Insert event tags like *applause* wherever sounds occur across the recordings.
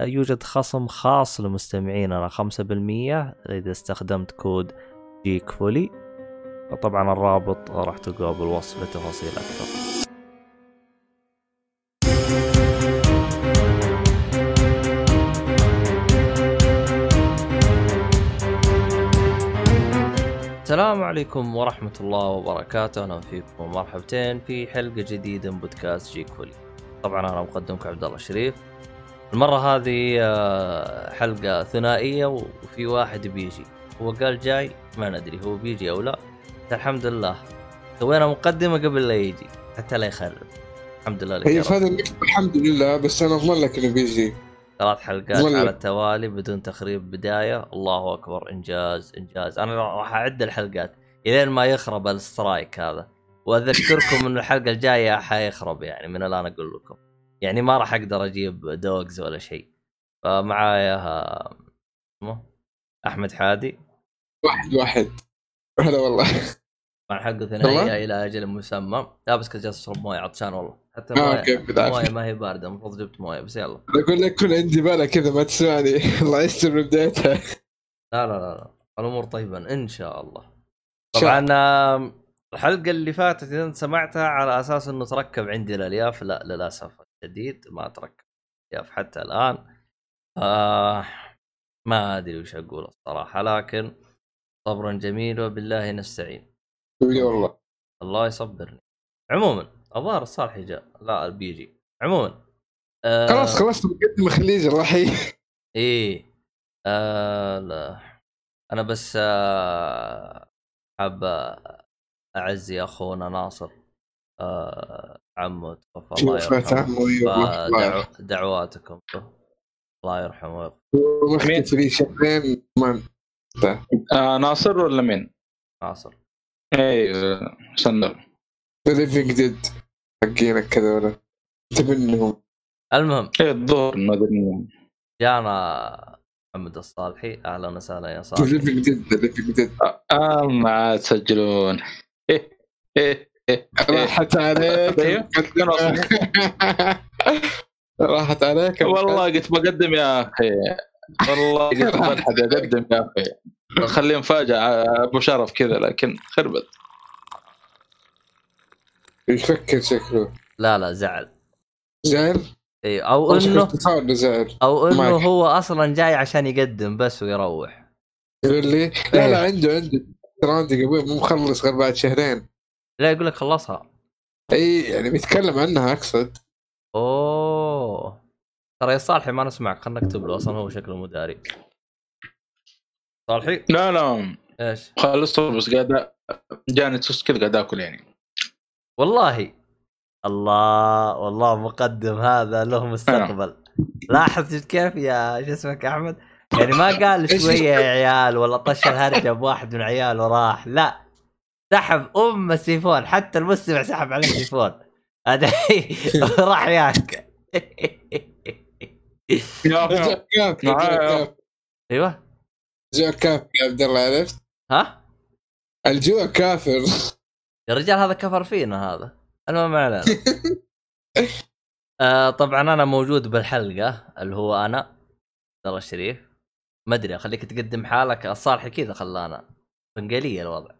يوجد خصم خاص لمستمعيننا 5% إذا استخدمت كود جيك فولي طبعا الرابط راح تلقاه بالوصف لتفاصيل أكثر. السلام عليكم ورحمة الله وبركاته. أهلا فيكم ومرحبتين في حلقة جديدة من بودكاست جيك فولي طبعا أنا مقدمكم عبد الله الشريف المرة هذه آه، حلقة ثنائية وفي واحد بيجي. هو قال جاي ما ندري هو بيجي أو لا الحمد لله. سوينا مقدمة قبل لا يجي حتى لا يخرب. الحمد لله هي هذا الحمد لله بس أنا اضمن لك إنه بيجي. ثلاث حلقات على التوالي بدون تخريب بداية. الله أكبر إنجاز إنجاز. أنا راح أعد الحلقات إلين ما يخرب السترايك هذا. وأذكركم أن الحلقة الجاية حيخرب يعني من الآن أقول لكم. يعني ما راح أقدر أجيب دوجز ولا شيء. فمعايا اسمه؟ أحمد حادي. واحد واحد. هلا والله. مع حلقة ثنائية إلى أجل مسمى. لا بس كنت جالس أشرب موية عطشان والله. حتى موية آه موية ما هي باردة المفروض جبت موية بس يلا. أقول لك كل عندي بالك كذا ما تسمعني. *laughs* الله يستر من بدايتها. لا لا لا لا. الأمور طيبا إن شاء الله. طبعا الحلقة اللي فاتت إذا سمعتها على أساس إنه تركب عندي الالياف لا للأسف. الشديد ما تركب الالياف حتى الآن. آه ما أدري وش أقول الصراحة لكن صبرا جميل وبالله نستعين. والله. الله يصبرني. عموما الظاهر الصالحي جاء لا بيجي. عموما آه خلاص خلصت مقدمه خليج راحي إيه آه لا. أنا بس آه حاب أعزي أخونا ناصر. آه عمه توفى الله يرحمه دعواتكم الله يرحمه ويغفر مين في شهرين آه ناصر ولا مين؟ ناصر. إيه سندر. ذا ليفينج ديد حقينك كذا انت منهم المهم. إيه الظهر مدنيين جانا محمد الصالحي. أهلا وسهلا يا صالح ليفينج ديد ليفينج ديد آه ما تسجلون. *laughs* إيه إيه. راحت عليك. أيوه. *laughs* راحت عليك. والله قلت بقدم يا أخي. والله قلت *laughs* بلحق أقدم يا أخي. خليه مفاجأة. أبو شرف كذا لكن خربت. يفكر شكله. لا لا زعل. زعل؟ إي أو انه زعل. أو إنه هو أصلا جاي عشان يقدم بس ويروح. يقول لي لا لا عنده عنده. ترى عندي قبل مو مخلص غير بعد شهرين. لا يقول لك خلصها. إي يعني بيتكلم عنها أقصد. أوه. ترى يا صالحي ما نسمعك خلنا نكتب له أصلا هو شكله مداري صالحي؟ لا لا. إيش؟ خلصت بس قاعد جاني تست كذا قاعد آكل يعني. والله. الله والله مقدم هذا له مستقبل. لاحظ كيف يا شو اسمك أحمد؟ يعني ما قال *laughs* شوية يا عيال ولا طش الهرجة بواحد من عيال وراح. لا. سحب أم السيفون حتى المستمع سحب عليه السيفون. *laughs* هذا *laughs* راح ياك *laughs* أيوه. جوع كافر يا عبد الله عرفت؟ ها؟ الجوع كافر. يا رجال هذا كفر فينا هذا. المهم ما علينا. آه طبعا أنا موجود بالحلقة اللي هو أنا عبد الله الشريف ما أدري اخليك تقدم حالك. الصالح كذا خلانا. بنقلية الوضع.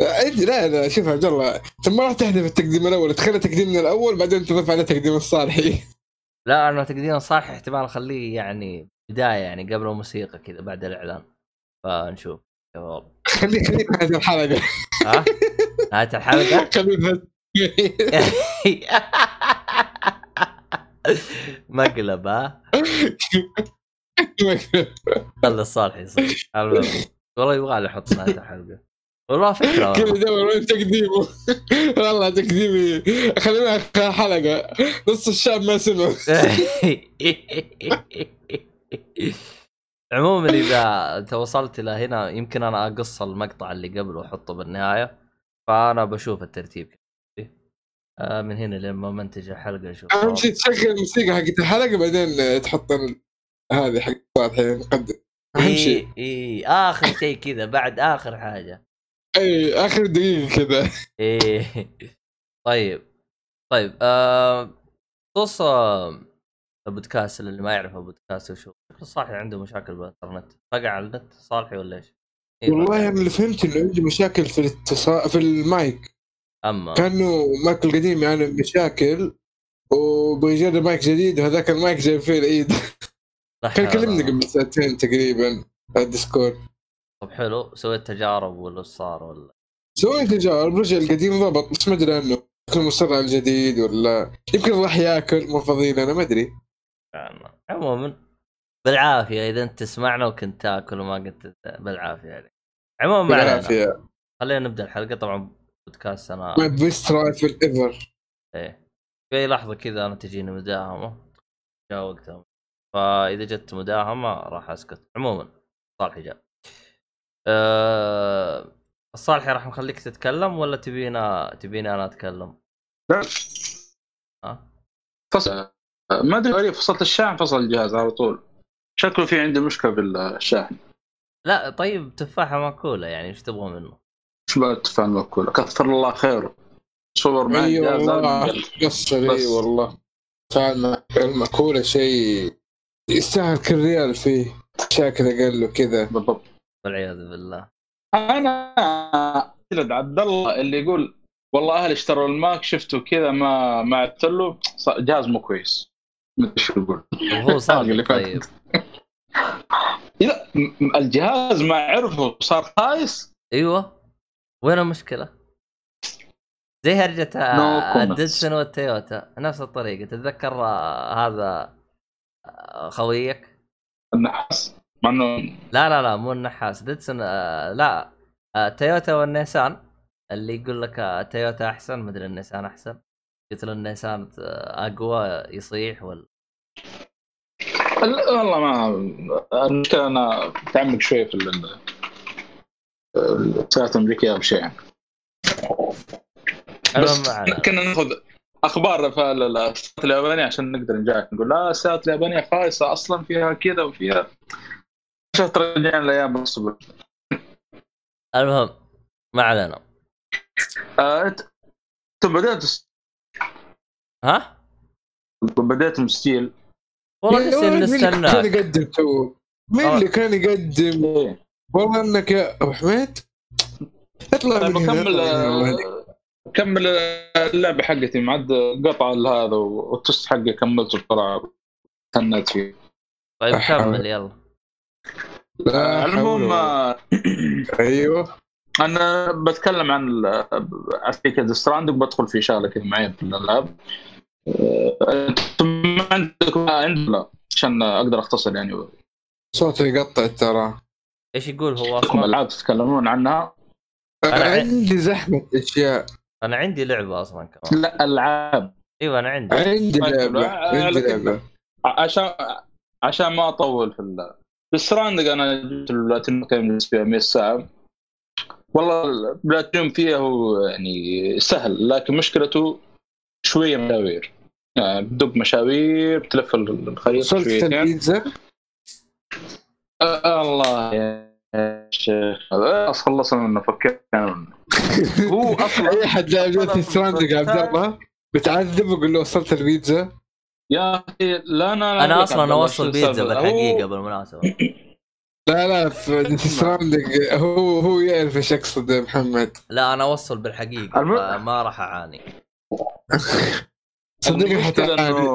لا لا لا شوف عبد الله انت ما راح تحذف التقديم الأول تخلي تقديمنا الأول بعدين تضيف عليه تقديم الصالحي. لا أنا تقديم الصالحي احتمال أخليه يعني بداية يعني قبل الموسيقى كذا بعد الإعلان. فنشوف. خليك خليك نهايه الحلقة. ها؟ نهايه الحلقة؟ *laughs* *laughs* مقلب ها؟ *laughs* خلي الصالح يصير. والله يبغى لي أحط نهايه الحلقة والله فكرة. *laughs* دور وين تقديمه؟ *laughs* والله تقديمي. خلينا حلقة. نص الشعب ما سمع. *laughs* عموما إذا أنت وصلت إلى هنا يمكن أنا أقص المقطع اللي قبله وأحطه بالنهاية. فأنا بشوف الترتيب. آه من هنا لما منتج الحلقة أشوف أهم شيء تشغل الموسيقى حقت الحلقة بعدين تحط هذه حق الحين نقدم أهم شيء. إي آخر شيء كذا بعد آخر حاجة. أي آخر دقيقة كذا إيه. طيب طيب بخصوص آه، البودكاست اللي ما يعرف البودكاست وشو صالحي عنده مشاكل بالإنترنت. فقع على النت صالحي ولا إيش؟ إيه والله. أنا اللي فهمت إنه عندي مشاكل في الاتصال في المايك. أما. كأنه مايك القديم يعني مشاكل وبيجرب مايك جديد وهذاك المايك جايب فيه العيد. كان كلمني قبل ساعتين تقريبا على الديسكورد. طب حلو سويت تجارب ولا صار ولا؟ سويت تجارب رجع القديم ضبط بس ما أدري عنه. يمكن مصر على الجديد ولا؟ يمكن راح ياكل مو فاضيين أنا ما أدري. يعني عموما بالعافية إذا أنت تسمعنا وكنت تاكل وما قلت بالعافية يعني عموما بالعافية. خلينا نبدأ الحلقة طبعا بودكاست أنا. ماي بيست رايفل ايفر إيه. في أي لحظة كذا أنا تجيني مداهمة. جاء وقتها. فإذا جت مداهمة راح أسكت. عموما صالحي جاء أه... الصالحي راح نخليك تتكلم ولا تبينا تبيني أنا أتكلم؟ لا ها؟ فصل ما أدري غريب فصلت الشاحن فصل الجهاز على طول شكله في عندي مشكلة بالشاحن لا طيب تفاحة مأكولة يعني إيش تبغى منه؟ إيش بقى التفاح المأكولة كثر الله خيره صور معي إي والله. قصر إي. والله فعلا المأكولة شيء يستاهل كل ريال فيه مشاكل أقل وكذا بالضبط والعياذ بالله. أنا عبد الله اللي يقول والله أهلي اشتروا الماك شفته كذا ما ما عدت له. جهاز مو كويس. ما أدري شو يقول. وهو *laughs* اللي صادق فات. طيب. *laughs* لا الجهاز ما عرفه صار خايس؟ أيوه. وين المشكلة؟ زي هرجة No comments. الديدسون والتويوتا نفس الطريقة. تتذكر آه، هذا آه، خويك؟ النحاس. مع انه لا لا لا مو النحاس. ديدسون آه، لا آه، تويوتا والنيسان. اللي يقول لك آه، تويوتا أحسن مدري النيسان أحسن. قلت له النيسان آه، أقوى يصيح ولا؟ لا، والله ما المشكلة أنا متعمق شوي في ال- السيارات الأمريكية أو شيء. يعني بس. كنا نأخذ أخبار في ال- السيارات اليابانية عشان نقدر نجاك نقول لا السيارات اليابانية خايسة أصلا فيها كذا وفيها عشان ترجعنا الأيام الصبر المهم ما علينا آه، انت بدات ها؟ بديت ستيل والله لسه ولد، مين اللي كان نستناك يقدم تو مين آه. اللي كان يقدم إيه. والله إنك يا أبو حميد اطلع من. آه، كمل اللعبة حقتي معد قطع هذا والتست حقي كملته بسرعة تنت فيه طيب. كمل يلا المهم آه، *clears throat* أيوه. أنا بتكلم عن عن كذا ستراندنج بدخل في شغلة كذا معين في الالعاب آه، أنتم ما عندكم عندي؟ لا عشان أقدر أختصر يعني. صوتي يقطع ترى. إيش يقول هو أصلا؟ العاب تتكلمون عنها. أنا عن- عندي زحمة أشياء. أنا عندي لعبة أصلا كمان. لا ألعاب. إيوه أنا عندي. عندي طيب، لعبة عندي. لعبة. عشان عشان ما أطول في ال في ستراندنج أنا جبت البلاتينيوم كان بالنسبة فيها 100 ساعة. والله البلاتينيوم فيها هو يعني سهل لكن مشكلته شوية مشاوير. يعني بدق مشاوير بتلف الخريطة شويتين. البيتزا آه الله يا شيخ. خلاص خلصنا منه فكينا منه. *laughs* هو أصلا أي حد لاعب ستراندنج عبد الله بتعذب وقول له وصلت البيتزا؟ يا أخي لا أنا أنا أصلا أوصل بيتزا هو- بالمناسبة لا لا في *laughs* هو هو يعرف إيش أقصد يا محمد. لا أنا أوصل بالحقيقة الم- ما راح أعاني. *laughs* صدقني حتعاني.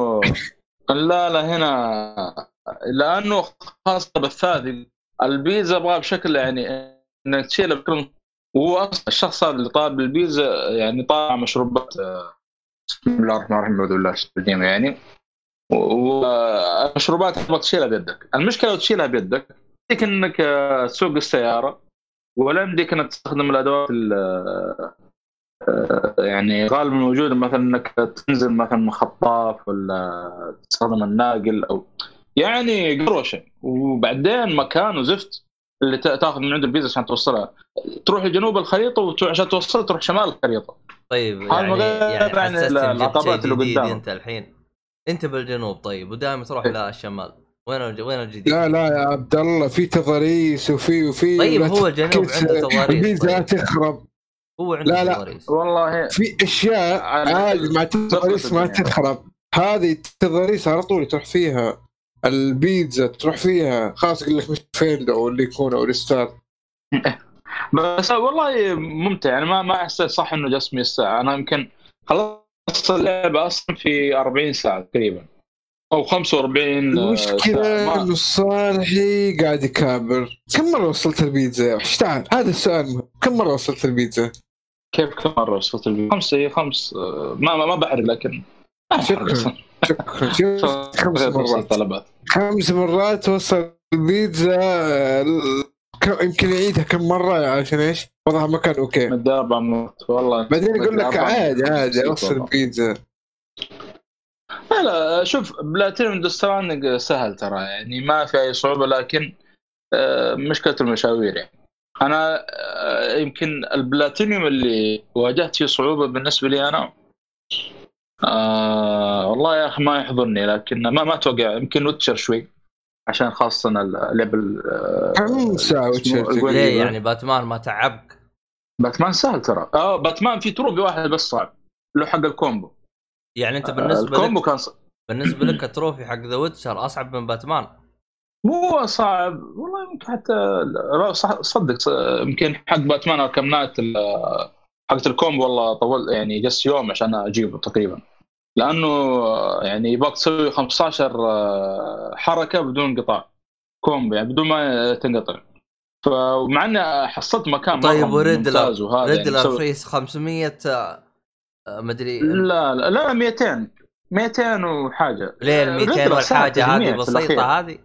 لا لا هنا لأنه خاصة بالثالث البيتزا أبغى بشكل يعني إنك تشيلها بكل وهو أصلا الشخص هذا اللي طالب البيتزا يعني طالع مشروبات بسم الله الرحمن الرحيم أعوذ بالله الرجيم يعني والمشروبات تبغى تشيلها بيدك. المشكلة لو تشيلها بيدك يمديك إنك آه، تسوق السيارة ولا يمديك إنك تستخدم الأدوات ال- آه، يعني غالبا موجودة مثلا إنك تنزل مثلا من خطاف ولا تستخدم الناقل أو يعني قروشه وبعدين مكان وزفت اللي تا- تاخذ من عند الفيزا عشان توصلها. تروح لجنوب الخريطة وعشان توصل تروح شمال الخريطة. طيب يعني يعني جبت العقبات اللي قدامك. أنت الحين انت بالجنوب طيب ودائما تروح إيه. للشمال وين الج- وين الجديد؟ لا لا يا عبد الله في تضاريس وفي وفي طيب هو الجنوب عنده تضاريس الفيزا طيب. تخرب هو عنده لا، لا. تضاريس والله في أشياء عادي مع التضاريس ما الدنيا. تخرب هذه التضاريس على طول تروح فيها البيتزا تروح فيها خلاص يقول لك مش فيلد أو اللي يكون أو ريستارت بس والله ممتع يعني ما ما أحس صح إنه جلس 100 ساعه أنا يمكن خلصت اللعبة أصلا في 40 ساعة تقريبا. أو 45 المشكلة ساعة إنه ما الصالحي قاعد يكابر. كم مرة وصلت البيتزا؟ يا وحش تعال هذا السؤال مهم. كم مرة وصلت البيتزا؟ كيف كم مرة وصلت الفيديو؟ خمس هي خمس آه، ما ما, ما بحرق لكن شكراً. شكرا *laughs* خمس مرات. طلبات. خمس مرات وصل البيتزا ال- كم- يمكن يعيدها كم مرة عشان إيش؟ وضعها ما كان okay أربع مرات والله بعدين يقول لك عادي. عادي اوصل. البلاتينيوم لا لا شوف بلاتينيوم Death Stranding سهل ترى يعني ما في أي صعوبة لكن آه، مشكلة المشاوير يعني أنا آه، يمكن البلاتينيوم اللي واجهت فيه صعوبة بالنسبة لي أنا آه والله يا أخي ما يحضرني لكن ما ما أتوقع يمكن Witcher شوي عشان خاصة آه، Witcher يقول- ليه يعني باتمان ما تعبك؟ باتمان سهل ترى. آه باتمان في trophy واحد بس صعب. له حق ال combo. يعني أنت آه، بالنسبة ال combo لك كان صعب. بالنسبة لك ال trophy حق ذا Witcher أصعب من باتمان؟ مو صعب. والله يمكن حتى صدق يمكن حق باتمان Arkham Knight حقت ال combo والله طول يعني جلست يوم عشان أجيبه تقريبا. لأنه يعني يبغاك تسوي 15 حركة بدون انقطاع combo يعني بدون ما تنقطع. فمع إني حصلت مكان طيب وريدلر يعني ريدلر مسوي- فيه 500 آه، آه، مدري لا لا لا 200 200 وحاجة. ليه ال 200 ريدلر سهل والحاجة هذه بسيطة. هذه؟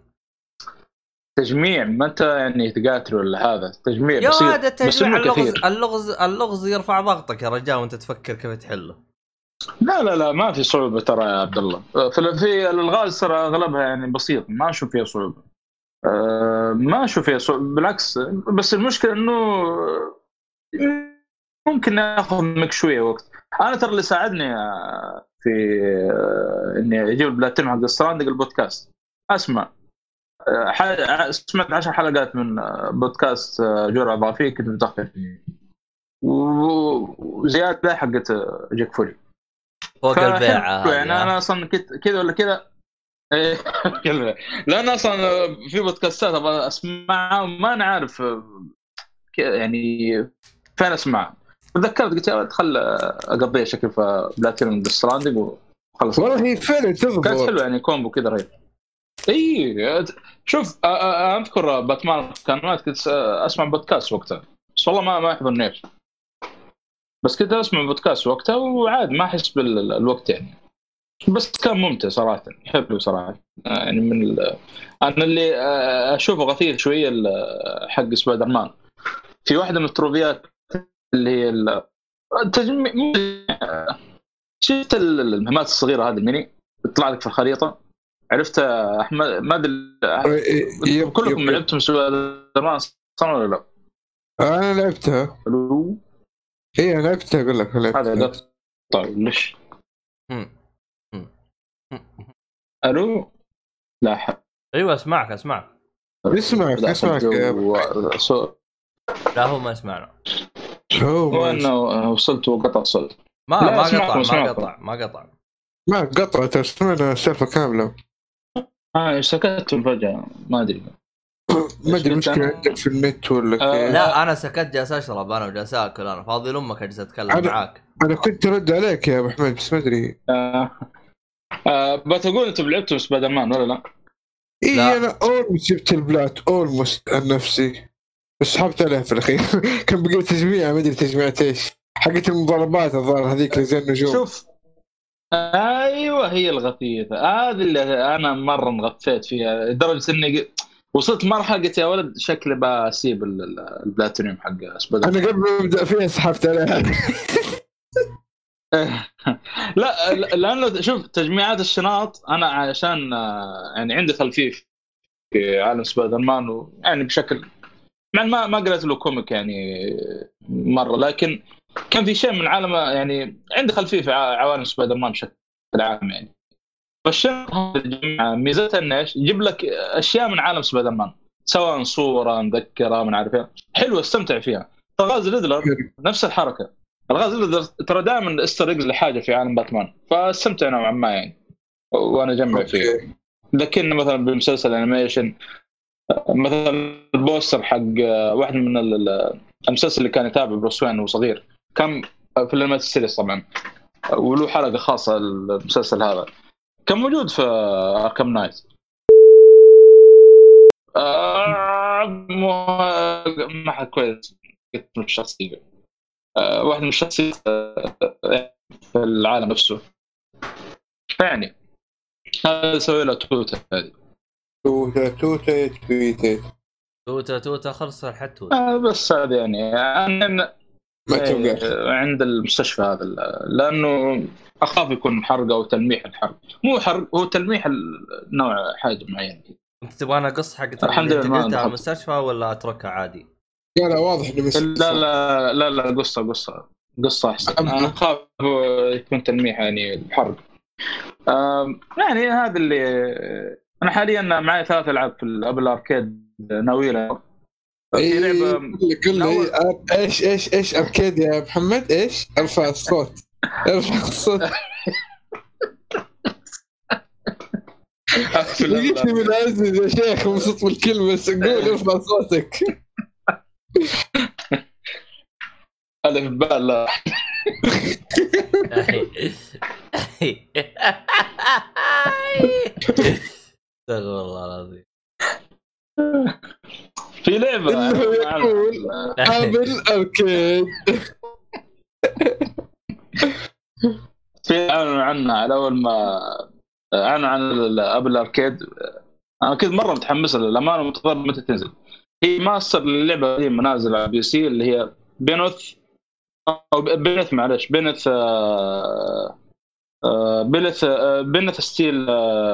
تجميع ما أنت يعني تقاتل ولا هذا تجميع يا بسيط هذا بس تجميع اللغز اللغز اللغز يرفع ضغطك يا رجال وأنت تفكر كيف تحله. لا لا لا ما في صعوبة ترى يا عبد الله. في في الألغاز ترى أغلبها يعني بسيط ما أشوف فيها صعوبة. أه، ما أشوف فيها صعوبة بالعكس. بس المشكلة إنه ممكن تاخذ منك شوية وقت. أنا ترى اللي ساعدني في آه، إني أجيب البلاتينيوم حق Stranding البودكاست. أسمع. آه، سمعت عشر حلقات من آه، بودكاست جرعة إضافية كنت متأخر فيه. وزيادة حقت جيك فولي. فوق البيعه يعني؟ أنا أصلا كت- كذا ولا كذا؟ إيه،. *laughs* لأن أصلا في podcastات أبغى أسمعها وما أنا عارف ك- يعني فين أسمعها. تذكرت قلت يا ولد خل أقضيها شكل في platinum Stranding وخلص. والله هي فعلا كانت تضبط حلوة يعني combo كذا رهيب. إي شوف أ- أذكر باتمان كان كنت أسمع بودكاست وقتها. بس والله ما ما يحضرنيش بس كنت أسمع بودكاست وقتها وعاد ما أحس بالوقت يعني. بس كان ممتع صراحة حلو صراحة. يعني من ال... أنا اللي آه، أشوفه غثيث شوية حق سبايدر مان في واحدة من ال trophyات اللي هي ال- التجميع شفت ال- المهمات الصغيرة هذه الميني تطلع لك في الخريطة. عرفت أحمد؟ ما أدري يب- كلكم يب- لعبتم سبايدر مان صح ولا لا؟ أنا لعبتها. ألو هي أنا لعبتها أقول لك هذا طيب ليش؟ ألو؟ لا حد أيوه أسمعك أسمعك. اسمعك لا، اسمعك. و- لا هو ما يسمعنا. هو ما- وانه وصلت وقطع صوت. ما لا، ما قطع ما. قطع ما قطع. ما قطع ترى سمعنا السالفة كاملة. آه سكت فجاه ما أدري. *coughs* ما أدري مشكلة؟ عندك في النت ولا آه، كيف؟ لا أنا سكت جالس أشرب أنا وجالس آكل أنا فاضي لا أمك أجلس أتكلم أنا- معاك. أنا كنت أرد عليك يا أبو حميد بس ما أدري. آه. آه بتقول أنتم لعبتوا سبايدر مان ولا لا؟ إي لا. أنا almost جبت ال plat almost عن نفسي. بس سحبت عليها في الأخير. *laughs* كان بقي تجميع ما أدري تجميعة إيش. حقت المضاربات الظاهر هذيك اللي زي النجوم. شوف. أيوه هي الغثيثة. هذه اللي أنا مرة انغثيت فيها. لدرجة إني وصلت مرحلة قلت يا ولد شكلي بسيب ال- ال- البلاتينيوم حق سبايدر أنا قبل ما أبدأ فيها سحبت عليها *laughs* لا لا- لأنه شوف تجميعات الشنط أنا عشان آه، يعني عندي خلفية في عالم سبايدر مان ويعني بشكل مع ما ما قريت له comic يعني مرة لكن كان في شيء من عالم يعني عندي خلفية في عوالم سبايدر مان بشكل عام يعني. فالشنط هذه الجماعة ميزتها إنه إيش؟ يجيب لك أشياء من عالم سبايدر مان. سواء صورة مذكرة من عارف. حلوة استمتع فيها. الغاز ريدلر نفس الحركة. الغاز ريدلر ترى دائما Easter eggs لحاجة في عالم باتمان. فاستمتع نوعا ما يعني. وأنا أجمع فيه. لكن مثلا بمسلسل animation مثلا ال poster حق واحد من ال- ال- المسلسل اللي كان يتابع بروس وين وهو صغير. كان في ال animation series طبعا. وله حلقة خاصة المسلسل هذا. كان موجود في Arkham Knight آه مو ما حد كويس. قلت من الشخصيه آه واحد من الشخصيات في العالم نفسه. يعني هذا سوي له تويتر هذه. توتا توتا تويتت توتا توتا خلص الحتوت آه بس هذه يعني أنا ما إيه، توقع عند المستشفى هذا لأنه أخاف يكون حرق أو تلميح الحرق. مو حرق هو تلميح النوع حاجة معينه أنت تبغى أنا قص حق الحمد لله قلتها دخلت. المستشفى ولا أتركها عادي؟ لا لا واضح إنه بس لا لا لا لا قصة قصة قصة أحسن. أنا أخاف يكون تلميح يعني الحرق. يعني هذا اللي أنا حاليا معي ثلاث ألعاب في الابل أركيد ناوي لها في إيه، لعبه لي لي أر- إيش إيش إيش أركيد يا محمد؟ إيش؟ ارفع الصوت في لقيتني من عزز يا شيخ مبسوط بالكلمة بس قول ارفع صوتك الف باء لا. استغفر الله العظيم. في لعبة. إنه يقول *laughs* ابل أركيد. في اعلنوا عنها على أول ما اعلنوا عن الابل اركيد أنا كنت مرة متحمس للأمانة منتظر متى تنزل. remaster للعبة هذه منازل على PC اللي هي Beneath أو Beneath معلش Beneath آه، آه، Beneath آه، Beneath Steel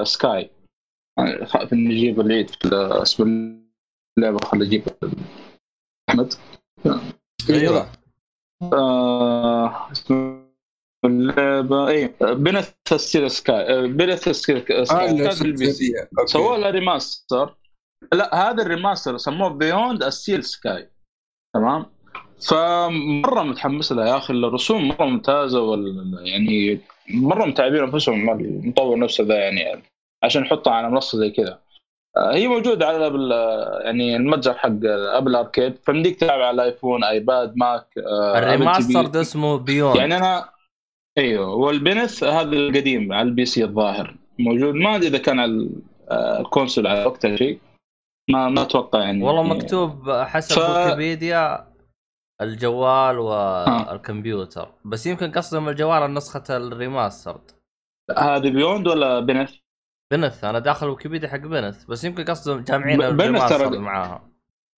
Sky. خايف إني أجيب العيد في اسم اللعبة خلي أجيب أحمد. أيوه. اسم اللعبة اي Beneath Steel Sky Beneath Steel آه، Sky okay. سووا لها remaster لا هذا ال remaster سموه Beyond Steel Sky تمام؟ فمرة متحمس لها يا أخي الرسوم مرة ممتازة وال... يعني مرة متعبين أنفسهم المطور نفسه ذا يعني عشان يحطها على منصة زي كذا. آه، هي موجودة على Apple آه، يعني المتجر حق Apple Arcade فمديك تلعب على ال iPhone iPad Mac آه، ال remaster. ده اسمه Beyond يعني أنا أيوه وال Beneath هذا القديم على ال PC الظاهر موجود. ما أدري إذا كان على ال- آه، ال console على وقتها شيء. ما ما أتوقع يعني. والله مكتوب حسب ف- ويكيبيديا الجوال والكمبيوتر بس يمكن قصدهم الجوال النسخة ال remastered هذه Beyond ولا Beneath؟ Beneath. أنا داخل ويكيبيديا حق Beneath. بس يمكن قصدهم جامعين ب- Beneath ال remaster ترى- معاها.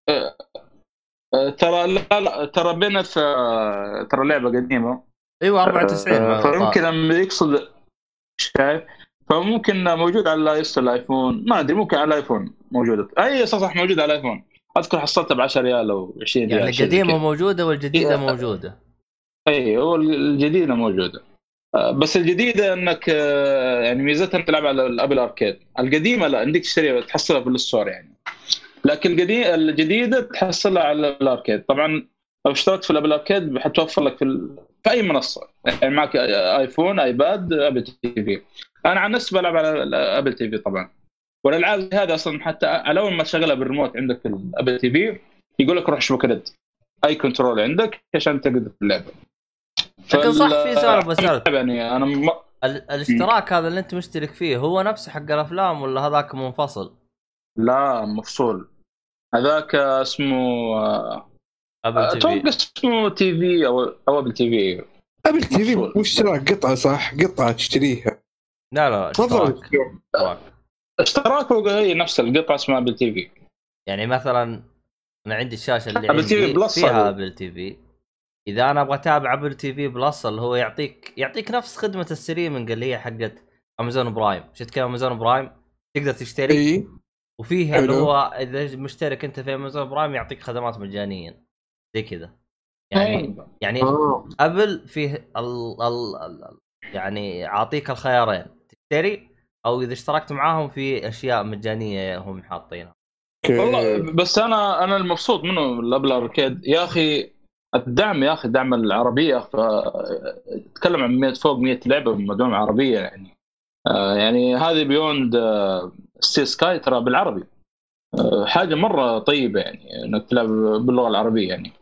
آه، ترى لا لا ترى Beneath آه، ترى لعبة قديمة. إيوه 94 آه، فيمكن لما يقصد شايف فممكن موجود على ال iPhone. ما أدري ممكن على ال iPhone موجودة. أي صح صح موجود على ال iPhone. أذكر حصلتها ب 10 ريال أو 20 ريال يعني القديمة. موجودة والجديدة إيه. موجودة. اي هو الجديده موجودة. آه، بس الجديدة إنك آه، يعني ميزتها إنك تلعب على ال Apple Arcade. القديمة لا عندك تشتريها تحصلها في ال store يعني. لكن الجديدة تحصلها على ال Arcade طبعا لو اشتركت في ال Apple Arcade حتوفر لك في, ال... في أي منصة. يعني معك iPhone iPad Apple TV. أنا عن نفسي بلعب على ال Apple TV طبعا. والألعاب هذه أصلا حتى على أول ما تشغلها بالريموت عندك في ال Apple TV يقول لك روح اشبك رد أي control عندك عشان تقدر في اللعبه لكن صح في سؤال بسألك يعني أنا م... ال- الاشتراك هذا اللي أنت مشترك فيه هو نفسه حق الأفلام ولا هذاك منفصل؟ لا مفصول. هذاك اسمه آه، أبل تي أتوقع في. اسمه تي في أو أو أبل تي في. أبل تي في. مو اشتراك قطعة صح؟ قطعة تشتريها. لا لا اشتراك. اشتراك. هو هي نفس القطعة اسمها Apple TV. يعني مثلا أنا عندي الشاشة اللي عندي TV Plus فيها. Apple TV. إذا أنا أبغى أتابع Apple TV Plus اللي هو يعطيك يعطيك نفس خدمة ال streaming اللي هي حقت Amazon Prime شفت كيف Amazon Prime تقدر تشتري. إي. وفيها اللي. هو إذا مشترك أنت في Amazon Prime يعطيك خدمات مجانيا. زي كذا يعني يعني آه. Apple فيه ال ال ال يعني أعطيك الخيارين تشتري أو إذا اشتركت معاهم في أشياء مجانية هم حاطينها. والله بس أنا أنا المبسوط منه ال Apple Arcade. يا أخي الدعم يا أخي دعم العربيه ف تتكلم عن 100 فوق 100 لعبة مدعومه عربية يعني. آه يعني هذه Beyond Steel Sky ترى بالعربي. آه حاجة مرة طيبة يعني إنك تلعب باللغة العربية يعني.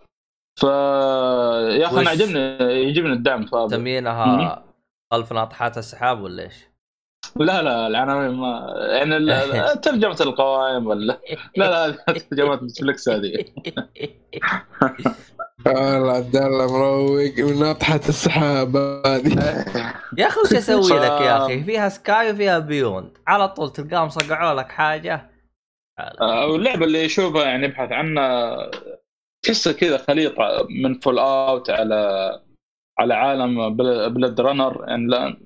ف يا أخي أنا عجبني يعجبني الدعم ف تسمينها خلف ناطحات السحاب ولا إيش؟ لا لا العناوين ما يعني *laughs* ترجمة القوائم ولا لا لا *laughs* ترجمات Netflix هذه. *laughs* والله عبد الله مروق من ناطحة السحاب هذه. يا أخي وش أسوي لك يا أخي؟ فيها سكاي وفيها بيوند على طول تلقاهم صقعوا لك حاجة؟ آه، واللعبة اللي يشوفها يعني يبحث عنها تحسها كذا خليط من فول اوت على على عالم بلاد رانر يعني لا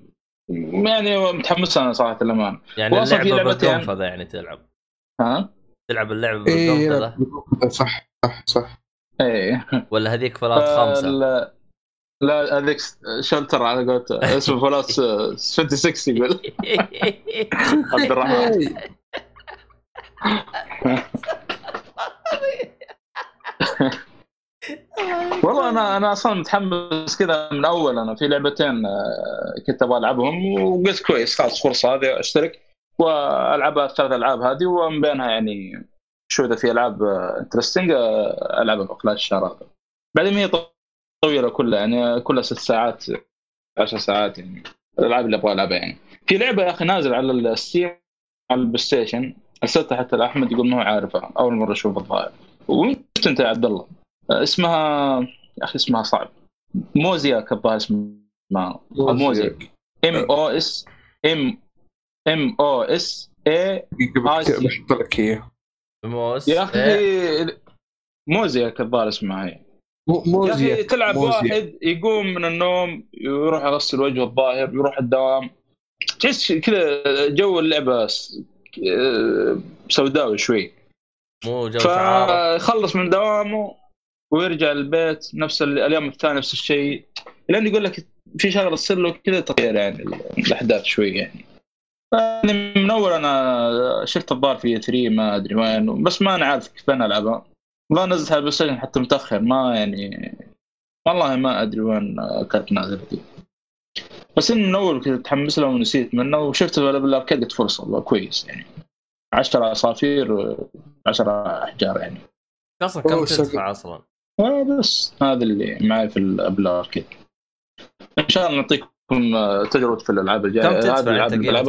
يعني متحمس أنا صراحة الامان يعني اللعبة لعبتين. بالقنفذه يعني تلعب. ها؟ تلعب اللعبة بالقنفذه صح صح صح. إيه. ولا هذيك فلات خمسه لا لا هذيك شلتر على قولته اسمه فول اوت 26 يقول. *laughs* عبد الرحمن. *laughs* *laughs* والله أنا أنا أصلا متحمس كذا من أول. أنا في لعبتين آه، كنت أبغى ألعبهم وقلت كويس خلاص فرصة هذه أشترك والعب الثلاث العاب هذه ومن بينها يعني شو إذا في ألعاب interesting العبها خلال الشهر هذا. بعدين هي طويلة كلها يعني كلها ست ساعات عشر ساعات يعني الألعاب اللي أبغى ألعبها يعني. في لعبة يا أخي نازل على ال Steam على ال PlayStation ارسلتها حتى لاحمد يقول ما هو عارفها أول مرة أشوف الظاهر. وانت انت يا عبد الله؟ اسمها يا أخي اسمها صعب. موزياك الظاهر اسمها. أو Mosaic M O S M ام أو اس اي. بحط لك اياه موس يا إيه. أخي موزياك الظاهر اسمها هي. يا موزيا أخي تلعب موزيا. واحد يقوم من النوم يروح يغسل وجهه الظاهر يروح الدوام. تحس كذا جو اللعبة آه، سوداوي شوي. مو جو فيخلص من دوامه ويرجع البيت نفس ال- اليوم الثاني نفس الشيء. لأن يقول لك في شغلة تصير له كذا تغير يعني ال- الأحداث شوي يعني. يعني من اول أنا شفت الظاهر في E3 ما أدري وين بس ما أنا عارف كيف أنا ألعبها. ما نزلت على ال Play حتى متأخر ما يعني والله ما أدري وين كانت نازلة دي بس من اول كنت متحمس له ونسيت منه وشفت بال Arcade قلت فرصة والله كويس يعني. 10 عصافير 10 أحجار يعني أصلا كم. تدفع أصلا؟ آه بس هذا اللي معي في ال Apple Arcade إن شاء الله نعطيكم آه، تجربة في الألعاب الجاية كم تدفع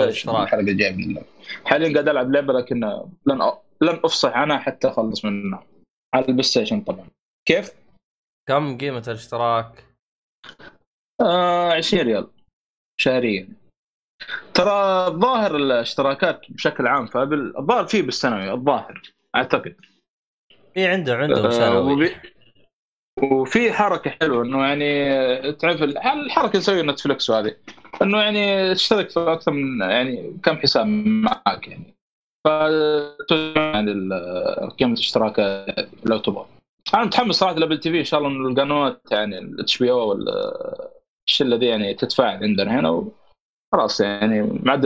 الأشتراك؟ الحلقة الجاية بإذن الله حاليا قاعد ألعب لعبة لكن لن أ- لن أفصح عنها حتى أخلص منها على ال PlayStation طبعا كيف؟ كم قيمة الاشتراك؟ آه 20 ريال شهريا ترى الظاهر الاشتراكات بشكل عام ف Apple الظاهر فيه بالسنوي الظاهر أعتقد. اي عنده عندهم آه، سنوي وبي- وفي حركة حلوة إنه يعني تعرف ال- الحركة اللي يسويها Netflix وهذه؟ إنه يعني تشترك في أكثر من يعني كم حساب معك يعني. ف يعني قيمة الاشتراك لو تبغى. أنا متحمس صراحة ل Apple TV إن شاء الله انه القنوات يعني ال HBO الشله ذي يعني تتفاعل عندنا هنا. وخلاص يعني ما عاد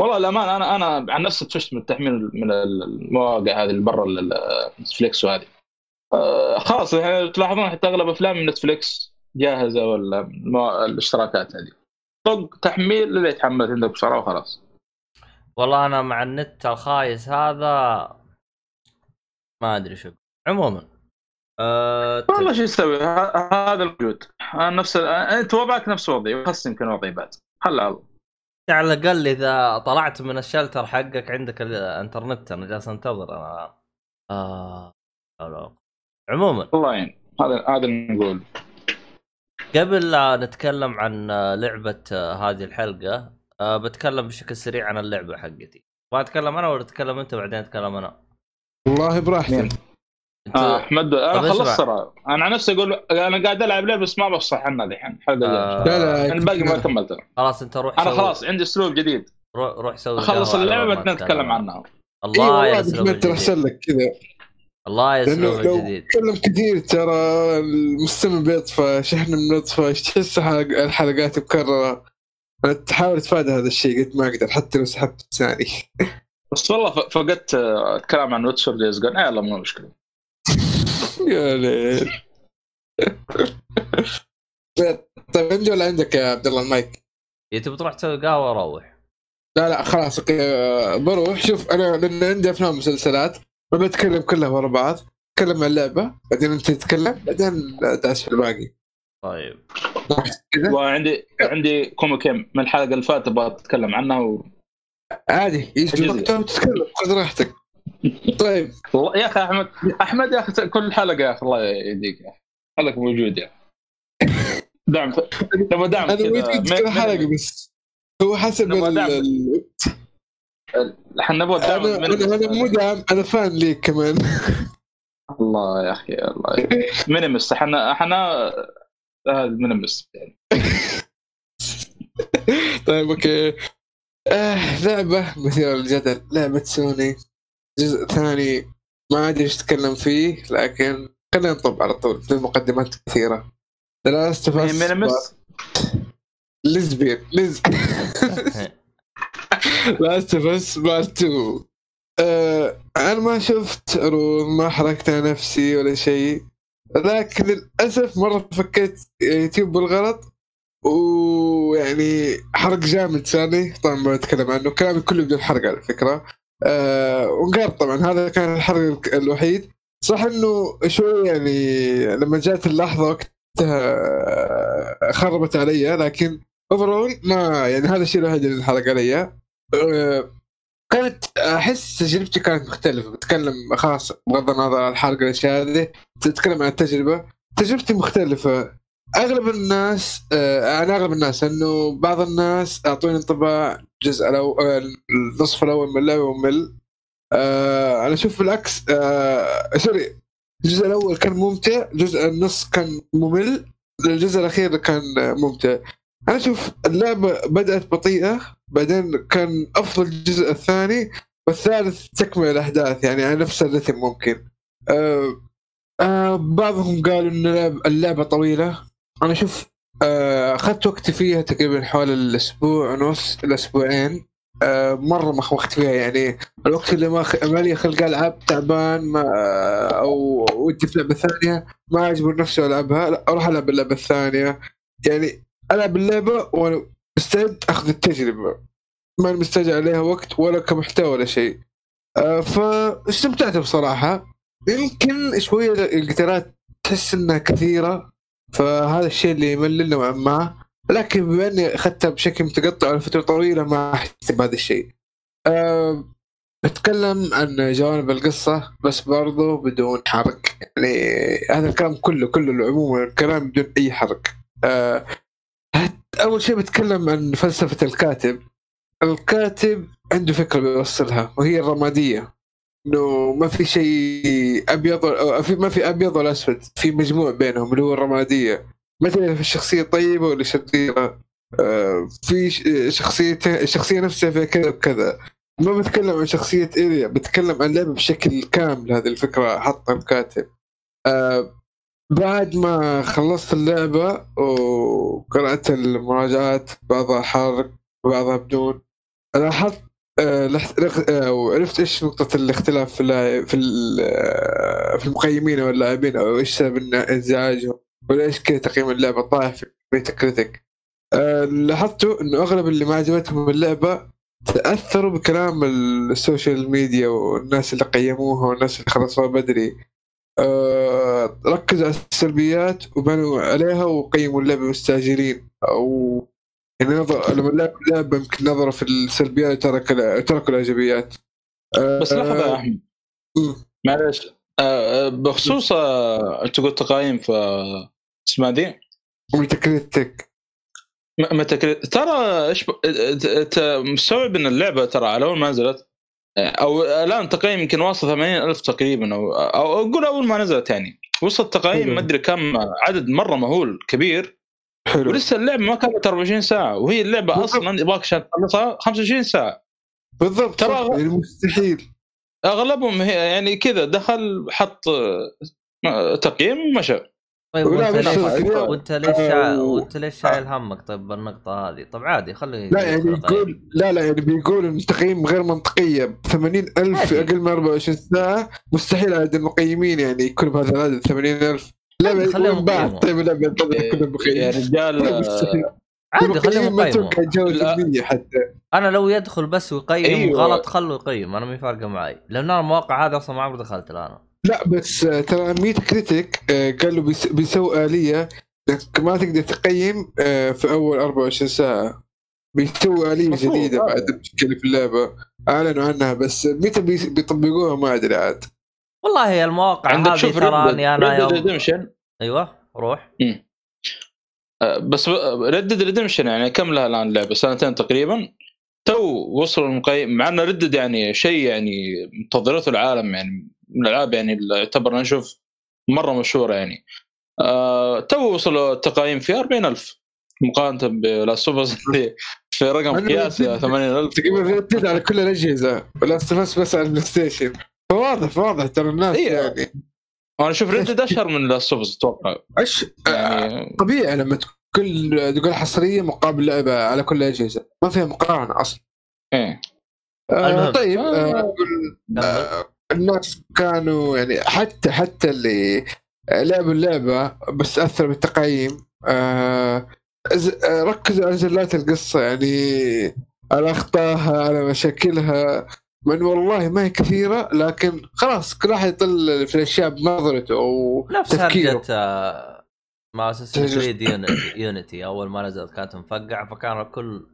والله الامانه أنا أنا عن نفسي طفشت من التحميل من المواقع هذه اللي برا نتفلكس وهذه. آه، خلاص يعني تلاحظون حتى أغلب أفلام نتفلكس جاهزة ولا الاشتراكات هذه. طق تحميل اللي يتحمل عندك بسرعة وخلاص. والله أنا مع النت الخايس هذا ما أدري شو. عموما أه... والله شو يسوي؟ هذا الموجود نفس ال- أنت وضعك نفس وضعي وخاص يمكن وضعي بعد. هلا. على على الأقل إذا طلعت من الشلتر حقك عندك الإنترنت أنا جالس أنتظر. أنا آه... لا. عموما. الله يعين هذا هذا اللي نقول. قبل لا نتكلم عن آه، لعبة آه، هذه الحلقة أه بتكلم بشكل سريع عن اللعبة حقتي. ما أتكلم أنا ولا تتكلم أنت؟ بعدين أتكلم أنا. والله براحتك. آه أحمد أنا طب خلصت. ترى. أنا عن نفسي أقول أنا قاعد ألعب لعبة بس ما بفصح عنها الحين الحلقة آه، الجايه لا لا الباقي ما كملته. خلاص أنت روح أنا خلاص عندي أسلوب جديد. روح روح سوي أخلص اللعبة بعدين نتكلم عنها. الله ترى الجديد احسن لك كذا. الله لو الجديد تكلم كثير ترى المستمع بيطفش إحنا بنطفش تحس حلق- الحلقات مكررة. أنا تحاول تفادى هذا الشيء قد ما أقدر حتى لو سحبت لساني بس والله فقدت آه، الكلام عن Witcher Days Gone يلا مو مشكلة. يا ليل. طيب عندي ولا عندك يا عبد الله المايك؟ إيه تبي تروح تسوي قهوة روح. لا لا خلاص okay. آه، بروح. شوف أنا لأن عندي أفلام ومسلسلات ما بتكلم كلها ورا بعض أتكلم عن اللعبه بعدين أنت تتكلم بعدين داش في الباقي. طيب. وعندي عندي كوميكين من الحلقة اللي فاتت أبغى اتكلم عنها و... عادي يجي. وقتها وتتكلم خذ راحتك. طيب. يا أخي أحمد أحمد يا أخي كل حلقة يا أخي الله يهديك خليك موجود يا أخي. دعم تبغى دعم أنا من- كذا حلقة بس. هو حسب ال- إحنا نبغى دعم أنا أنا مو دعم أنا فان ليك كمان. الله يا أخي الله مينيمس إحنا إحنا هذا مينيمس يعني طيب أوكي. آه لعبة مثيرة للجدل لعبة سوني جزء ثاني ما أدري إيش اتكلم فيه لكن خلينا نطب على طول في مقدمات كثيرة. The Last of Us مينيمس ليزبيان ليز لاست اوف اس بارت 2 آه أنا ما شفت عروض ما حركت على نفسي ولا شيء. لكن للأسف مرة فكيت يوتيوب بالغلط. ويعني حرق جامد صارني طبعا ما بتكلم عنه. كلامي كله بدون حرق على فكرة. آه طبعا هذا كان الحرق الوحيد. صح إنه شوي يعني لما جات اللحظة وقتها خربت علي لكن اوفرول ما يعني هذا الشيء الوحيد اللي انحرق علي. آه، كانت أحس تجربتي كانت مختلفة. بتكلم خلاص بغض النظر عن الحرق الاشياء هذه تتكلم عن التجربة. تجربتي مختلفة. أغلب الناس آه، أنا أغلب الناس انه بعض الناس أعطوني انطباع الجزء الأول النصف الأول من اللعبة ممل آه، أنا أشوف بالعكس آه، سوري الجزء الأول كان ممتع الجزء النص كان ممل الجزء الأخير كان ممتع. أنا أشوف اللعبة بدأت بطيئة بعدين كان أفضل الجزء الثاني والثالث تكمل الأحداث يعني على نفس الرتم ممكن. آه آه بعضهم قالوا إن اللعب- اللعبة طويلة. أنا أشوف آه، أخذت وقتي فيها تقريبا حوالي الأسبوع ونص الاسبوعين آه مرة ما وقت فيها يعني الوقت اللي ما خ... ما لي خلق العب تعبان ما أو ودي في لعبة ثانية ما اجبر نفسي ألعبها لا أروح ألعب اللعبة الثانية. يعني ألعب اللعبة وأنا مستعد أخذ التجربة. ما مستعجل عليها وقت ولا كمحتوى ولا شيء. آه فاستمتعت بصراحة. يمكن شوية القتالات تحس إنها كثيرة. فهذا الشيء اللي يملل نوعا ما. لكن بما إني أخذتها بشكل متقطع لفتره طويلة ما احس بهذا الشيء. أه بتكلم عن جوانب القصة بس برضو بدون حرق. يعني هذا الكلام كله كله عموما الكلام بدون أي حرق. أه أول شيء بتكلم عن فلسفة الكاتب. الكاتب عنده فكرة بيوصلها وهي الرمادية. إنه ما في شيء أبيض في ما في أبيض ولا أسود في مجموع بينهم اللي هو الرمادية. مثلا في الشخصيه طيبة ولا شريرة آه، في شخصيته الشخصية نفسها فيها كذا وكذا. ما بتكلم عن شخصية إيليا بتكلم عن اللعبه بشكل كامل هذه الفكرة حطها الكاتب آه، بعد ما خلصت اللعبة وقرأت المراجعات بعضها حارق وبعضها بدون لاحظت آه، لخ- آه، وعرفت إيش نقطة الاختلاف في في آه، في المقيمين أو اللاعبين أو إيش سبب إنزعاجهم وليش كذا تقييم اللعبة طايح في Meta آه، لاحظتوا إنه أغلب اللي ما عجبتهم اللعبة تأثروا بكلام ال social media والناس اللي قيموها والناس اللي خلصوها بدري. آه، ركزوا على السلبيات وبنوا عليها وقيموا اللعبة مستعجلين أو يعني نظر لما لعب لعبة يمكن نظرة في السلبيات ترك تركوا الإيجابيات. بس لحظة يا أحمد. معلش آه، آه، بخصوص آه، أنت قلت تقايم في اسمها ذي Metacritic م- Metacritic ترى إيش مستوعب إن اللعبة ترى على أول ما نزلت أو الآن تقييم يمكن واصل 80 ألف تقريبا أو أو أقول أول ما نزلت يعني. وصلت تقييم. ما أدري كم عدد مرة مهول كبير. حلو ولسه اللعبة ما كانت 24 ساعة وهي اللعبة بالضبط. أصلا يبغاك عشان تخلصها 25 ساعة بالضبط ترى- صح، يعني مستحيل أغلبهم هي يعني كذا دخل حط تقييم ومشى طيب ولا وانت ليش. وانت ليش شا... وانت ليش شايل همك طيب بالنقطة هذه؟ طب عادي خلي لا يعني يدخل طيب. يقول لا لا يعني بيقول إن التقييم غير منطقية ب 80 ألف في عادي. أقل من 24 ساعة مستحيل عدد المقيمين يعني يكون بهذا العدد 80 ألف لا خليهم بعد. طيب لا كلهم يا مقيمين رجال مستحيل. آه، عادي خليهم ما يقيموا أتوقع يتجاوز لا. 100 حتى أنا لو يدخل بس ويقيم أيوة. غلط خلوا يقيم أنا ما فارقة معي لأن أنا المواقع هذه أصلا ما عمري دخلت أنا لا بس آه، ترى Metacritic آه، قالوا بيس- بيسووا آلية إنك ما تقدر تقيم في أول 24 ساعة بيسووا آلية جديدة. بعد مشكلة في اللعبة أعلنوا عنها بس متى بيطبقوها ما أدري عاد والله المواقع عندك هذه شوف تراني أنا Red Redemption أيوه روح. بس Red Dead Redemption يعني كم لها الآن لعبة؟ سنتين تقريبا. تو وصلوا المقيم مع إنه Red Dead يعني شيء يعني منتظرته العالم يعني من الألعاب يعني اللي يعتبر نشوف مرة مشهورة يعني. آه تو وصلوا التقييم فيها 40000 مقارنة اللي في رقم قياسي Red Dead- *laughs* 80000 تقريبا Red Dead على كل الأجهزة. و Last بس بس على ال PlayStation. فواضح واضح ترى الناس إيه. يعني أنا أشوف ردد أشهر من لاستوفز أتوقع إيش يعني طبيعي لما تكون تقول حصرية مقابل لعبة على كل الاجهزه ما فيها مقارنة أصلا إيه آه. طيب آه. آه. آه الناس كانوا يعني حتى حتى اللي لعبوا اللعبة بس اثر بالتقييم آه آه، ركزوا على زلات القصة يعني على أخطائها على مشاكلها من والله ما هي كثيرة لكن خلاص كل واحد يطل في الأشياء بنظرته أو نفس تفكيره. آه، ما. كريد يونيتي يونيتي أول ما نزلت كانت مفقعة فكان الكل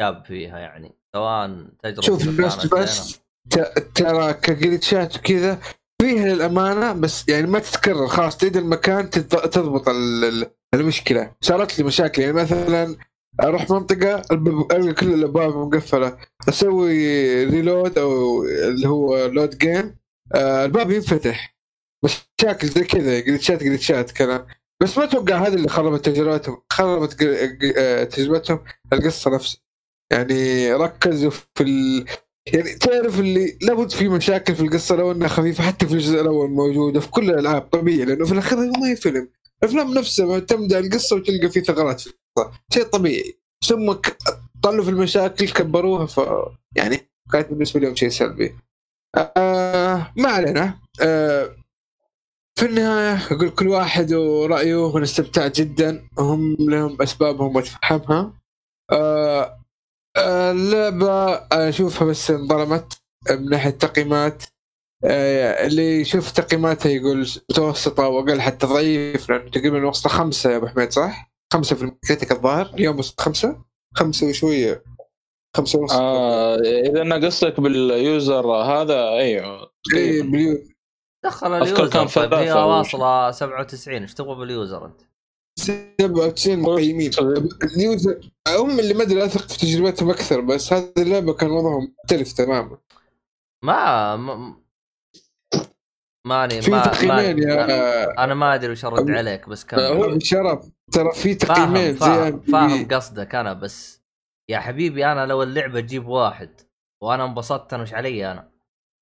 شاب فيها يعني. سواء تجربة شوف بس ت- ترى كجلتشات وكذا فيها للامانه بس يعني ما تتكرر. خلاص تدري المكان تض- تضبط ال- ال- المشكلة. صارت لي مشاكل. يعني مثلا أروح منطقة الباب- كل الأبواب مقفلة. أسوي reload أو اللي هو load game آه الباب ينفتح. مشاكل زي كذا جلتشات جلتشات كلام. بس ما أتوقع هذا اللي خربت تجربتهم. خربت آه، تجربتهم القصة نفسها. يعني ركزوا في ال... يعني تعرف اللي لابد في مشاكل في القصة لو إنها خفيفة حتى في الجزء الأول موجودة في كل الألعاب طبيعي لأنه في الاخير ما هي فيلم الافلام نفسها معتمده على القصة وتلقى في ثغرات في شيء طبيعي. ثم طلوا في المشاكل كبروها ف يعني كانت بالنسبة لهم شيء سلبي. آه ما علينا. آه في النهاية أقول كل واحد ورأيه وأنا استمتعت جدا. هم لهم أسبابهم وأتفهمها آه اللعبة أشوفها بس انظلمت من ناحية تقييمات آه، اللي يشوف تقييماتها يقول متوسطة وأقل حتى ضعيف لأنه تقريبا وصلت خمسة يا أبو حميد صح؟ خمسة في ال critic الظاهر اليوم وصلت خمسة؟ خمسة وشوية. خمسة ونص. آه إذا أنا قصدك بال user هذا أيوه. إيه مليون دخل ال user كان هي واصلة 97 إيش تبغى بال user أنت؟ 97 مقيمين ال user هم اللي ما أدري أثق في تجربتهم أكثر بس هذه اللعبة كان وضعهم مختلف تماما. ما ما- ماني في ما تقييمين ما يا أنا ما أدري وش أرد عليك بس كمل. هو- ابو شرف. ترى في تقييمين فاهم, فاهم قصدك أنا بس يا حبيبي أنا لو اللعبة تجيب واحد وأنا انبسطت أنا وش علي أنا؟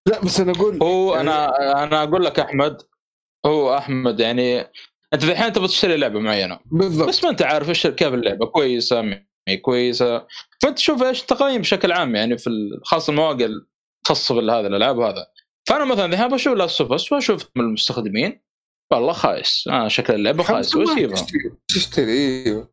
لا بس أنا أقول هو يعني- أنا أنا أقول لك أحمد هو أحمد يعني أنت الحين تبغى تشتري لعبة معينة. بالضبط. بس ما أنت عارف إيش كيف اللعبة كويسة ما هي كويسة. فأنت تشوف إيش التقييم بشكل عام يعني في ال- خاصة المواقع الخاصه بهذا الألعاب هذا فأنا مثلا ذهب أشوف Last of Us وأشوف من المستخدمين والله خايس. آه شكل اللعبة خايس. واسيبها تشتري- أيوه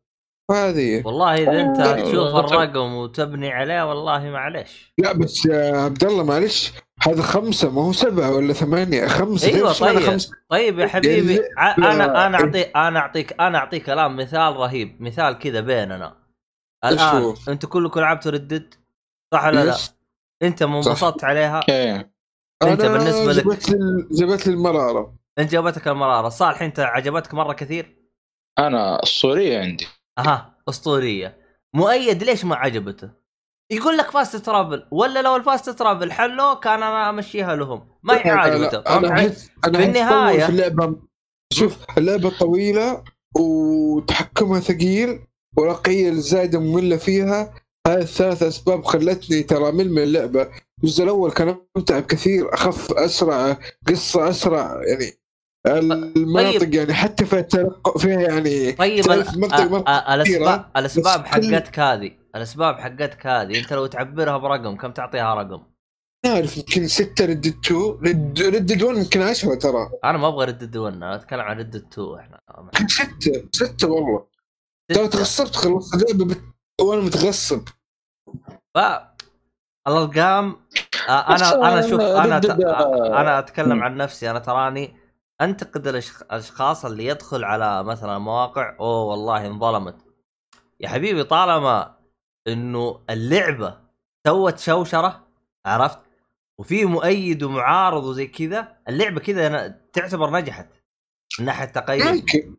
وهذه. هي. والله إذا أنت آه، تشوف آه، الرقم وتبني عليه والله معلش لا بس يا عبد الله معلش هذا خمسة ما هو سبعة ولا ثمانية. خمسة أيوه طيب. خمسة؟ طيب يا حبيبي يعني- ع- أنا أنا اعطيك أنا أعطيك أنا أعطيك الان مثال رهيب مثال كذا بيننا. الآن؟ أنتم كلكم لعبتوا Red Dead صح ولا لا؟ أنت. انبسطت عليها؟ إيه. أنا بالنسبة لك- جبت لي جبت لي المرارة. أنت جابتك المرارة. صالح أنت عجبتك مرة كثير؟ أنا أسطورية عندي. أها أسطورية. مؤيد ليش ما عجبته؟ يقول لك fast travel ولا لو ال fast travel حلوة كان أنا أمشيها لهم. ما هي عاجبته أنا علي؟ احس أنا في طول في اللعبة. شوف اللعبة طويلة وتحكمها ثقيل ورقية الزايده مملة فيها. هذه الثلاث أسباب خلتني ترى مل من اللعبة. الجزء الأول كان ممتع بكثير أخف أسرع قصة أسرع يعني المناطق يعني حتى فيها تلق... فيها يعني طيب منطق الاسباب الأسباب حقتك هذه الأسباب حقتك هذه أنت لو تعبرها برقم كم تعطيها رقم؟ عارف يمكن 6 ردد 2 ردد 1 يمكن 10 ترى. أنا ما أبغى ردد 1 أنا أتكلم عن ردد 2 إحنا. يمكن 6 6 والله ترى تغصبت خلصت اللعبة بت... وأنا متغصب. ف الأرقام أنا أنا شوف أنا أنا أتكلم. عن نفسي. أنا تراني أنتقد الأشخاص اللي يدخل على مثلا مواقع أوه والله انظلمت. يا حبيبي طالما إنه اللعبة سوت شوشرة عرفت؟ وفي مؤيد ومعارض وزي كذا اللعبة كذا تعتبر نجحت من ناحية تقييم. ممكن.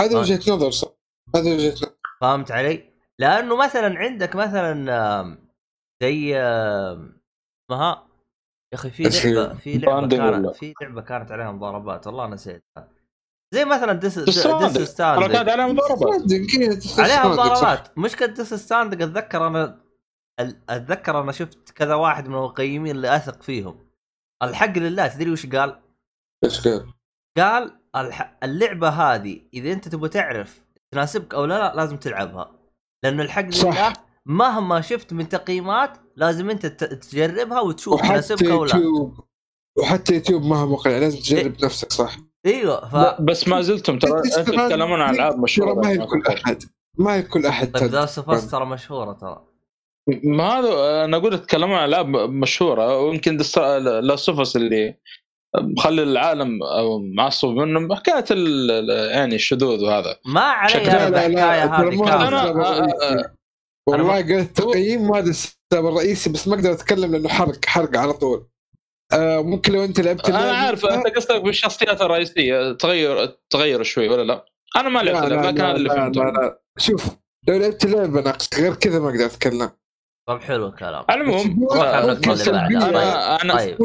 هذا آه. وجهة نظر صح. هذا وجهة نظر. فهمت علي؟ لأنه مثلا عندك مثلا زي اسمها؟ يا أخي في؟ لعبة في لعبة؟ كانت في لعبة كانت عليها مضاربات والله نسيتها زي مثلا Death. Death Stranding عليها مضاربات عليها مضاربات مشكله Death Stranding أتذكر أنا ال- أتذكر أنا شفت كذا واحد من المقيمين اللي أثق فيهم الحق لله تدري وش قال؟ إيش قال؟ قال الح... اللعبة هذه إذا أنت تبغى تعرف تناسبك أو لا, لا لازم تلعبها لأنه الحق صح. لله مهما شفت من تقييمات لازم انت تجربها وتشوف تناسبك أو لا. يوتيوب. وحتى يوتيوب ما هو مقنع لازم تجرب نفسك صح؟ إيوه ف بس ما زلتم ترى أنتم تتكلمون عن ألعاب ترى مشهورة. ما هي كل أحد. ما هي كل احد طيب تد- ذا ترى مشهورة ترى. ما هذا أنا أقول تتكلمون عن ألعاب مشهورة. ويمكن لاستوفس اللي مخلي العالم أو معصب منهم حكاية يعني الشذوذ وهذا. ما علي ترى هذه والله قلت التقييم ما هذا السبب الرئيسي بس ما أقدر أتكلم لأنه حرق حرق على طول. آه ممكن لو أنت لعبت أنا عارف أنت قصدك بالشخصيات الرئيسية تغير تغير شوي ولا لا؟ أنا ما لعبت لا لكن هذا لا, اللي لا, فهمته. لا, لا. شوف لو لعبت لعبة ناقص غير كذا ما أقدر أتكلم. طب حلو الكلام. على المهم. أنا أنا طيب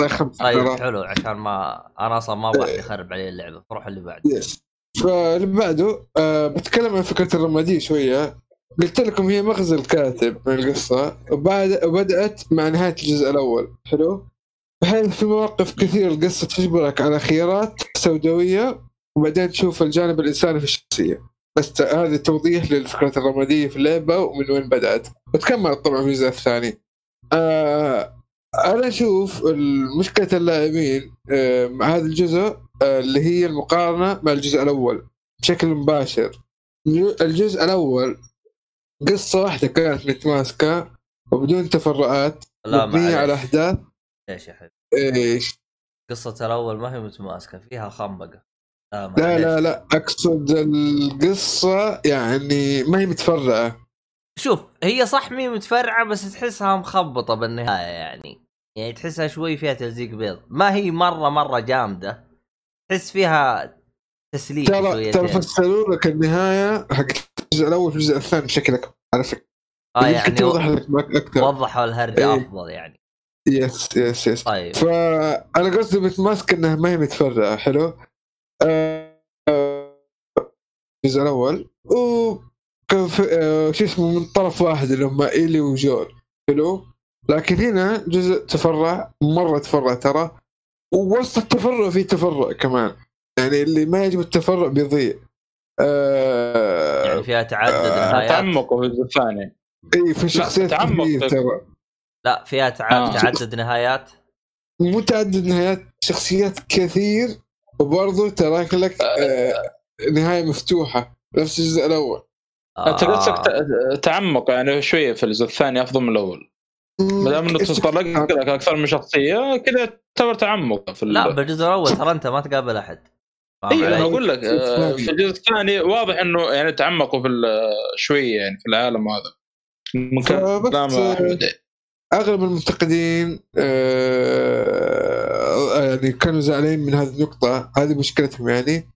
حلو. خمسه طيب ترى. حلو عشان ما أنا أصلا ما أبغى يخرب علي اللعبة. فروح اللي بعده يس فاللي بعده آه بتكلم عن فكرة الرماديه شوية. قلت لكم هي مغزى الكاتب من القصة. وبعد وبدأت مع نهاية الجزء الأول. حلو؟ بحيث في مواقف كثير القصة تجبرك على خيارات سوداوية وبعدين تشوف الجانب الإنساني في الشخصية. بس هذا توضيح للفكرة الرمادية في اللعبة ومن وين بدأت. وتكملت طبعا في الجزء الثاني. آه أنا أشوف مشكلة اللاعبين آه مع هذا الجزء آه اللي هي المقارنة مع الجزء الأول بشكل مباشر. الجزء الأول قصة واحدة كانت متماسكة وبدون تفرعات لا مبنية على أحداث. إيش يا حبيبي؟ إيش؟ قصة الأول ما هي متماسكة فيها خنبقة. لا لا. لا لا أقصد القصة يعني ما هي متفرعة. شوف هي صح مي متفرعة بس تحسها مخبطة بالنهاية يعني. يعني تحسها شوي فيها تلزيق بيض. ما هي مرة مرة جامدة. تحس فيها تسليك ترى ترى فسروا لك النهايه حق الجزء الأول في الجزء الثاني بشكل أكبر على فكرة. آه يعني توضح لك أكثر. وضحوا الهرجة إيه. أفضل يعني. يس يس يس طيب. فانا قصدي متماسك انها ما هي متفرعة حلو؟ آه، الجزء الأول. و آه، شو اسمه من طرف واحد اللي هم إيلي وجويل حلو؟ لكن هنا جزء تفرع مرة تفرع ترى. ووسط التفرع في تفرع كمان. يعني اللي ما يجب التفرع بيضيع. آه يعني فيها تعدد آه، نهايات تعمقوا في الجزء الثاني. إي في شخصيات تعمق ترى. لا فيها تع... آه. تعدد نهايات. متعدد نهايات شخصيات كثير وبرضه تراك لك آه نهاية مفتوحة نفس الجزء الأول. أنت قصدك آه. تعمق يعني شوية في الجزء الثاني أفضل من الأول. ما دام إنه تطلق لك أكثر من شخصية كذا تعتبر تعمق في لا بالجزء الأول ترى أنت ما تقابل أحد. فاهم اي أنا؟ أقول لك آه،. في الجزء الثاني واضح إنه يعني تعمقوا في ال- شوية يعني في العالم هذا. من آه، أغلب المنتقدين آه يعني كانوا زعلانين من هذه النقطة. هذه مشكلتهم يعني.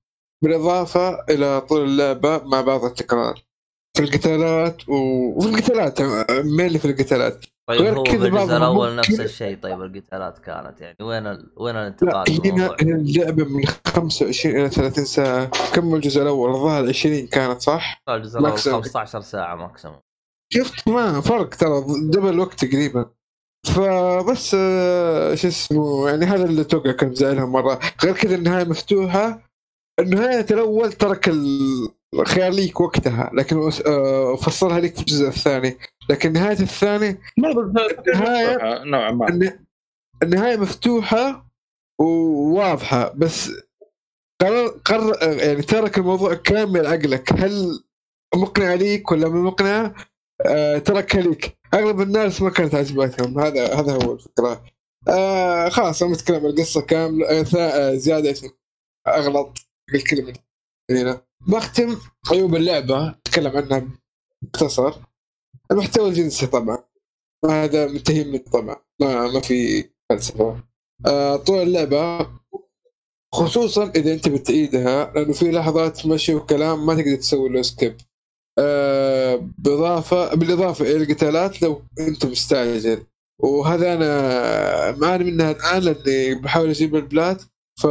بالإضافة إلى طول اللعبة مع بعض التكرار. في القتالات وفي القتالات مين في القتالات. طيب غير هو كذا بعضهم الأول نفس الشيء. طيب القتالات كانت يعني وين ال... وين لا الانتقال هنا اللعبة من 25 إلى 30 ساعة. كم الجزء الأول؟ الظاهر 20 كانت صح؟ الجزء الأول maximum. 15 ساعة maximum شفت؟ ما فرق ترى double الوقت تقريبا فبس آه، شو اسمه يعني هذا اللي توقع كان مزعلهم مرة. غير كذا النهاية مفتوحة. النهاية الأول ترك الخيار ليك وقتها لكن آه، فصلها لك في الجزء الثاني. لكن نهاية الثاني النهاية- نوعا ما. الن- النهاية مفتوحة وواضحة بس قرر قرر يعني ترك الموضوع كامل عقلك. هل مقنع ليك ولا مو مقنع؟ آه تركها ليك. أغلب الناس ما كانت عجبتهم هذا هذا هو الفكرة. آه خلاص أنا متكلم القصة كاملة آه ثا- آه زيادة أغلط بالكلمة هنا بختم عيوب اللعبه اتكلم عنها باختصار. المحتوى الجنسي طبعا. هذا منتهي منه طبعا ما ما في فلسفة. آه طول اللعبة خصوصا إذا أنت بتعيدها لأنه في لحظات مشي وكلام ما تقدر تسوي له سكيب آه بالإضافة إلى القتالات لو أنت مستعجل. وهذا أنا معاني منها الآن لأني بحاول أجيب البلات. ف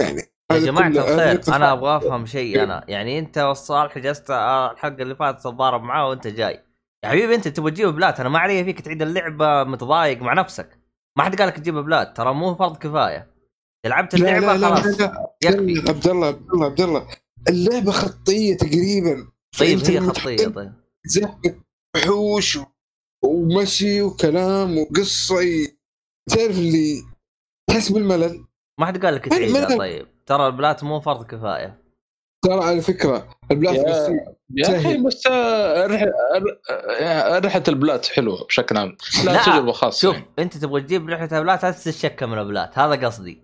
يعني يا جماعة الخير أنا أبغى افهم شيء أنا. يعني أنت والصالح جلست آه، الحلقة اللي فاتت تتضارب معاه وأنت جاي. يا حبيبي أنت تبغى تجيب بلات أنا ما علي فيك تعيد اللعبة متضايق مع نفسك. ما حد قالك تجيب بلات ترى مو فرض كفاية. لعبت لا اللعبة لا لا, لا, خلاص لا. يكفي. عبد الله عبد الله عبد الله اللعبة خطية تقريبا. طيب هي خطية طيب. زحمة وحوش ومشي وكلام وقصة ي- تعرف اللي تحس بالملل؟ ما حد قالك من- تعيدها طيب. ترى ال plat مو فرض كفاية. ترى على فكرة ال plat يا- يا أخي. بس آه، رح- آه، ريحة ال plat حلوة بشكل عام. لا, لا، تجربة خاصة شوف يعني. أنت تبغى تجيب لعبة plat لا تتشكى من ال plat. هذا قصدي.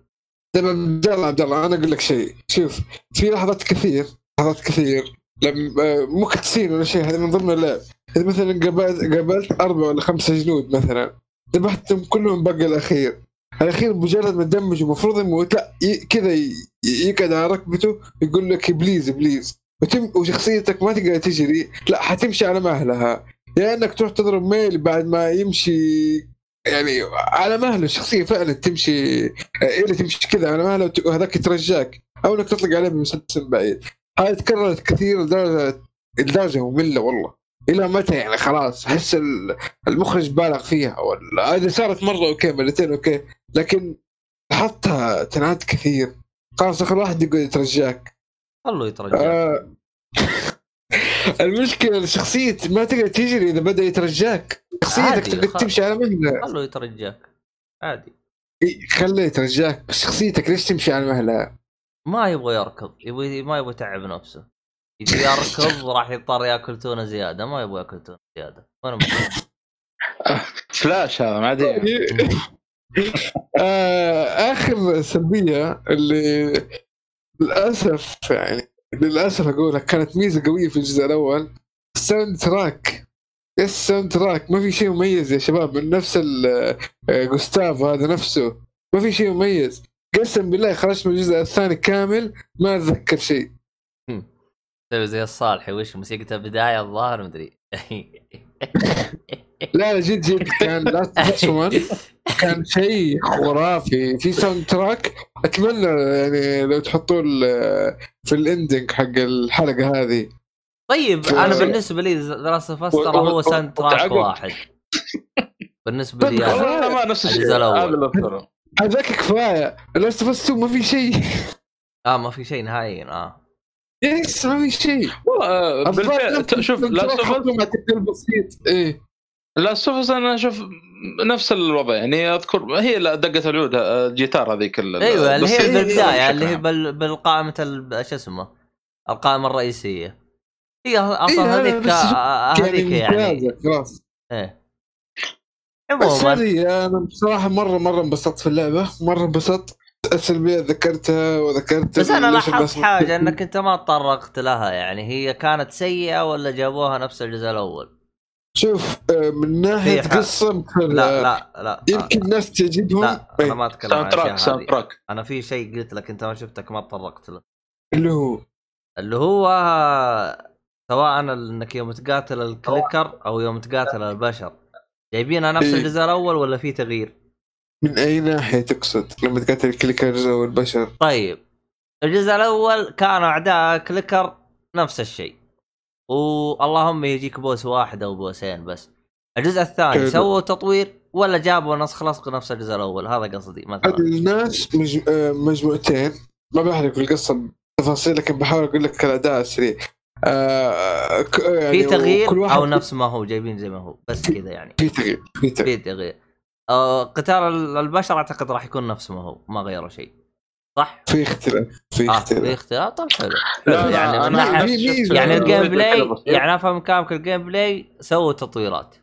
طيب عبد الله عبد الله أنا أقول لك شيء. شوف في لحظات كثير لحظات كثير لما آه، مو cutscene ولا شيء هذا من ضمن اللعب إذا مثلا قابلت قابلت أربع ولا خمسة جنود مثلا ذبحتهم كلهم بقى الأخير. الأخير مجرد ما دمج المفروض يموت لا كذا يقعد على ركبته يقول لك please please. وتم وشخصيتك ما تقدر تجري. لا حتمشي على مهلها. يا إنك تروح تضرب melee بعد ما يمشي يعني على مهله. الشخصية فعلا تمشي إيه اللي تمشي كذا على مهله وهذاك يترجاك. أو إنك تطلق عليه بمسدس بعيد. هذه تكررت كثير لدرجه لدرجة مملة والله. إلى متى يعني؟ خلاص أحس ال- المخرج بالغ فيها ولا هذه صارت مرة okay مرتين okay لكن حطها تنعاد كثير. خلاص آخر واحد يقول يترجاك. خلوا يترجى آه *laughs* المشكلة الشخصية ما تقدر تجري إذا بدأ يترجاك. شخصيتك تقدر. تمشي على مهله خلوا يترجاك. عادي. خليه يترجاك. بس شخصيتك ليش تمشي على مهلها ما يبغى يركض يبغى ما يبغى يتعب نفسه. يجي يركض راح يضطر ياكل تونة زيادة ما يبغى ياكل تونة زيادة. وين؟ *laughs* فلاش هذا ما ادري *laughs* آه آخر سلبية اللي للأسف يعني للأسف اقولها كانت ميزة قوية في الجزء الأول. ال soundtrack yes ال soundtrack ما في شيء مميز يا شباب من نفس آه، جوستافو هذا نفسه. ما في شيء مميز. قسم بالله خرجت من الجزء الثاني كامل ما أتذكر شيء. تسوي زي الصالحي وش موسيقى البداية؟ الظاهر مدري *laughs* لا لا جد جد كان Last *laughs* كان شيء خرافي. في soundtrack أتمنى يعني لو تحطوه ال- في ال ending حق الحلقة هذه. طيب ف- أنا بالنسبة لي The Last of Us ترى هو soundtrack. واحد. بالنسبة لي أنا. ما نفس الشيء. هذاك كفاية. Last ما في شيء. آه ما في شيء نهائيا آه. yes ما في شيء. والله آه، شوف لا بسيط. إيه. لا سوفس أنا أشوف نفس الوضع يعني أذكر هي لا دقة العود آه، الجيتار هذيك أيوه اللي هي بالبدايه اللي هي بالقائمة ال- شو اسمه القائمة الرئيسية. هي أصلا إيه، هذيك بس شوف، هذيك يعني. خلاص. إيه. بس عموما هذه أنا بصراحة مرة مرة انبسطت في اللعبة مرة انبسطت. السلبيات ذكرتها وذكرت بس أنا لاحظت حاجة *laughs* إنك أنت ما تطرقت لها يعني هي كانت سيئة ولا جابوها نفس الجزء الأول؟ شوف آه، من ناحية. قصة لا لا لا. يمكن الناس تعجبهم لا إيه، أنا ما أتكلم عن track soundtrack أنا في شيء قلت لك أنت ما شفتك ما تطرقت له. اللي هو؟ اللي هو سواء إنك يوم تقاتل ال clicker أو يوم تقاتل البشر. جايبينها نفس إيه. الجزء الأول ولا في تغيير؟ من اي ناحيه تقصد؟ لما تقاتل ال clickers والبشر طيب. الجزء الأول كانوا أعداء clicker نفس الشيء. واللهم يجيك boss واحد أو بوسين بس. الجزء الثاني. سووا تطوير ولا جابوا نسخ لصق نفس الجزء الأول؟ هذا قصدي مثلا الناس مج... آه، مجموعتين. ما بحرق القصة بتفاصيل لكن بحاول أقول لك الأداء السريع. آه ك- يعني في تغيير أو نفس ما هو جايبين زي ما هو بس كذا يعني. في تغيير في تغيير. في تغيير. آه قتال ال- البشر أعتقد راح يكون نفس ما هو ما غيروا شيء. صح؟ في اختلاف في آه اختلاف. في اختلاف؟ طب حلو. لا يعني لا من شفت يعني ال gameplay بسيط. يعني أفهم كلامك ال gameplay سووا تطويرات.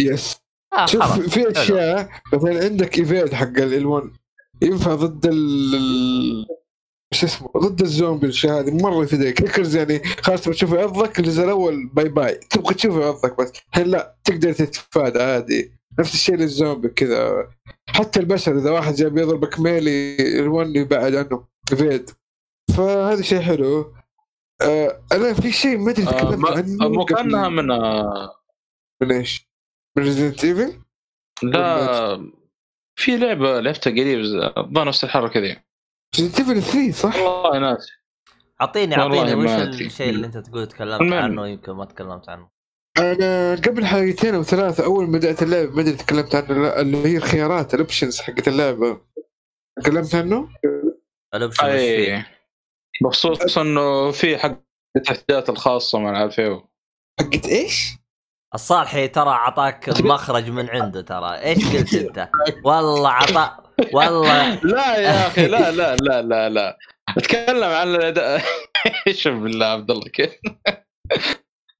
yes. آه شوف في أشياء مثلا عندك evade حق L1 ينفع ضد ال شو اسمه ضد الزومبي الأشياء هذه مرة يفيدك. clickers يعني خلاص تبغى تشوف عضك الجزء الأول bye bye تبغى تشوف عضك بس. الحين لا تقدر تتفادى عادي. نفس الشيء للزومبي كذا حتى البشر إذا واحد جاي بيضربك melee L1 يبعد عنه evade فهذا شيء حلو آه أنا في شيء ما أدري آه، تكلمت ما- عنه مو قبل. كأنها من آه، من إيش؟ من Resident Evil؟ لا في لعبة لعبتها قريب الظاهر نفس الحركة ذي Resident Evil 3 صح؟ والله ناسي أعطيني أعطيني وش. الشيء اللي أنت تقول تكلمت. عنه يمكن ما تكلمت عنه أنا قبل حلقتين أو ثلاثة أول ما بدأت اللعبه ما أدري تكلمت عنه لا اللي هي الخيارات ال options حقت اللعبة تكلمت عنه؟ ال option وش فيه؟ اي بخصوص إنه في حق التحديات الخاصة ما عارف إيه حقت إيش؟ الصالحي ترى اعطاك مخرج من عنده ترى إيش قلت أنت؟ والله عطى والله *laughs* لا يا أخي لا لا لا لا لا أتكلم عن الأداء *laughs* شوف بالله عبد الله كيف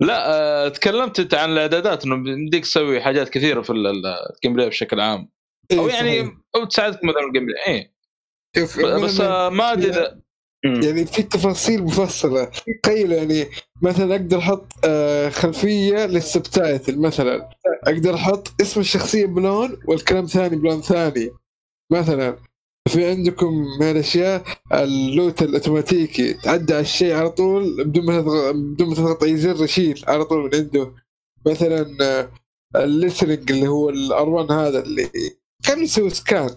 لا آه، تكلمت أنت عن الإعدادات إنه بديك تسوي حاجات كثيرة في ال- ال- ال gameplay بشكل عام. أو إيه، يعني صحيح. أو تساعدك مثلا ال gameplay اي شوف بس آه، ما أدري اذا مم. يعني في تفاصيل مفصلة. تخيل يعني مثلا أقدر أحط آه، خلفية لل subtitle مثلا. أقدر أحط اسم الشخصية بلون والكلام ثاني بلون ثاني مثلا. في عندكم من الأشياء ال loot الأوتوماتيكي تعدى على الشيء على طول بدون ما تضغط بدون ما تضغط أي زر يشيل على طول من عنده. مثلا ال listening اللي هو ال R1 هذا اللي كان يسوي scan.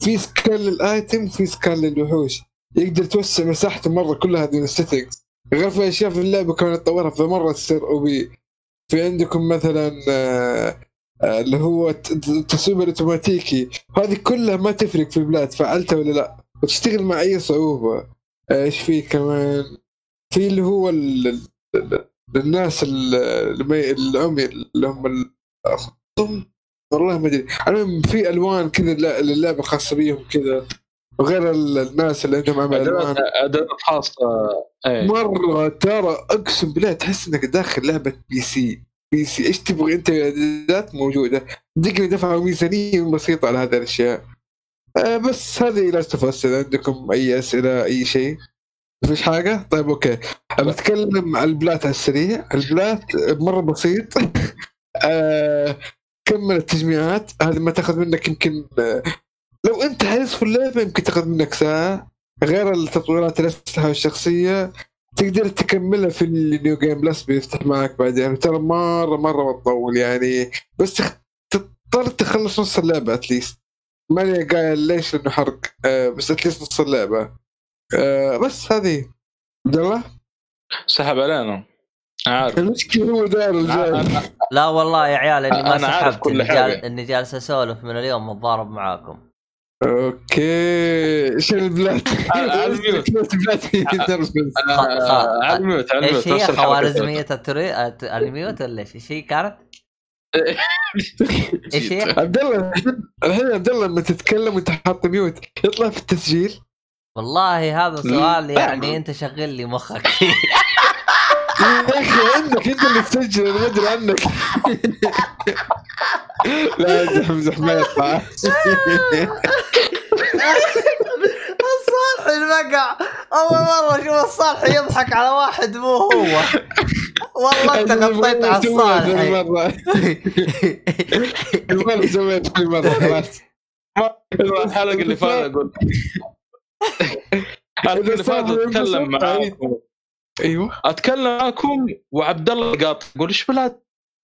في scan لل item وفي scan للوحوش. يقدر توسع مساحته مرة كلها هذه ال sticks غير في أشياء في اللعبة كمان تطورها فمرة تصير OP. في عندكم مثلا آه، آه، اللي هو الت- التصويب الأوتوماتيكي. هذه كلها ما تفرق في ال plat فعلتها ولا لا؟ وتشتغل مع أي صعوبة؟ آه، إيش في كمان؟ في اللي هو ال- ال- ال- الناس ال- الم- العمي اللي هم والله ما أدري. المهم في ألوان كذا للعبة خاصة بيهم كذا وغير ال- الناس اللي عندهم عمى ألوان. اعدادات خاصة اي مرة ترى أقسم بالله تحس إنك داخل لعبة PC PC إيش تبغى؟ أنت الاعدادات موجودة. دقني دفعوا ميزانية بسيطة على هذه الأشياء. آه بس هذه لا تفصل. عندكم أي أسئلة أي شيء؟ مفيش حاجة؟ طيب okay. بتكلم عن ال plat على السريع. ال plat مرة بسيط. *laughs* آه كمل التجميعات. هذه ما تأخذ منك يمكن آه لو أنت حريص في اللعبة يمكن تأخذ منك ساعة. غير التطويرات الأسلحة والشخصيه تقدر تكملها في ال New Game Plus بيفتح معك بعدين. ترى مره مرة بتطول يعني. بس تضطر تخلص نص اللعبة at least ماني قايل ليش إنه حرق. آه بس at least نص اللعبة. آه بس هذه. عبد الله؟ سحب علينا. عارف. المشكلة هو أنا- لا والله يا عيال إني ما أنا عارف سحبت. إني جالس أسولف من اليوم متضارب معاكم. okay. إيش البلاد *laughs* على الميوت. البلاد خ- خ- آه، على ال mute على ال mute. إيش هي الت- ال mute ولا إيش؟ إيش هي كانت؟ *laughs* إيش هي؟ عبد الله الحين عبد الله لما تتكلم وانت حاط ميوت يطلع في التسجيل؟ والله هذا سؤال. يعني أنت شغل لي مخك. فيه *laughs* يا أخي عندك أنت اللي تسجل أنا ما أدري عنك. لا امزح امزح ما يطلع الصالح البقع. أول مرة أشوف الصالح يضحك على واحد مو هو. والله أنت غطيت على الصالح. المرة المرة سويت كل مرة. خلاص الحلقة اللي فاتت أقول. الحلقة اللي فاتت أتكلم معاكم. أيوه. أتكلم معاكم وعبد الله قاطع يقول إيش بلا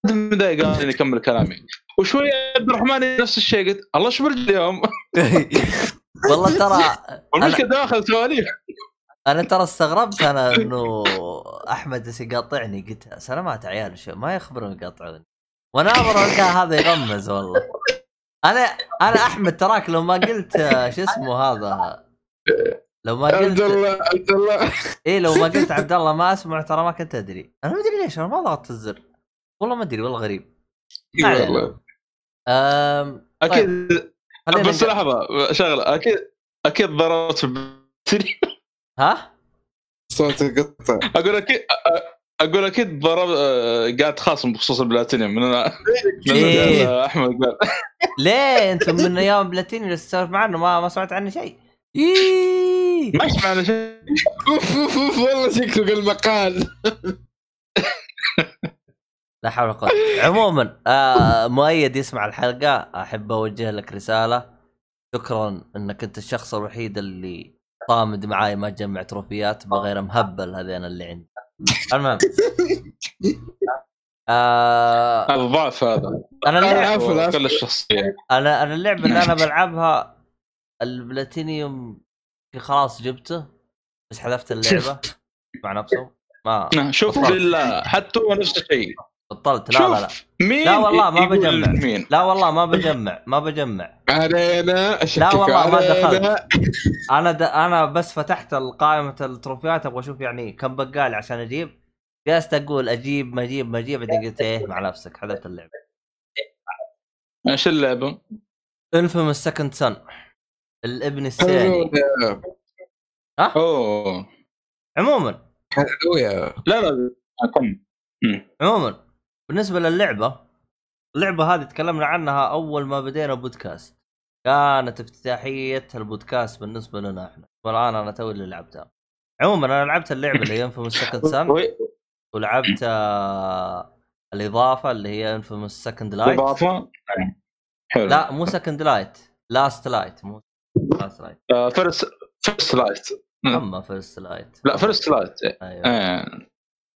آدم ذا قال يكمل كلامي. وشوي عبد الرحمن نفس الشيء قلت الله إيش برج اليوم. *laughs* والله ترى *laughs* والمشكلة داخل سواليف؟ أنا ترى استغربت أنا إنه أحمد يقاطعني قلت سلامات يا عيال شو ما يخبرون يقاطعوني. القى هذا يغمز والله. أنا أنا أحمد تراك لو ما قلت آه، شو اسمه هذا؟ لو ما عبد قلت الله عبد الله. إيه لو ما قلت عبد الله ما أسمع ترى ما كنت أدري. أنا ما أدري ليش أنا ما ضغطت الزر. والله ما أدري والله غريب. اي علينا. والله. أم... أكيد خلينا بس لحظة شغلة أكيد أكيد ضربت ها؟ صوت قطع أقول أكيد أقول أكيد ضرب آه، قاعد خاصم بخصوص البلاتينيوم من من إيه. أحمد قال. *laughs* ليه؟ أنتم من أيام بلاتيني اللي تسولف معنا ما ما سمعت عنه شيء. إيه. ما سمعنا شيء اوف اوف اوف والله شكله المقال لا حول ولا قوة. عموما آه مؤيد يسمع الحلقة. أحب أوجه لك رسالة. شكرا إنك أنت الشخص الوحيد اللي طامد معاي ما تجمع تروفيات بغير مهبل هذين اللي عندي. المهم. آه الضعف هذا. أنا اللعب. كل الشخصية. أنا أنا اللعبة اللي أنا بلعبها البلاتينيوم خلاص جبته بس حذفت اللعبة مع نفسه. ما شوف بطلت. بالله حتى هو نفس الشيء. بطلت. لا لا لا. مين لا والله ما بجمع. مين؟ لا والله ما بجمع ما بجمع. علينا اشكك والله ما علينا. *laughs* أنا د... أنا بس فتحت قائمه ال trophies أبغى أشوف يعني كم بقالي عشان أجيب. جلست أقول أجيب ما أجيب ما أجيب بعدين قلت إيه مع نفسك حذفت اللعبة. إيش اللعبة؟ Infamous Second Son الابن الثاني. هللويا أوه. عموما. هللويا لا لا عموما. بالنسبة للعبة اللعبة هذه تكلمنا عنها أول ما بدينا بودكاست. كانت افتتاحية البودكاست بالنسبة لنا إحنا. والان أنا توي اللي لعبتها. عموما أنا لعبت اللعبة اللي هي Infamous Second Son ولعبت آه، الإضافة اللي هي Infamous Second Light إضافة؟ حلو. لا مو Second Light Last Light مو Last Light First First Light أما First Light لا First Light أيوه. إيه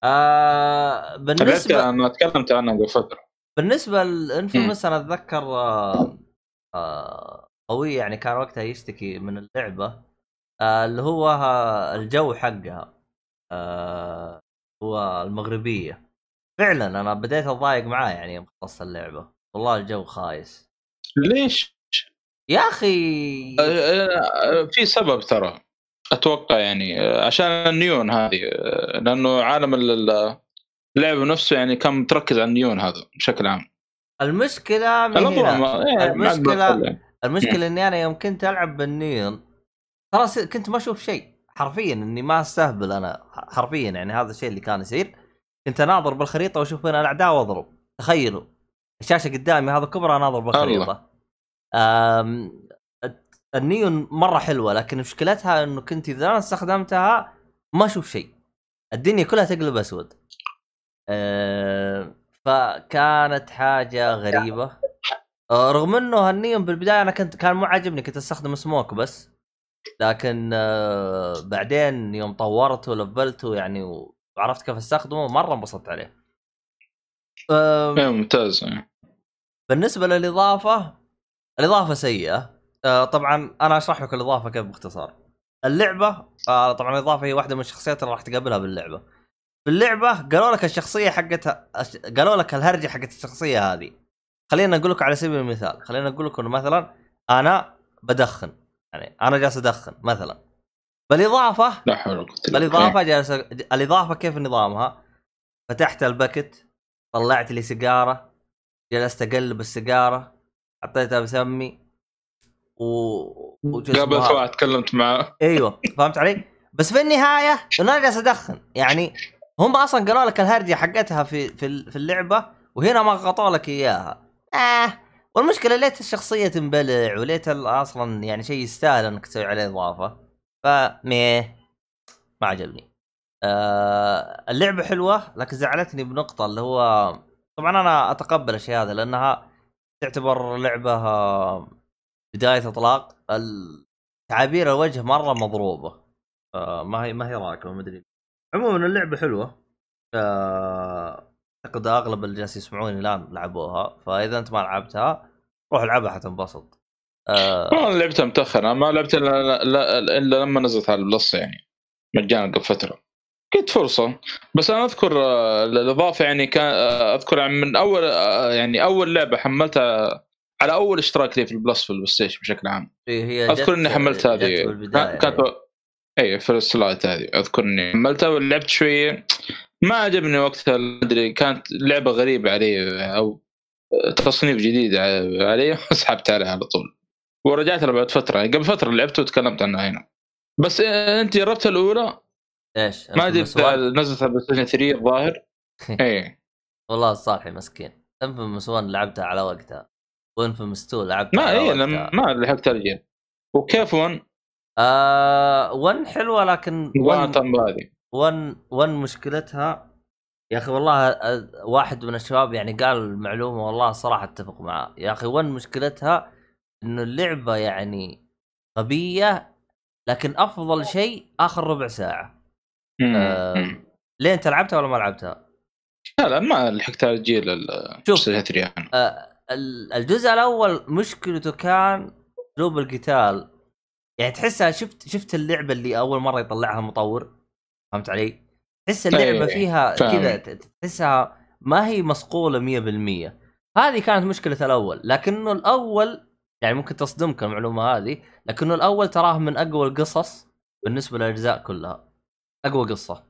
آه بالنسبة أنا تكلمت عنها قبل فترة. بالنسبة لل Infamous أنا أتذكر آه آه قوي يعني كان وقتها يشتكي من اللعبة آه اللي هو الجو حقها آه هو المغربية. فعلا أنا بديت اتضايق معاه يعني يوم خلصت اللعبة. والله الجو خايس. ليش؟ يا أخي آه، آه، في سبب ترى. أتوقع يعني آه، عشان النيون هذه آه، لأنه عالم ال- ال- اللعب نفسه يعني كان متركز على النيون هذا بشكل عام. المشكلة من الاضواء هنا ما- إيه، أقدر أطلع. المشكلة إني أنا يوم كنت ألعب بالنيون س- كنت ما أشوف شيء حرفيا إني ما أستهبل أنا حرفيا يعني هذا الشيء اللي كان يصير. كنت أناظر بالخريطة وأشوف وين الأعداء وأضرب. تخيلوا الشاشة قدامي هذا كبر أناظر بالخريطة. النيون مرة حلوة لكن مشكلتها إنه كنت إذا أنا استخدمتها ما أشوف شيء. الدنيا كلها تقلب أسود. أه... فكانت حاجة غريبة. آه، رغم إنه النيون بالبداية أنا كنت كان مو عاجبني كنت أستخدم سموك بس. لكن آه، بعدين يوم طورته ولفلته يعني وعرفت كيف أستخدمه مرة انبسطت عليه. آم، إيه، ممتاز إيه. بالنسبة للإضافة الإضافة سيئة. آه، طبعا أنا أشرح لك الإضافة كيف باختصار. اللعبة آه، طبعا الاضافه هي واحدة من الشخصيات اللي راح تقابلها باللعبة. في اللعبة قالوا لك الشخصية حقتها قالوا لك الهرجة حقت الشخصية هذه. خلينا نقول لك على سبيل المثال، خلينا نقول لك انه مثلا أنا بدخن يعني أنا جالس أدخن مثلا. بالإضافة لا حول ولا قوة إلا بالله. الاضافه جالسه الإضافة كيف نظامها؟ فتحت ال packet طلعت لي سيجارة جلست أقلب السيجارة حطيتها بسمي و قابلت اسمها- واحد تكلمت معاه. أيوه فهمت علي؟ بس في النهاية أنا جالس أدخن. يعني هم أصلا قالوا لك الهرجة حقتها في في ال- في اللعبة وهنا ما غطوا لك إياها. آه والمشكلة ليت الشخصية تنبلع وليت أصلا يعني شيء يستاهل إنك تسوي عليه إضافة. فميه ما عجبني. آه اللعبة حلوة لكن زعلتني بنقطة اللي هو طبعا أنا أتقبل الشيء هذا لأنها تعتبر لعبة آه، بداية إطلاق تعابير الوجه مرة مضروبة. آه ما هي ما هي راكبة ما أدري. عموما اللعبة حلوة. آه، أعتقد أغلب اللي جالس يسمعوني الآن لعبوها فإذا أنت ما لعبتها روح العبها حتنبسط آه، *laughs* ما لعبتها متأخر ما لعبتها إلا لا- إلا لما نزلت على ال Plus يعني مجانا قبل فترة. قلت فرصة بس أنا أذكر آه، الإضافة يعني كان آه، أذكر يعني من أول آه، يعني أول لعبة حملتها على أول اشتراك لي في ال Plus في ال PlayStation بشكل عام. إيه، هي أذكر جت- اني حملت هذه كانت اي First Light هذه. أذكر إني حملتها ولعبت شوية. ما عجبني وقتها أدري كانت لعبة غريبة علي أو تصنيف جديد علي سحبت عليها على طول. ورجعت لها بعد فترة. يعني قبل فترة لعبت وتكلمت عنها هنا. بس أنت جربتها الأولى؟ إيش؟ ما أدري؟ نزلت على PlayStation 3 الظاهر. *laughs* اي والله الصالحي مسكين. Infamous 1 لعبتها على وقتها. و Infamous 2 لعبتها ما على اي وقتها؟ لما- ما لحقت ارجع وكيف one؟ آه 1 حلوة لكن 1 ضاعت هذه 1 1 مشكلتها يا أخي والله واحد من الشباب يعني قال المعلومة والله صراحة أتفق معاه يا أخي 1 مشكلتها إنه اللعبة يعني غبية لكن أفضل شيء آخر ربع ساعة. آه، ليه أنت لعبتها ولا ما لعبتها؟ لا لا ما لحقت على الجيل ال- شوف. PlayStation 3 أنا آه، الجزء الأول مشكلته كان اسلوب القتال. يعني تحسها شفت شفت اللعبة اللي أول مرة يطلعها المطور؟ فهمت علي؟ تحس اللعبة إيه، فيها فاهم. كذا تحسها ما هي مصقولة 100% هذه كانت مشكلة الأول. لكنه الأول يعني ممكن تصدمك المعلومة هذه لكنه الأول تراه من أقوى القصص بالنسبة للأجزاء كلها. أقوى قصة.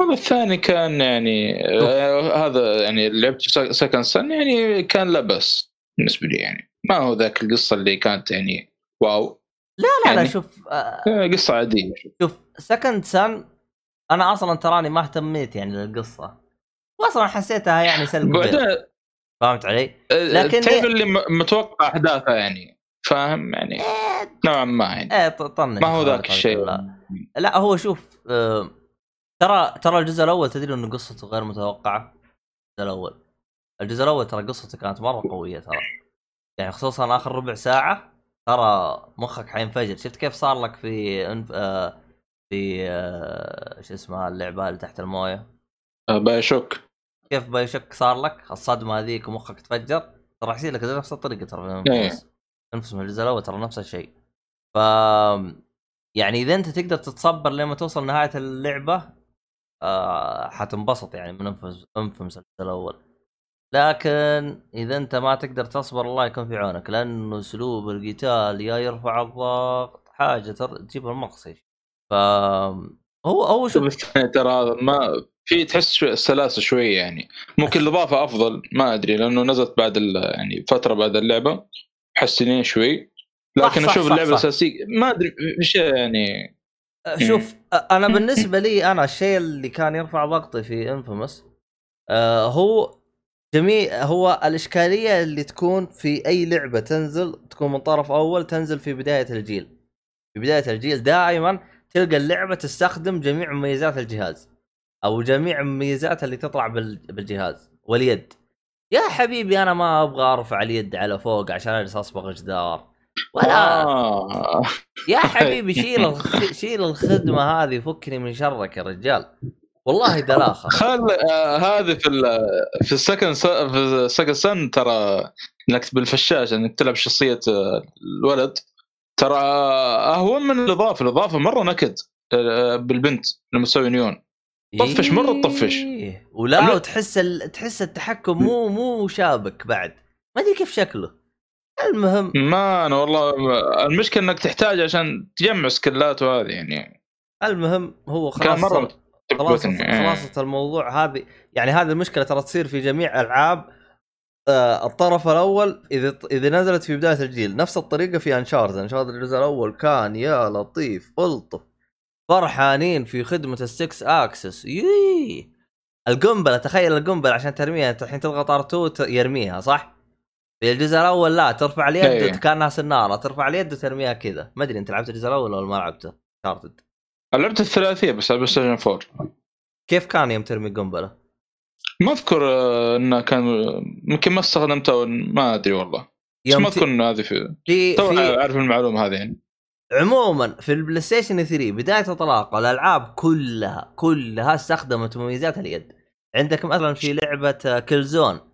هذا الثاني كان يعني آه هذا يعني لعبت سكند سن يعني كان لا بس بالنسبة لي يعني. ما هو ذاك القصة اللي كانت يعني wow. لا لا لا يعني- شوف آه، آه، قصة عادية. شوف Second Son أنا أصلا تراني ما اهتميت يعني للقصة. واصلا حسيتها يعني سلق بيض. بعدين فهمت علي؟ لكن تعرف اللي متوقع أحداثها يعني فاهم يعني؟ إيه، نوعا ما يعني. إيه طنش. ما هو ذاك الشيء. لا. لا هو شوف آه، ترى ترى الجزء الأول تدري انه قصته غير متوقعة؟ الجزء الأول. الجزء الأول ترى قصته كانت مرة قوية ترى. يعني خصوصا آخر ربع ساعة ترى مخك حينفجر. شفت كيف صار لك في انف... آه، في آه، شو اسمها اللعبة اللي تحت الموية؟ آه، باي شوك كيف بايوشك صار لك؟ الصدمة هذيك ومخك تفجر. ترى يصير لك نفس الطريقة ترى في إيه. انفس من الجزء الأول ترى نفس الشيء. ف يعني إذا أنت تقدر تتصبر لما توصل نهايه اللعبة آه حتنبسط يعني من الجزء الأول لكن إذا أنت ما تقدر تصبر الله يكون في عونك لأنه أسلوب القتال يا يرفع الضغط حاجة تر... تجيب المقصي ف هو هو شوف الثاني ترى هذا ما في تحس سلاسة شوية يعني. ممكن الإضافة أفضل ما أدري لأنه نزلت بعد يعني فترة بعد اللعبة محسنين شوي. لكن صح، أشوف صح، اللعبة. الاساسيه ما أدري إيش يعني؟ شوف أنا *laughs* بالنسبة لي أنا الشيء اللي كان يرفع ضغطي في انفيموس آه هو جميع هو الإشكالية اللي تكون في أي لعبة تنزل تكون من طرف أول تنزل في بداية الجيل. في بداية الجيل دائما تلقى اللعبة تستخدم جميع مميزات الجهاز أو جميع مميزاتها اللي تطلع بال- بالجهاز واليد. يا حبيبي أنا ما أبغى أرفع اليد على فوق عشان أجلس أصبغ جدار ولا آه. يا *laughs* حبيبي شيل الخ... شيل الخدمة هذه فكني من شرك يا رجال والله دلاخه خل آه هذه في ال في ال Second S- في ال Second Son ترى إنك بالفشاش إنك تلعب شخصية آه، الولد ترى اهون من الإضافة الإضافة مرة نكد آه، بالبنت لما تسوي نيون طفش، مرة تطفش. إيه. ولا وتحس ال... تحس التحكم مو مو شابك بعد ما أدري كيف شكله المهم ما أنا والله المشكلة إنك تحتاج عشان تجمع skillات وهذه يعني المهم هو خلاص مرة خلاصة. إيه. خلاصة الموضوع هذه يعني هذه المشكلة ترى تصير في جميع ألعاب آه الطرف الأول إذا إذا نزلت في بداية الجيل نفس الطريقة في Uncharted Uncharted الجزء الأول كان يا لطيف ألطف فرحانين في خدمة السكس اكسس يي القنبلة تخيل القنبلة عشان ترميها انت الحين تضغط R2 يرميها صح؟ في الجزء الأول لا ترفع اليد. كانها سنارة ترفع اليد وترميها كذا. ما أدري أنت لعبت الجزء الأول ولا ما لعبته؟ charted. لعبت الثلاثية بس على ستيشن 4 كيف كان يوم ترمي قنبلة؟ ما أذكر آه، إنه كان يمكن ما استخدمته ما أدري والله. بس ما اذكر انه هذه في في two في أعرف المعلومة هذه يعني. عموما في البلاي ستيشن 3 بداية اطلاقه الألعاب كلها كلها استخدمت مميزات اليد. عندك مثلا في لعبة Killzone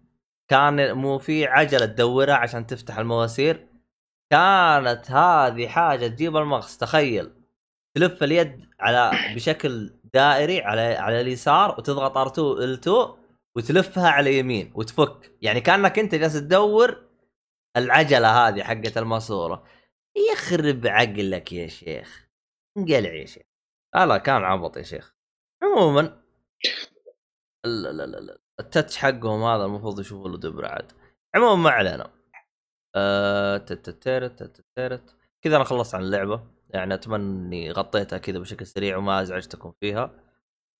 كان مو في عجلة تدورها عشان تفتح المواسير؟ كانت هذه حاجة تجيب المغص تخيل. تلف اليد على بشكل دائري على على اليسار وتضغط ار2 ال2 وتلفها على يمين وتفك. يعني كأنك أنت جالس تدور العجلة هذه حقت الماسورة. يخرب عقلك يا شيخ. انقلع يا شيخ. لا لا كان عبط يا شيخ. عموما ال- ال- ال- التتش حقهم هذا المفروض يشوفوا له دبر عاد. عموما ما علينا. آه، كذا أنا خلصت عن اللعبة. يعني أتمنى إني غطيتها كذا بشكل سريع وما ازعجتكم فيها.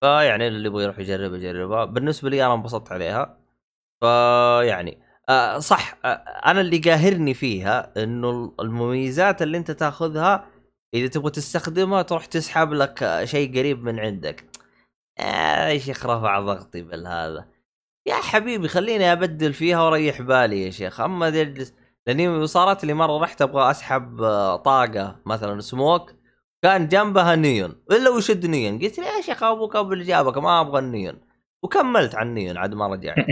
فيعني اللي يبغى يروح يجرب يجربها. بالنسبة لي أنا انبسطت عليها. فيعني آه صح آه أنا اللي قاهرني فيها إنه المميزات اللي أنت تأخذها إذا تبغى تستخدمها تروح تسحب لك شيء قريب من عندك. آه يا شيخ رفع ضغطي بالهذا. يا حبيبي خليني أبدل فيها وريح بالي يا شيخ. أما تجلس لاني صارت لي مرة رحت أبغى أسحب آه، طاقة مثلا سموك. كان جنبها نيون. إلا ويشد نيون. قلت له يا شيخ أبوك أبو اللي جابك ما أبغى النيون. وكملت عن النيون عاد ما رجعت. *laughs*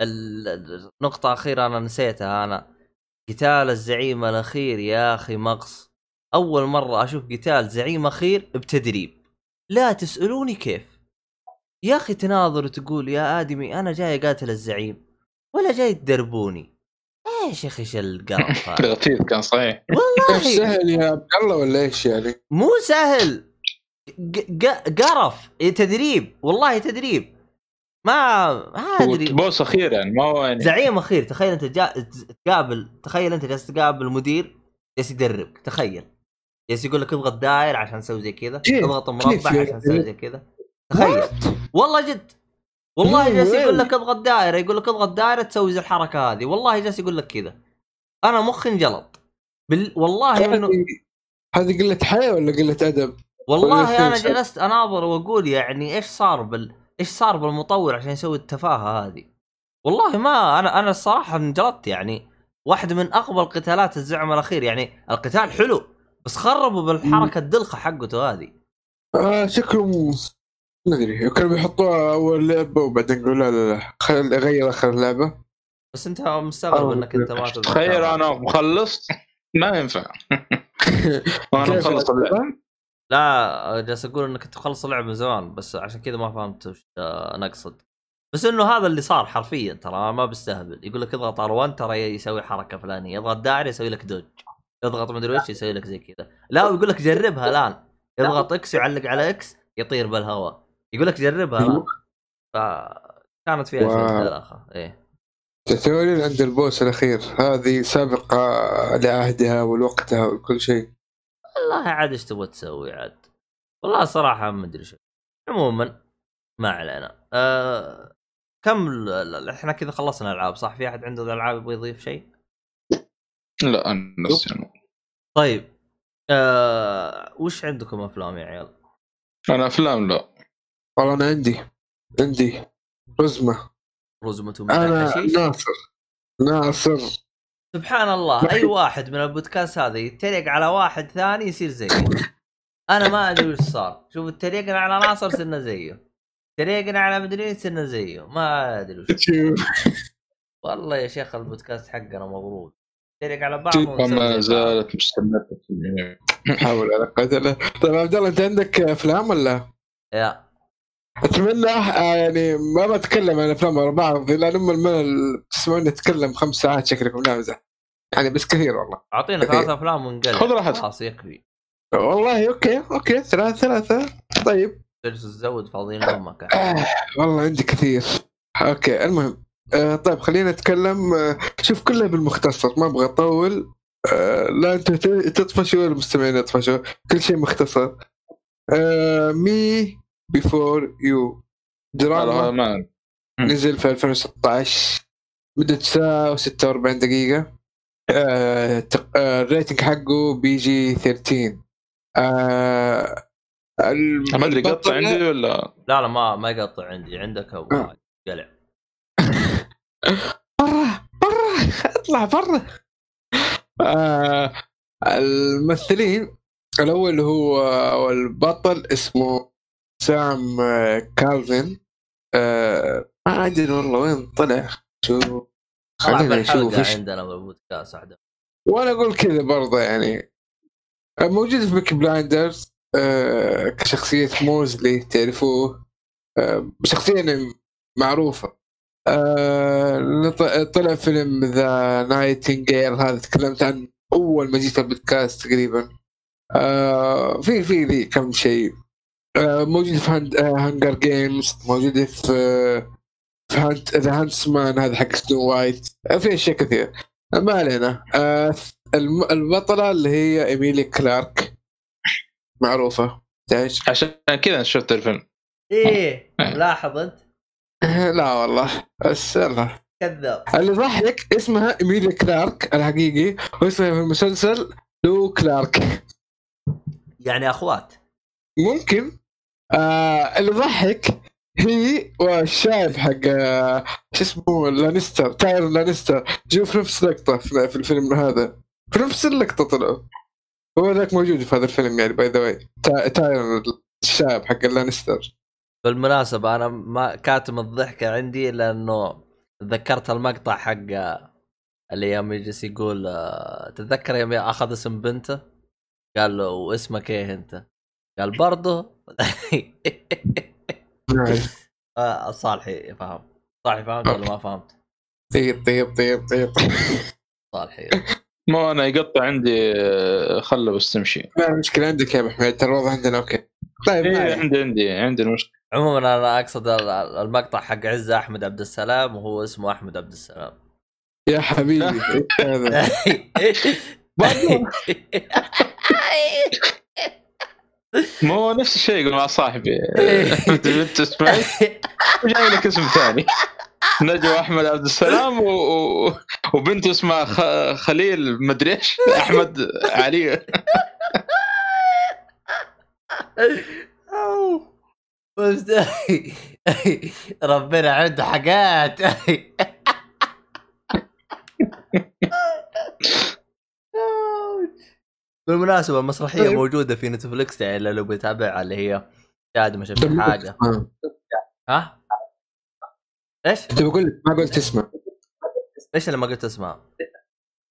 النقطة أخيرة أنا نسيتها. أنا قتال الزعيم الأخير يا أخي مقص. أول مرة أشوف قتال زعيم أخير بتدريب. لا تسألوني كيف. يا أخي تناظر وتقول يا آدمي أنا جاي أقاتل الزعيم ولا جاي تدربوني. إيش يا أخي إيش القرف هذا؟ تغطيت كان صحيح. والله. سهل يا عبد الله ولا إيش يعني؟ مو سهل. قرف. إيه، تدريب. والله تدريب. ما ما أدري. بوس أخير يعني ما هو يعني. زعيم أخير. تخيل أنت جا... تقابل تخيل أنت جالس تقابل مدير جالس يدربك. تخيل. جالس يقول لك اضغط داير عشان تسوي زي كذا؟ اضغط كيف مربع يعني؟ عشان تسوي زي كذا. تخيل. والله جد. والله No جالس. يقول لك اضغط دائرة يقول لك اضغط دائرة تسوي زي الحركة هذه. والله جالس يقول لك كذا. أنا مخي انجلط. بال... والله إنه هذه قلة حياة ولا قلة أدب؟ والله أنا جلست أناظر وأقول يعني إيش صار بال إيش صار بالمطور عشان يسوي التفاهة هذه. والله ما أنا أنا الصراحة انجلطت يعني. واحدة من أقوى القتالات الزعم الأخير يعني. القتال حلو بس خربوا بالحركة الدلخة حقته هذه. آه شكله ما أدري كانوا بيحطوها أول لعبة وبعدين يقولوا لا لا لا خل اغير آخر لعبة. بس أنت مستغرب إنك أنت ما. تخيل أنا مخلص ما ينفع. *laughs* كيف؟ مخلص اللعبة؟ لا جالس أقول إنك تخلص اللعبة من زمان بس عشان كذا ما فهمت وش آه، نقصد بس إنه هذا اللي صار حرفيا ترى ما بستهبل. يقول لك اضغط R1 ترى يسوي حركة فلانية. اضغط دائره يسوي لك dodge اضغط مدري وش يسوي لك زي كذا. لا ويقول لك جربها الآن. اضغط X يعلق على X يطير بالهواء. يقول لك جربها. فكانت فيها wow. شيء دلخه إيه تثورين عند ال boss الأخير هذه سابقة لعهدها ولوقتها وكل شيء. والله عاد إيش تبغى تسوي عاد؟ والله صراحة ما أدري شو. عموما ما علينا. أه كم ال- ال- إحنا كذا خلصنا ألعاب صح؟ في أحد عنده ألعاب يبغى يضيف شيء؟ لا أنا طيب أه وش عندكم أفلام يا عيال؟ أنا أفلام لا. والله أنا عندي عندي رزمه رزمة أنا ناصر ناصر. سبحان الله أي واحد من البودكاست هذا يتريق على واحد ثاني يصير زيه. أنا ما أدري وش صار. شوف اتريقنا على ناصر صرنا زيه. تريقنا على مدري صرنا زيه. ما أدري وش والله يا شيخ البودكاست حقنا مضروب تريق على بعض بعض. زالت مستمرة. حاول على قدر طيب عبد الله أنت عندك أفلام ولا؟ يا. أتمنى آه، يعني ما بتكلم عن أفلام ورا بعض لأن أم الملل تسمعوني أتكلم خمس ساعات شكلكم لا امزح يعني بس كثير والله. أعطينا ثلاث أفلام ونقلب. خذ راحتك. خلاص يكفي والله okay okay. ثلاثة ثلاثة. طيب. تجلس تزود فاضيين أمك آه والله عندي كثير. okay المهم. آه طيب خلينا نتكلم آه شوف كلها بالمختصر. ما أبغى أطول. آه لا أنت تطفشوا ولا المستمعين يطفشوا. كل شيء مختصر. آه Me Before You دراما ما نزل في 2016 مدة ساعة و46 دقيقة. آه تق- آه ال rating حقه PG 13 آه ما أدري قطع البطلة- عندي ولا؟ لا لا ما ما يقطع عندي. عندك أبو آه. قلع. *laughs* برا برا اطلع برا. آه الممثلين الأول هو البطل اسمه سام كلافلين آه ما ادري والله وين طلع؟ شو؟ خلينا نشوف إيش عندنا بالبودكاست واحدة وأنا أقول كذا برضه يعني. آه، موجود في Peaky Blinders آه كشخصية موزلي تعرفوه؟ آه شخصية يعني معروفة. آه طلع فيلم The Nightingale هذا تكلمت عنه أول ما جيت البودكاست تقريبا. آه في في لي كم شيء. موجود في Hund آه Hunger Games موجود في آه في Hunt The Huntsman هذا حق Snow White آه في أشياء كثير آه ما علينا. آه الم- البطلة اللي هي إيميليا كلارك. معروفة. تعيش. عشان كذا شفت الفيلم. إيه لاحظ أنت. *laughs* لا والله. بس يلا. كذاب. اللي ضحك اسمها ايميليا كلارك الحقيقي واسمها في المسلسل لو كلارك. يعني أخوات. ممكن. آه اللي ضحك هي والشايب حق آه، شو اسمه لانستر تاير لانستر جو في نفس لقطة في في الفيلم هذا. في نفس اللقطة طلعوا هو ذاك موجود في هذا الفيلم يعني by the way تاير الشايب حق لانستر بالمناسبة أنا ما كاتم الضحكة عندي لأنه تذكرت المقطع حق اللي يوم يجلس يقول آه، تتذكر يوم أخذ اسم بنته؟ قال له واسمك إيه أنت؟ قال برضه آه، صالحي فهم صالحي فهمت ولا ما فهمت؟ طيب طيب طيب طيب. صالحي. مو أنا يقطع عندي آه، خله بس تمشي. لا مشكلة عندك يا أبو حميد ترى الوضع عندنا أوكي. طيب ما إيه عليك. عندي عندي عندي المشكلة عموما أنا أقصد ال- ال- المقطع حق عزة أحمد عبد السلام وهو اسمه أحمد عبد السلام. يا حبيبي هذا؟ *laughs* *laughs* ما هو نفس الشيء يقول مع صاحبي. انت اسمعي وجاي لك اسم ثاني. نجوى أحمد عبد السلام و... و... وبنت اسمها خ... خليل مدري إيش. أحمد علي. بس *laughs* ربنا عنده حاجات. *laughs* بالمناسبة المسرحية طيب. موجودة في نتفلكس يعني لو بيتابعها اللي هي شاهد ما شفت حاجة آه. ها؟ إيش؟ انت بقول لك ما قلت اسمه إيش اللي ما قلت اسمها؟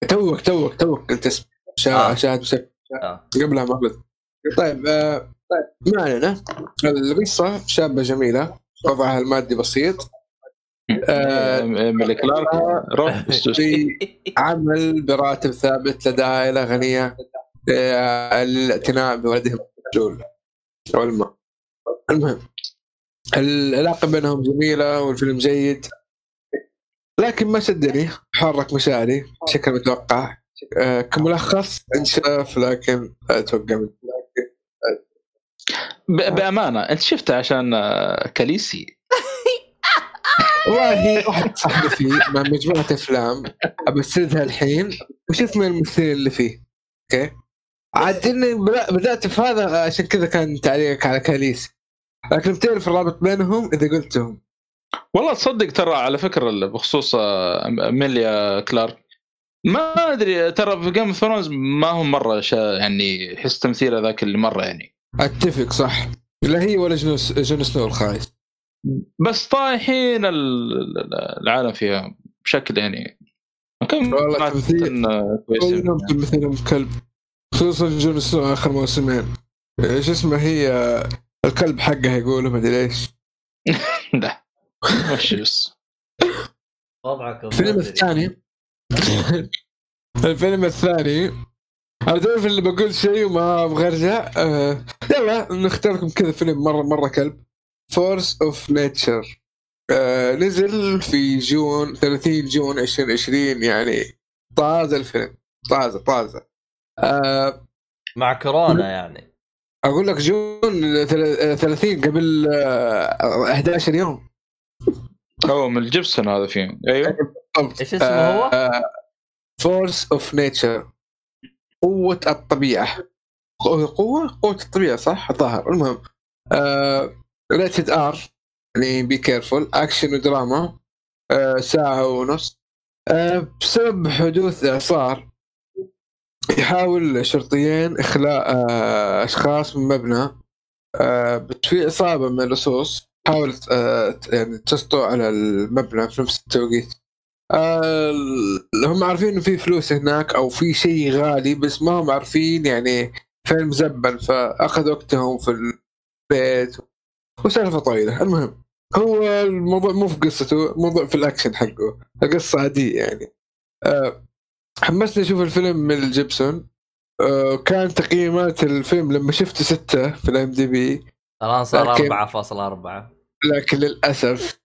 توك توك توك قلت اسمه شا... آه. شاهد شاهد آه. قبلها ما قلت طيب آه... ما علينا القصة شابة جميلة وضعها المادي بسيط آه، ملك كلارك روح بس- في عمل براتب ثابت لدى عائلة غنية آه، للاعتناء بولدهم المجهول أو الماء المهم العلاقة بينهم جميلة والفيلم جيد. لكن ما شدني حرك مشاعري بشكل متوقع. آه، كملخص انشاف لكن أتوقع من بأمانة أنت شفته عشان آه، كاليسي؟ *laughs* والله واحد صاحبي فيه مع مجموعة أفلام ابسردها الحين وشوف من الممثلين اللي فيه. أوكي؟ عاد إني بدا- بدأت في هذا عشان كذا كان تعليقك على كاليس. لكن بتعرف الرابط بينهم إذا قلتهم. والله تصدق ترى على فكرة بخصوص آه، إيميليا كلارك. ما أدري ترى في Game of Thrones ما هم مرة شا يعني حس تمثيله ذاك اللي مرة يعني. أتفق صح. لا هي ولا جون جون سنو الخايس. بس طايحين ال- ال- العالم فيها بشكل يعني. كم والله تمثيل. كويسين كلهم كلب. خصوصا جون سنو آخر موسمين. إيش اسمه هي؟ الكلب حقها يقولوا مدري إيش *laughs* لا. بس. وضعك الفيلم الثاني. الفيلم الثاني. أنا تعرف اللي بقول شيء وما أبغى أرجع. آه يلا نختار لكم كذا فيلم. مرة مرة كلب. Force of Nature نزل في June 30 June 2020 يعني طازة الفيلم. طازة طازة. آه مع كورونا يعني. أقول لك June ثل- آه، 30 قبل آه 11 يوم. هو ميل جيبسون هذا فيه أيوه. إيش اسمه هو؟ Force of Nature قوة الطبيعة. قوة قوة قوة الطبيعة صح؟ الظاهر. المهم. rated R يعني be careful أكشن ودراما آه ساعة ونص. آه بسبب حدوث إعصار يحاول شرطيين إخلاء آه، أشخاص من مبنى آه، بس في عصابه من اللصوص حاولت آه، يعني تسطو على المبنى في نفس التوقيت. هم عارفين إنه في فلوس هناك أو في شيء غالي بس ما هم عارفين يعني فين مزبن فأخذ وقتهم في البيت وسالفة طويلة. المهم هو الموضوع مو في قصته الموضوع في الأكشن حقه. القصة عادية يعني. حمسني أشوف الفيلم ميل جيبسون. آه، كان تقييمات الفيلم لما شفته ستة في ال IMDb. الان صار لكن- 4.4 لكن للأسف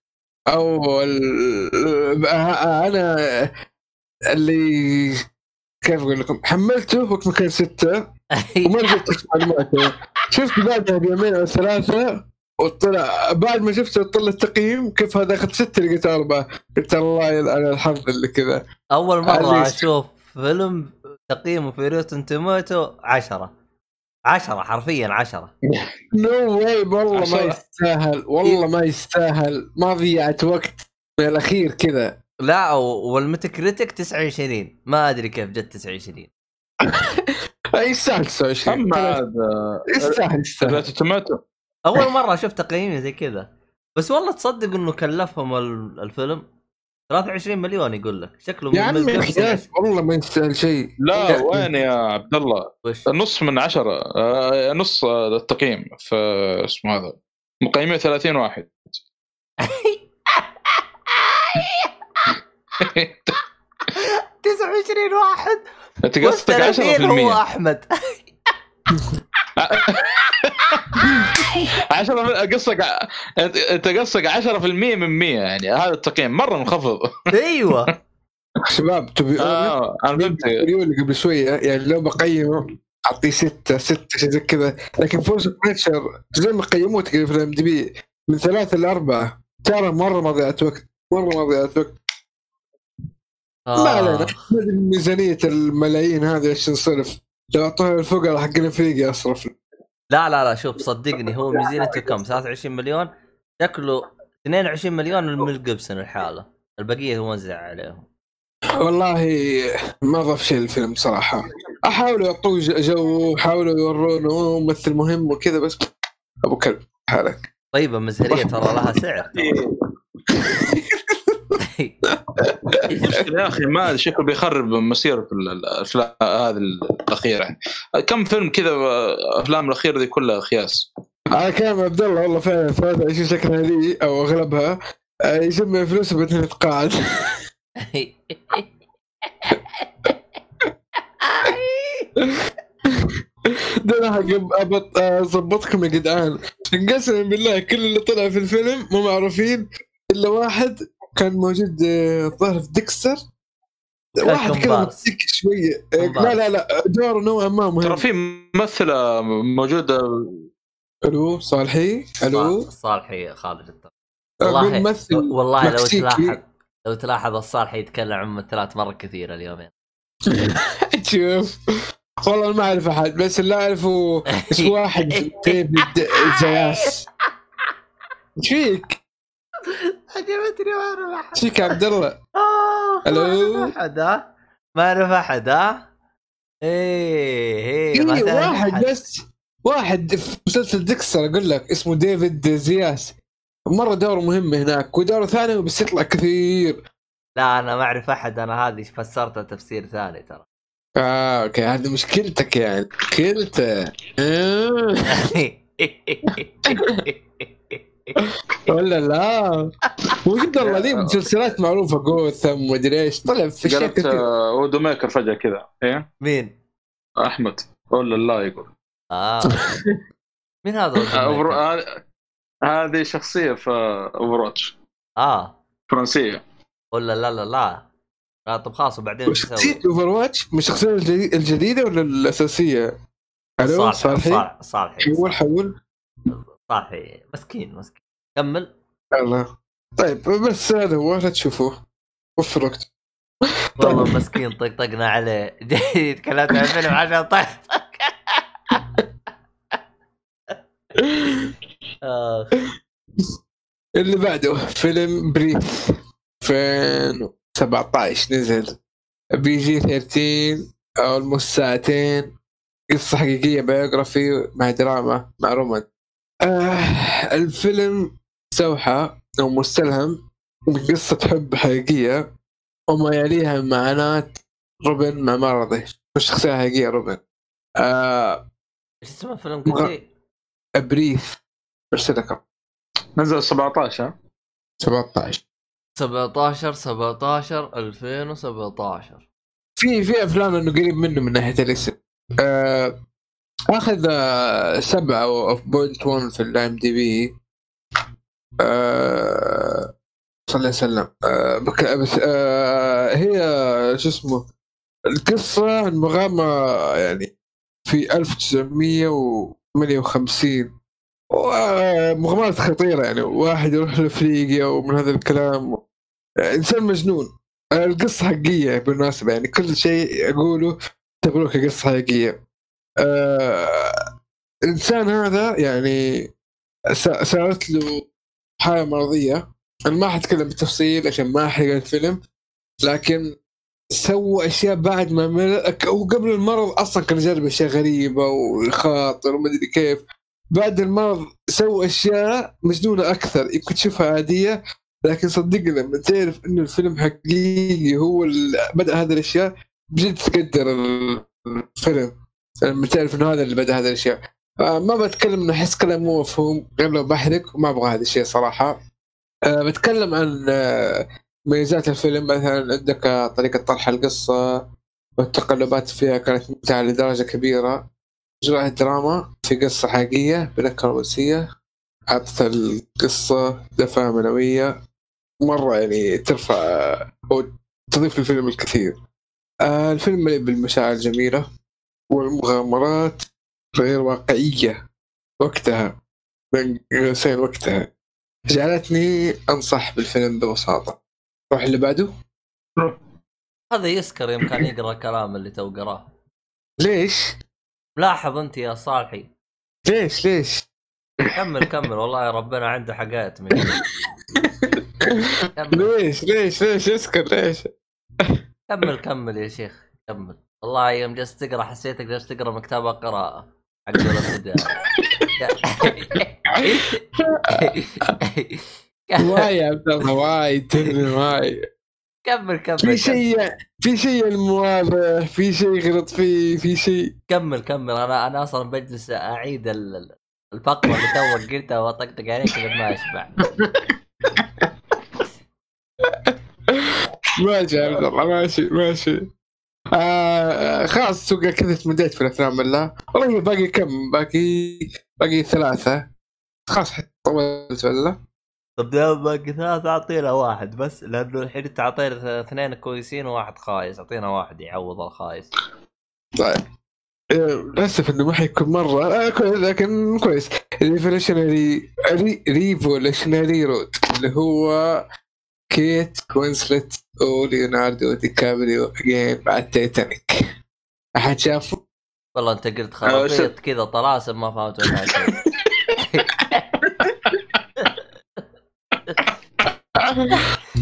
أول آه، أنا اللي كيف أقول لكم؟ حملته وقت ما كان ستة. *laughs* وما رجعت أشوف معلوماته. شفت بعدها بيومين أو ثلاثة. وطلع بعد ما شفته طلع التقييم كيف هذا اخذ ستة لقيت أربعة قلت الله يلعن الحظ اللي كذا. أول مرة. أشوف فيلم تقييمه في Rotten Tomatoes 10 10 حرفيا 10 no way والله ما يستاهل والله ما يستاهل. ما ضيعت وقت من الأخير كذا. لا وال Metacritic 29 ما أدري كيف جت 29 *laughs* يستاهل 29 أما هذا يستاهل يستاهل. أول مرة أشوف تقييم زي كذا. بس والله تصدق إنه كلفهم ال- الفيلم؟ 23 مليون يقول لك. شكله يا عمي. والله ما يستاهل شيء. لا وين يا عبد الله وش؟ نص من عشرة آه، نص التقييم في اسمه هذا مقيمين 30 واحد. 29 واحد؟ أنت قصدك 30 هو 10% أحمد. *laughs* 10 قصدك انت قصدك 10% من 100 يعني. هذا التقييم مرة منخفض. أيوه. شباب تبي آه أنا فهمت. اللي قبل شوية يعني لو بقيمه أعطيه ستة ستة شيء زي كذا. لكن Force of Nature زي ما قيموه تقريبا في ال IMDb من ثلاثة لأربعة ترى مرة ما ضيعت وقت. مرة ما ضيعت وقت. ما علينا. آه. ما أدري ميزانية الملايين هذه إيش تنصرف لو أعطوها للفقراء حق الافريقيا اصرف لا لا لا شوف *laughs* صدقني هو ميزانيته كم؟ 23 مليون؟ شكله 22 مليون من ميل جيبسون الحالة. البقية موزع عليهم. والله ما ضاف شيء الفيلم صراحة. أحاولوا يعطوه جو حاولوا يورونه ممثل مهم وكذا بس أبو كلب حالك. طيب المزهرية ترى لها سعر *laughs* *laughs* ترى. المشكلة يا أخي ما شكله بيخرب مسيرة ال- الأفلام هذه الأخيرة. كم فيلم كذا أفلام الأخيرة دي كلها خياس؟ على كلام عبد الله والله فعلا 23 شكلها لي أو أغلبها. آه، يجمع فلوس وبعدين يتقاعد *laughs* ده أنا حق- اظبطكم يا جدعان. قسما بالله كل اللي طلع في الفيلم مو معروفين إلا واحد كان موجود آه، الظاهر في ديكستر. واحد كذا. متسك شوية آه،. لا لا لا دوره نوعا ما ترى مهم في ممثلة موجودة. ألو صالحي؟ ألو؟ صالحي خالد أقول والله ممثل والله لو مكسيكي. تلاحظ لو تلاحظ الصالحي يتكلم عن ممثلات مرة كثيرة اليومين *laughs* شوف. والله ما أعرف أحد بس اللي أعرفه واحد *laughs* David Zayas *laughs* إيش فيك؟ عجبتني ما أعرف أحد يا عبد الله؟ *laughs* آه، ألو؟ ما أعرف أحد ها ما أعرف أحد ها إيه إيه واحد. بس واحد في مسلسل Dexter أقول لك اسمه David Zayas مرة دوره مهم هناك ودوره ثاني بس يطلع كثير لا أنا ما أعرف أحد أنا هذه فسرتها تفسير ثاني ترى آه أوكي هذه مشكلتك يعني مشكلته آه. *laughs* *laughs* ولا لا؟ وجد الله ليه مسلسلات معروفة جوثم ومدري إيش طلع في قالت كثير. آه، اودو ميكر فجأة كذا إيه؟ مين؟ أحمد ولا لا يقول. آه. *laughs* مين هذا؟ آه،؟ أوفر- هذه- شخصية في Overwatch آه. فرنسية. ولا لا لا لا. لا طب خلاص وبعدين شخصية تسوي؟ Overwatch من الشخصية الجديد- الجديدة ولا الأساسية؟ ألو صالحي صالحي؟ صالح- صالحي حول حول. صالحي مسكين مسكين. كمل. الله طيب بس هذا هو لا تشوفوه. وفر وقت. طيب. والله مسكين طقطقنا عليه. جاي تكلمت عن الفيلم عشان طقطق. اللي بعده فيلم Breathe. 2017 نزل. PG 13 almost ساعتين. قصة حقيقية biography مع دراما مع romance آه الفيلم مستوحى أو مستلهم من قصة حب حقيقية وما يليها من معاناة روبن مع مرضه الشخصية الحقيقية روبن. آه إيش اسمه الفيلم؟ قلت بريث برسلكم نزل 17 ها؟ 17 17 17 2017 في في أفلام إنه قريب منه من ناحية الاسم. آه أخذ آه سبعة أو بوينت 1 في الام دي بي آه صلى الله عليه وسلم. آه بك بس آه هي شو اسمه القصة عن مغامرة يعني في 1958 ومغامرات خطيرة يعني واحد يروح لأفريقيا ومن هذا الكلام إنسان مجنون. القصة حقيقية بالمناسبة يعني كل شيء أقوله تقوله كقصة حقيقية. آه الإنسان هذا يعني صارت له حالة مرضية أنا ما حتكلم بالتفصيل عشان ما أحرق الفيلم لكن سوى أشياء بعد ما مر... وقبل المرض أصلا كان يجرب أشياء غريبة ويخاطر وما أدري كيف. بعد المرض سوى أشياء مجنونة أكثر يمكن تشوفها عادية لكن صدقني لما تعرف إنه الفيلم حقيقي هو اللي بدأ هذه الأشياء بجد تقدر الفيلم. تعرف إنه هذا اللي بدأ هذه الاشياء آه ما بتكلم إنه أحس كلام مو مفهوم غير لو بحرق وما أبغى هذا الشيء صراحة. آه بتكلم عن آه ميزات الفيلم مثلا عندك طريقة طرح القصة والتقلبات فيها كانت ممتعة لدرجة كبيرة. اجراء الدراما في قصة حقيقية بنكهه رومانسيه عطت القصة دفعه معنوية. مرة يعني ترفع أو تضيف للفيلم الكثير. الفيلم مليء بالمشاعر الجميلة. والمغامرات غير واقعية. وقتها بين قوسين وقتها. جعلتني أنصح بالفيلم ببساطه روح اللي بعده. هذا يسكر يوم كان يقرأ الكلام اللي تو قراه. ليش؟ لاحظ أنت يا صالحي ليش؟ ليش؟ كمل كمل. والله ربنا عنده حاجات من *laughs* ليش؟ ليش؟ ليش؟ اسكت ليش؟ كمل كمل يا شيخ. كمل. والله يوم جلست تقرأ حسيتك جالس تقرأ مكتبة قراءة حق واي يا عبد الله واي تدري واي كمل كمل في شيء في شيء المواضع في شيء غلط فيه في شيء. كمل كمل. أنا أنا أصلا بجلس أعيد ال- ال- الفقرة اللي توك قلتها وأطقطق عليك ما اشبع *laughs* ماشي يا عبد الله ماشي ماشي. آه خلاص توقع كذا تمديت في الافلام بالله. والله باقي كم؟ باقي باقي ثلاثة. خلاص طولت ولا طب دام باقي ثلاثة أعطينا واحد بس لأنه الحين أنت أعطينا اثنين كويسين وواحد خايس. أعطينا واحد يعوض الخايس. طيب. للأسف إنه ما حيكون مرة. آه لكن كويس. Revolutionary Re Revolutionary Road اللي هو Kate Winslet و Leonardo DiCaprio again بعد تايتانيك. أحد شافه؟ والله أنت قلت آه، خرابيط كذا طلاسم ما فهمت منها شيء.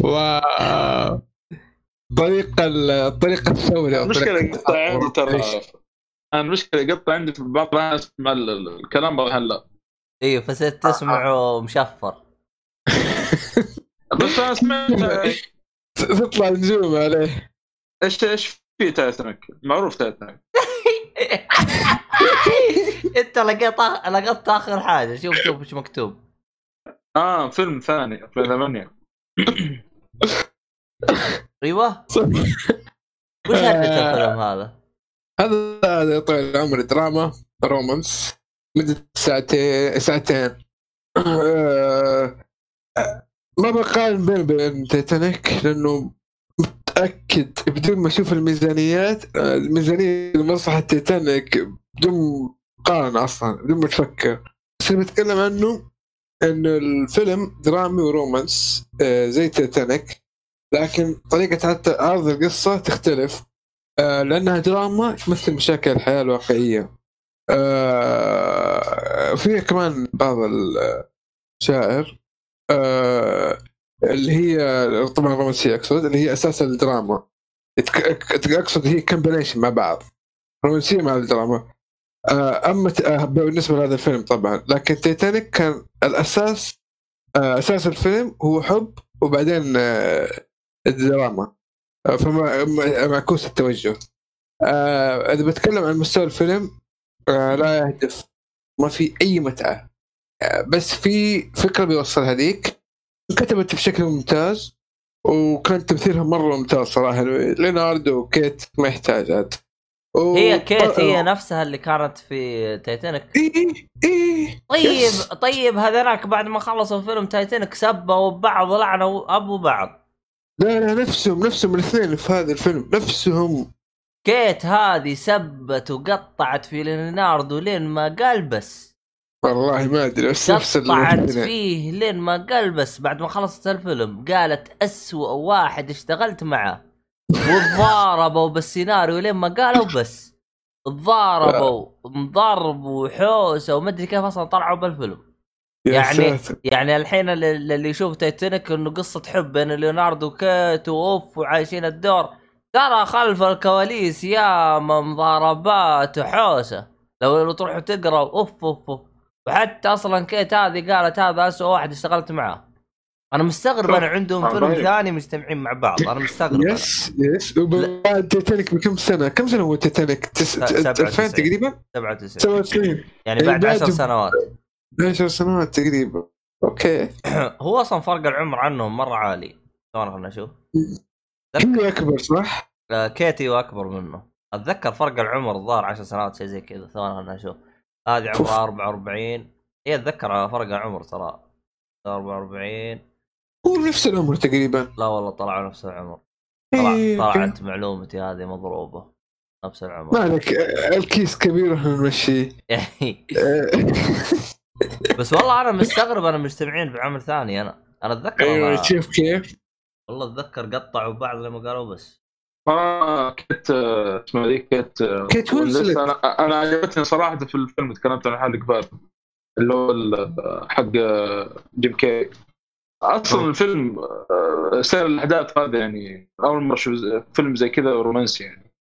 واو. طريقة ال- طريقة الثورة طريقة يقطع عندي ترى. المشكلة يقطع عندي في بعض الناس ال- الكلام هلا. أيوه فصرت تسمعه مشفر بس أنا سمعت *laughs* تطلع نجوم عليه. إيش إيش في تايتانيك معروف تايتانيك *laughs* أنت لقيت لقطت آخر حاجة. شوف شوف إيش مكتوب. آه فيلم ثاني 2008 *coughs* أيوه. وش هدف الفيلم هذا؟ هذا هذا طويل العمر دراما romance مدة ساعتين ساعتين. *coughs* آه، ما بقارن بين بين تيتانيك لأنه متأكد بدون ما أشوف الميزانيات الميزانية لمصلحة تيتانيك بدون مقارنة أصلا بدون ما تفكر. بس اللي بتكلم عنه إنه الفيلم درامي و romance آه، زي تيتانيك لكن طريقة عرض- عرض القصة تختلف آه، لأنها دراما تمثل مشاكل الحياة الواقعيه آه، فيها كمان بعض المشاعر آه، اللي هي طبعا رومانسيه أقصد اللي هي أساس الدراما. أقصد هي combination مع بعض. رومانسيه مع الدراما. آه، أما آه، بالنسبة لهذا الفيلم طبعا. لكن تيتانيك كان الأساس آه، أساس الفيلم هو حب وبعدين آه، الدراما. آه، فما معكوس التوجه. آه، إذا بتكلم عن مستوى الفيلم آه، لا يهدف. ما في أي متعة. آه، بس في فكرة بيوصلها ليك كتبت بشكل ممتاز وكان تمثيلها مرة ممتاز صراحة. Leonardo و Kate ما يحتاج و- هي Kate هي آه، نفسها اللي كانت في تايتانيك. إيه إيه طيب yes. طيب هذاك بعد ما خلصوا فيلم تايتانيك سبوا بعض لعنوا أبو بعض. لا لا نفسهم نفسهم الاثنين في هذا الفيلم نفسهم. كيت هذه سبت وقطعت في ليناردو لين ما قال بس. والله ما أدري بس نفس قطعت. فيه لين ما قال بس بعد ما خلصت الفيلم قالت أسوأ واحد اشتغلت معه. وتضاربوا بالسيناريو لين ما قالوا بس تضاربوا ضرب وحوسه ومدري كيف أصلا طلعوا بالفيلم. يعني- ساتر. يعني الحين اللي يشوف تايتانيك إنه قصة حب بين ليوناردو وكيت وأوف وعايشين الدور. ترى خلف الكواليس يا مضاربات وحوسة. لو لو تروحوا تقرا أوف أوف أوف. وحتى أصلا كيت هذه قالت هذا اسوء واحد اشتغلت معاه. أنا مستغرب أنا عندهم آه، فيلم طيب. ثاني مجتمعين مع بعض. أنا مستغرب. yes yes. وبعد تيتانيك بكم سنة؟ كم سنة هو تيتانيك؟ تس... سبعة 2000 وتسعين. تقريبا؟ 97 97 يعني بعد بعد- عشر سنوات. 10 سنوات تقريبا. أوكي. *clears throat* هو أصلا فرق العمر عنهم مرة عالي. ثواني خلنا نشوف؟ *laughs* هي أكبر صح؟ آه، كيتي واكبر منه. أتذكر فرق العمر الظاهر 10 سنوات شيء زي كذا. ثواني خلنا نشوف؟ هذه. عمرها 44 هي أتذكر فرق العمر ترى. 44 هو نفس العمر تقريبا. لا والله طلعوا نفس العمر. طلع إيه، okay. طلعت معلومتي هذه مضروبة. نفس ما العمر عليك آه، الكيس كبير إحنا نمشيه *laughs* بس والله أنا مستغرب أنا مجتمعين بعمل ثاني أنا أنا أتذكر أيوه شوف كيف. والله أتذكر قطعوا بعض لما قالوا بس. آه كيت آه، اسمها ذيك كيت آه، كيت وينسلت. أنا أنا عجبتني صراحة في الفيلم تكلمت عن حالك فات اللي هو ال- حق آه، جيم كي أصلا أوه. الفيلم آه، سير الأحداث هذا يعني أول مرة أشوف فيلم زي كذا رومانسي يعني.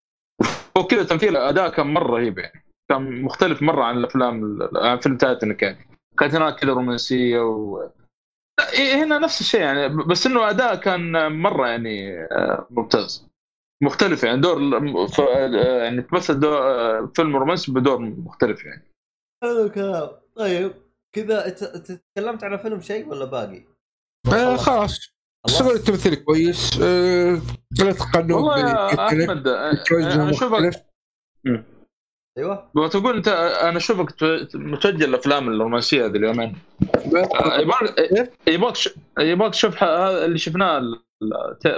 وكذا تمثيل أداء كان مرة رهيب يعني. كان مختلف مرة عن الأفلام ال- عن فيلم تايتانيك يعني. كانت هناك كذا رومانسية و إيه، هنا نفس الشيء يعني بس إنه أداء كان مرة يعني آه، ممتاز. مختلف يعني دور ف- آه، يعني تمثل دور آه، فيلم رومانسي بدور مختلف يعني حلو الكلام طيب كذا تكلمت على فيلم شيء ولا باقي؟ آه، خلاص سوى التمثيل كويس آه، لا تقارنوا والله يا. أحمد آه، أنا أشوفك مختلف. أيوه. لو تقول أنت أنا أشوفك متوجه الأفلام الرومانسية هذه اليومين. آه، يبغاك يبغاك تشوف اللي شفناه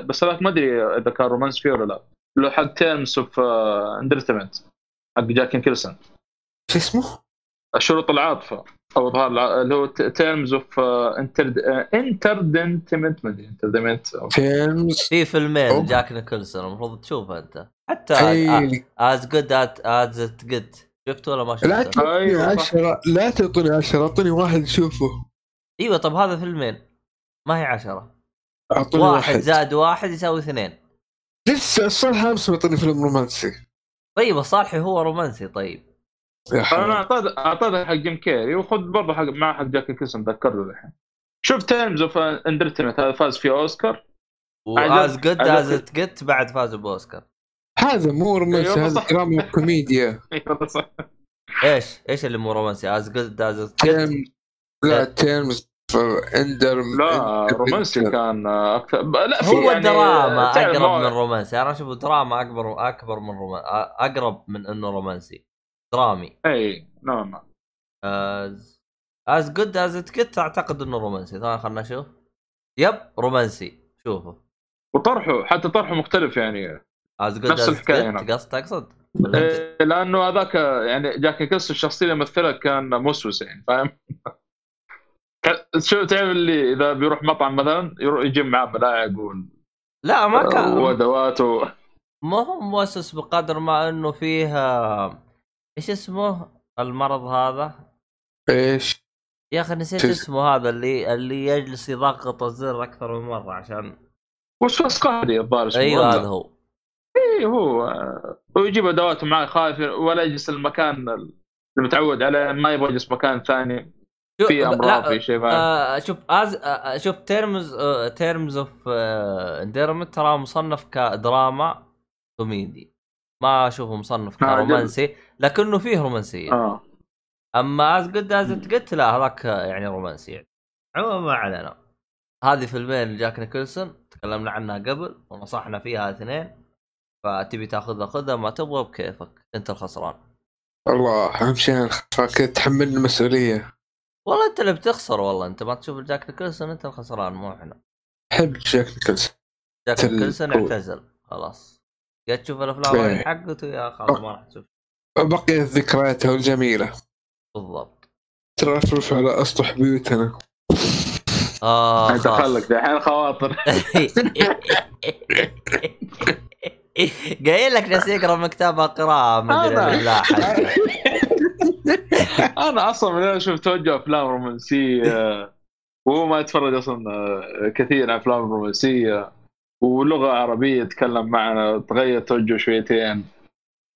بس هذاك ما أدري إذا كان romance فيه ولا لا. اللي هو حق Terms of Endearment حق جاك نيكلسون. شو اسمه؟ شروط العاطفة. أو اظهار اللي هو Terms of Endearment ما ادري Endearment Terms في فيلمين. جاك نيكلسون المفروض تشوفه أنت. حتى As Good as It Gets شفته ولا ما لا شفته؟ تعطيني أيوة، صح. عشرة. لا تعطيني عشرة أعطيني واحد شوفه. أيوه طب هذا فيلمين. ما هي عشرة؟ أعطيني واحد واحد. زائد واحد يساوي اثنين. لسه الصراحة امس معطيني فيلم رومانسي. طيب الصالحي هو رومانسي طيب. أنا اعطيت اعطيت حق جيم كيري وخذ برضه حق مع حق جاك نيكلسون ذكرته الحين. شوف Terms of Endearment هذا فاز فيه أوسكار. و As Good as It Gets بعد فازوا بأوسكار. هذا مو رومانسي أيوة، هذا. دراما وكوميديا *laughs* أيوه صح. إيش؟ إيش اللي مو رومانسي؟ As Good as It Terms لا Terms Endear لا رومانسي كان أكثر. لا في هو يعني دراما أقرب من رومانسي. أنا اشوفه دراما اكبر أكبر من romance أقرب من إنه رومانسي. درامي إي نوعا ما As As Good as It Gets أعتقد إنه رومانسي ثاني خلنا نشوف yep رومانسي شوفه وطرحه حتى طرحه مختلف يعني As Good نفس هنا. قصد تقصد؟ ولا أنت؟ إيه، لأنه هذاك يعني جاك نيكلسون الشخصية اللي مثلها كان موسوس يعني فاهم؟ *laughs* شو تعرف اللي إذا بيروح مطعم مثلا يروح يجيب معاه ملاعق لا ما كان وادوات و... ما هو مؤسس بقدر ما إنه فيه آه، إيش اسمه المرض هذا؟ إيش؟ يا أخي نسيت اسمه هذا اللي اللي يجلس يضغط الزر أكثر من مرة عشان وسواس قهري الظاهر اسمه أيوه؟ هذا هو إي هو هو يجيب ادواته معاه خايف ولا يجلس المكان المتعود عليه ما يبغى يجلس مكان ثاني في أمراض في شيء آه شوف As آه شوف Terms آه Terms of Endearment ترى مصنف كدراما كوميدي ما أشوفه مصنف آه،. كرومانسي لكنه فيه رومانسية. آه. أما As Good as قلت لا هذاك يعني رومانسي يعني. عموما ما علينا. هذه فيلمين لجاك نيكلسون تكلمنا عنها قبل ونصحنا فيها اثنين. فتبي تاخذها خذها ما تبغى بكيفك. انت الخسران. الله أهم شيء كذا تحملني المسؤولية. والله انت اللي بتخسر والله. انت ما تشوف جاك نيكلسون انت الخسران مو إحنا. أحب جاك نيكلسون. جاك نيكلسون. اعتزل. خلاص. يا تشوف الأفلام إيه. حقته؟ يا خلاص ما راح تشوف. بقيت ذكرياته الجميلة. بالضبط. ترى تروح على أسطح بيوتنا. آه انت خلك دحين خواطر. قايل لك جالس يقرا من كتابه قراءة ما أدري أنا أصلا من يوم شفت توجه أفلام رومانسية وهو ما يتفرج أصلا آه، كثير على أفلام رومانسية ولغه عربيه يتكلم معنا تغير توجه شويتين.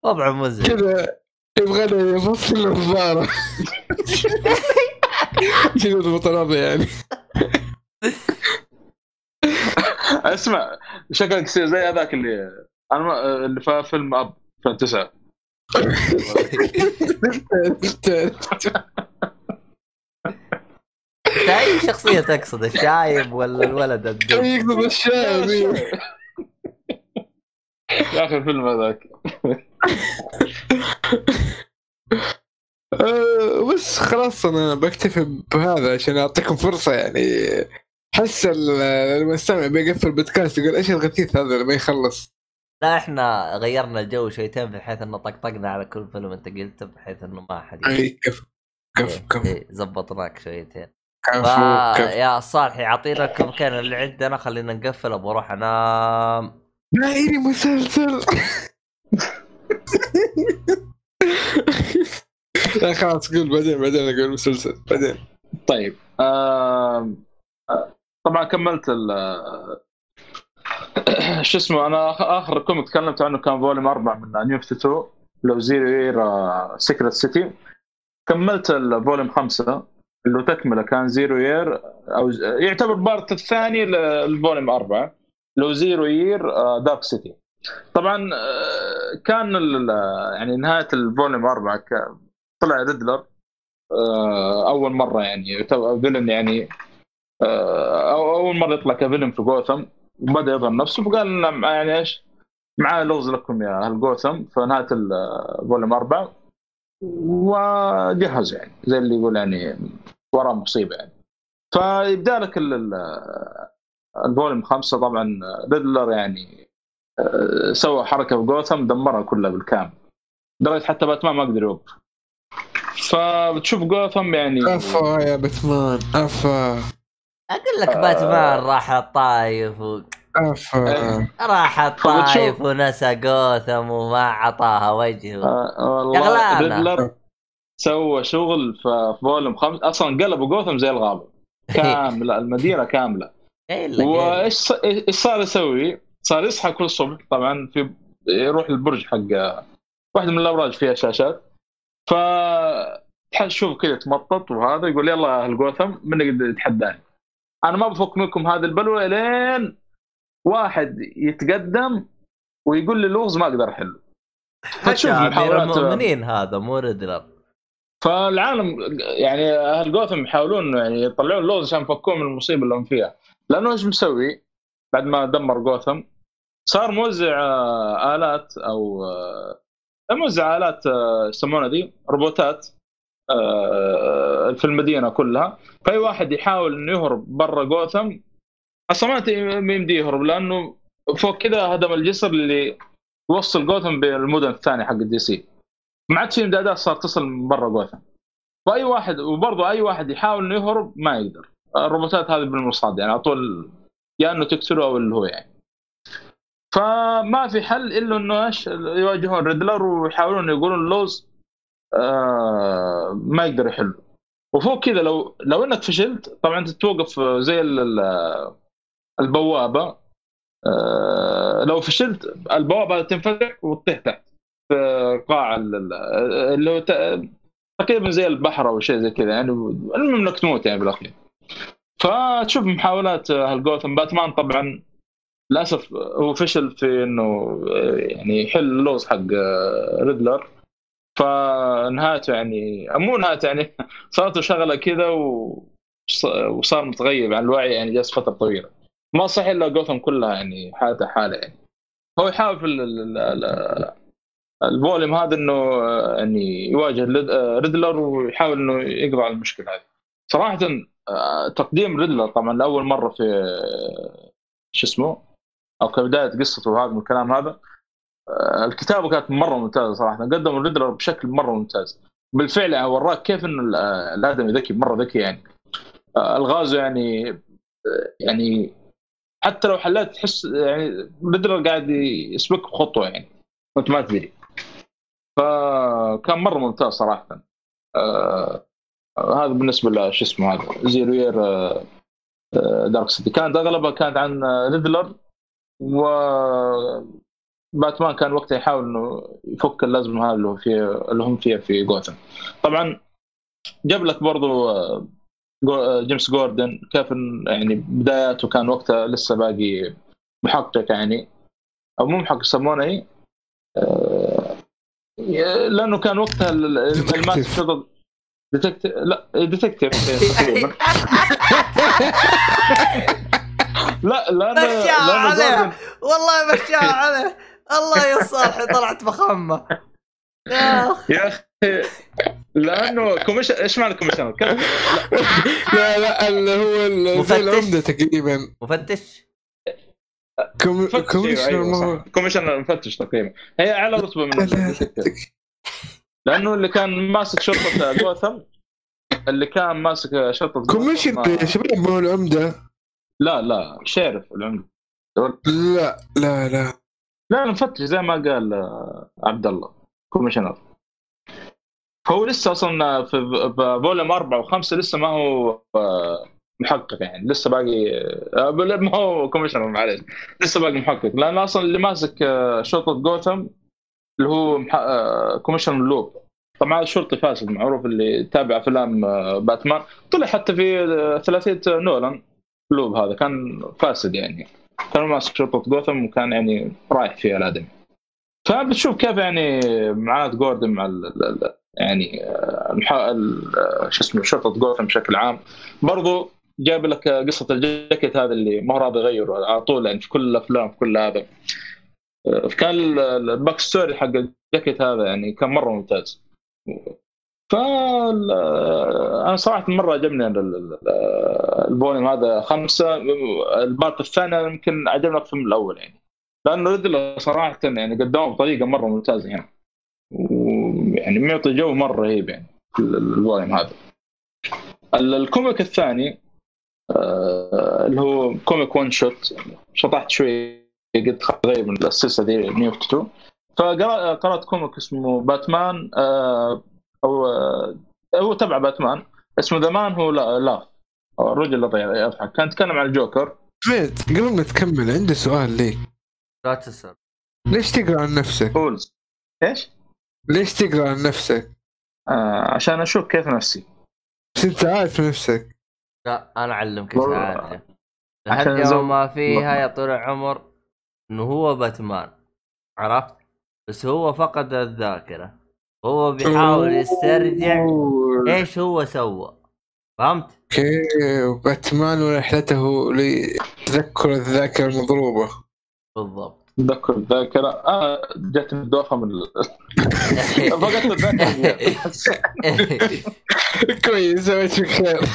وضعه مزعج. كذا يبغى يفصل النظاره يضبط الوضع يعني؟ اسمع شكلك زي هذاك اللي أنا اللي في فيلم أب 2009 انت اي شخصيه تقصد الشايب ولا الولد يقصد الشايب. يا أخي الفيلم هذاك. آه، بس خلاص أنا بكتفي بهذا عشان أعطيكم فرصة يعني. حس ال- المستمع بيقفل بودكاست يقول إيش الغثيث هذا لما يخلص؟ لا إحنا غيرنا الجو شويتين بحيث إنه طقطقنا على كل فيلم أنت قلته بحيث إنه ما حد إي كفو كفو كفو. زبطناك شويتين. كفو كفو. يا صالح يعطينا الكم اللي عندنا خلينا نقفل أبغى أروح انام دايري مسلسل. *laughs* لا خلاص قول بعدين بعدين أقول مسلسل بعدين. طيب آه، طبعا كملت ال شو اسمه أنا آخر comic تكلمت عنه كان volume 4 من New 52 لو Zero Year Secret City كملت ال volume 5 اللي تكملة كان Zero Year أو يعتبر part الثاني لل volume 4 لو Zero Year Dark City طبعا آه، كان يعني نهاية ال volume 4 ك- طلع Riddler آه، أول مرة يعني villain يعني آه، أول مرة يطلع ك villain في جوثم وبدأ يظهر نفسه فقال لنا يعني إيش معاه لغز لكم يا أهل جوثم في نهايه ال volume 4 وجهز يعني زي اللي يقول يعني وراه مصيبة يعني. فيبدأ لك ال- ال- ال volume خمسة طبعا Riddler يعني آه، سوى حركة في جوثم دمرها كلها بالكامل. لدرجة حتى باتمان ما قدر يوقف. فبتشوف جوثم يعني أفا يا باتمان أفا. أقول لك باتمان راح الطايف و... أفا. راح فبتشوف- الطايف ونسى جوثم وما عطاها وجهه. آه والله. Riddler سوى شغل في volume خمس أصلا قلبوا جوثم زي الغابة. *laughs* كاملة المدينة كاملة. لك. وإيش ص- إيش صار يسوي؟ صار يصحى كل صبح طبعا في يروح البرج حق واحدة من الأبراج فيها شاشات. ف تشوف كذا تمطط وهذا يقول يلا أهل جوثم من يقدر يتحداني أنا ما بفك منكم هذه البلوة لين واحد يتقدم ويقول لي اللغز ما أقدر أحله. فتشوف محاولات المؤمنين هذا مو ريدلر فالعالم يعني أهل جوثم يحاولون يعني يطلعون اللغز عشان يفكون من المصيبة اللي هم فيها. لأنه إيش مسوي؟ بعد ما دمر جوثم صار موزع آه، آلات أو آه، موزع آلات آه، يسمونها دي روبوتات في المدينة كلها. فأي واحد يحاول إنه يهرب برا جوثم أصلا ما يمدي يهرب لأنه فوق كذا هدم الجسر اللي يوصل جوثم بالمدن الثانية حق ال DC. ما عاد في إمدادات صار تصل من برا جوثم. فأي واحد وبرضه أي واحد يحاول إنه يهرب ما يقدر. الروبوتات هذه بالمرصاد يعني على طول يا إنه تقتله أو اللي هو يعني. فما في حل إلا إنه إيش يواجهون ريدلر ويحاولون يقولون اللغز آه ما يقدر يحله وفوق كذا لو لو إنك فشلت طبعا تتوقف زي ال- ال- البوابة آه، لو فشلت البوابة تنفتح وتطيح تحت في قاع ال- ال- اللي هو تقريبا زي البحر أو شيء زي كذا يعني المهم إنك تموت يعني بالأخير. فتشوف محاولات هالجوثم باتمان طبعا للأسف هو فشل في إنه آه، يعني يحل اللغز حق آه، ريدلر فنهايته يعني مو نهايته يعني *laughs* صارت له شغله كذا. وصار متغيب عن الوعي يعني جلس فترة طويلة. ما صح إلا جوثم كلها يعني حالته حالة يعني. هو يحاول في ال- ال- ال- ال volume هذا إنه آه، يعني يواجه ليد- آه، ريدلر ويحاول إنه يقضي على المشكلة هذه. صراحة آه، تقديم ريدلر طبعا لأول مرة في آه، شو اسمه؟ أو كبداية قصته وهذا من الكلام هذا. آه، الكتابة كانت مرة ممتازة صراحة. قدموا ريدلر بشكل مرة ممتاز. بالفعل يعني وراك كيف ال- آه، الآدمي ذكي مرة ذكي يعني. آه، ألغازه يعني يعني حتى لو حليت تحس يعني ريدلر قاعد يسبق بخطوة يعني. وانت ما تدري. فكان مرة ممتاز صراحة. آه هذا بالنسبة لشو اسمه هذا Zero Year آه Dark City. كانت أغلبها كانت عن ريدلر. و باتمان كان وقتها يحاول إنه يفك الأزمة هذه اللي هو فيها اللي هم فيها في جوثم. طبعا جاب لك برضو آه، آه، جيمس جوردن كيف يعني بداياته كان وقتها لسه باقي محقق يعني. أو مو محقق يسمونه إيه؟ آه، لأنه كان وقتها. الماسك شغل detective لا detective *laughs* تقريبا. *laughs* لا لأنه مشاها لأنه عليه. والله مشاها *laughs* عليه. الله يا صالحي طلعت مخمه يا أخي. يا أخي لأنه كوميشن إيش معنى كوميشن؟ لا لا اللي هو. زي العمدة تقريبا. مفتش. كوم- مفتش كوميشنر أيوه ما هو- صح كوميشن مفتش تقريبا. هي اعلى رتبة من لا، لا، لأنه اللي كان ماسك شرطة جوثم اللي كان ماسك شرطة commissioner يا شباب ما هو العمدة. لا لا sheriff العمده لا لا لا. لا مفتش زي ما قال آه، عبد الله commissioner. هو لسه أصلا في volume أربعة وخمسة لسه ما هو آه، محقق يعني. لسه باقي آه، ما هو commissioner معلش. لسه باقي محقق. لأن أصلا اللي ماسك شرطة جوثم اللي هو مح- commissioner لوب. طبعا شرطي فاسد معروف اللي تابع أفلام باتمان. طلع حتى في ثلاثية نولان. لوب هذا كان فاسد يعني. كان ماسك شرطه جوثم وكان يعني رايح فيها الأدمي. فبتشوف كيف يعني معاناه جوردن مع ال ال- ال- يعني آه، آه، شو اسمه شرطه جوثم بشكل عام. برضو جاب لك قصة الجاكيت هذا اللي ما هو راضي يغيره على طول يعني في كل الأفلام في كل هذا. آه، كان ال- ال- ال backstory حق الجاكيت هذا يعني كان مرة ممتاز. ف أنا صراحة مرة عجبني ال- ال- ال- ال volume هذا. خمسة ال part الثاني يمكن عجبني أكثر من الأول يعني. لأنه ريدلر صراحة يعني قدمه بطريقة مرة ممتازة يعني. ويعني معطي جو مرة رهيب يعني ال volume هذا. ال- ال comic الثاني آه، اللي هو comic one shot. شطحت شوي قلت اغير من السلسلة The New 52 فقرأت comic اسمه باتمان آه، أو هو تبع باتمان اسمه The Man Who La- أو الرجل اللي يضحك. كان يتكلم عن الجوكر. فهد قبل ما تكمل عندي سؤال ليك. لا تسأل. ليش تقرأ عن نفسك؟ فولز. إيش؟ ليش تقرأ عن نفسك؟ آه عشان أشوف كيف نفسي. بس أنت عارف نفسك. لا أنا أعلمك إيش. عارف عشان الهرجه زو- وما فيها يا طول العمر إنه هو باتمان. عرفت؟ بس هو فقد الذاكرة. هو بيحاول يسترجع. إيش هو سوى. فهمت؟ أوكي وباتمان ورحلته لتذكر الذاكرة المضروبة. بالضبط. تذكر الذاكرة؟ آه جتني الدوخة من ال- *laughs* فقدت الذاكرة. *laughs* كويس سويت فيك خير. *laughs*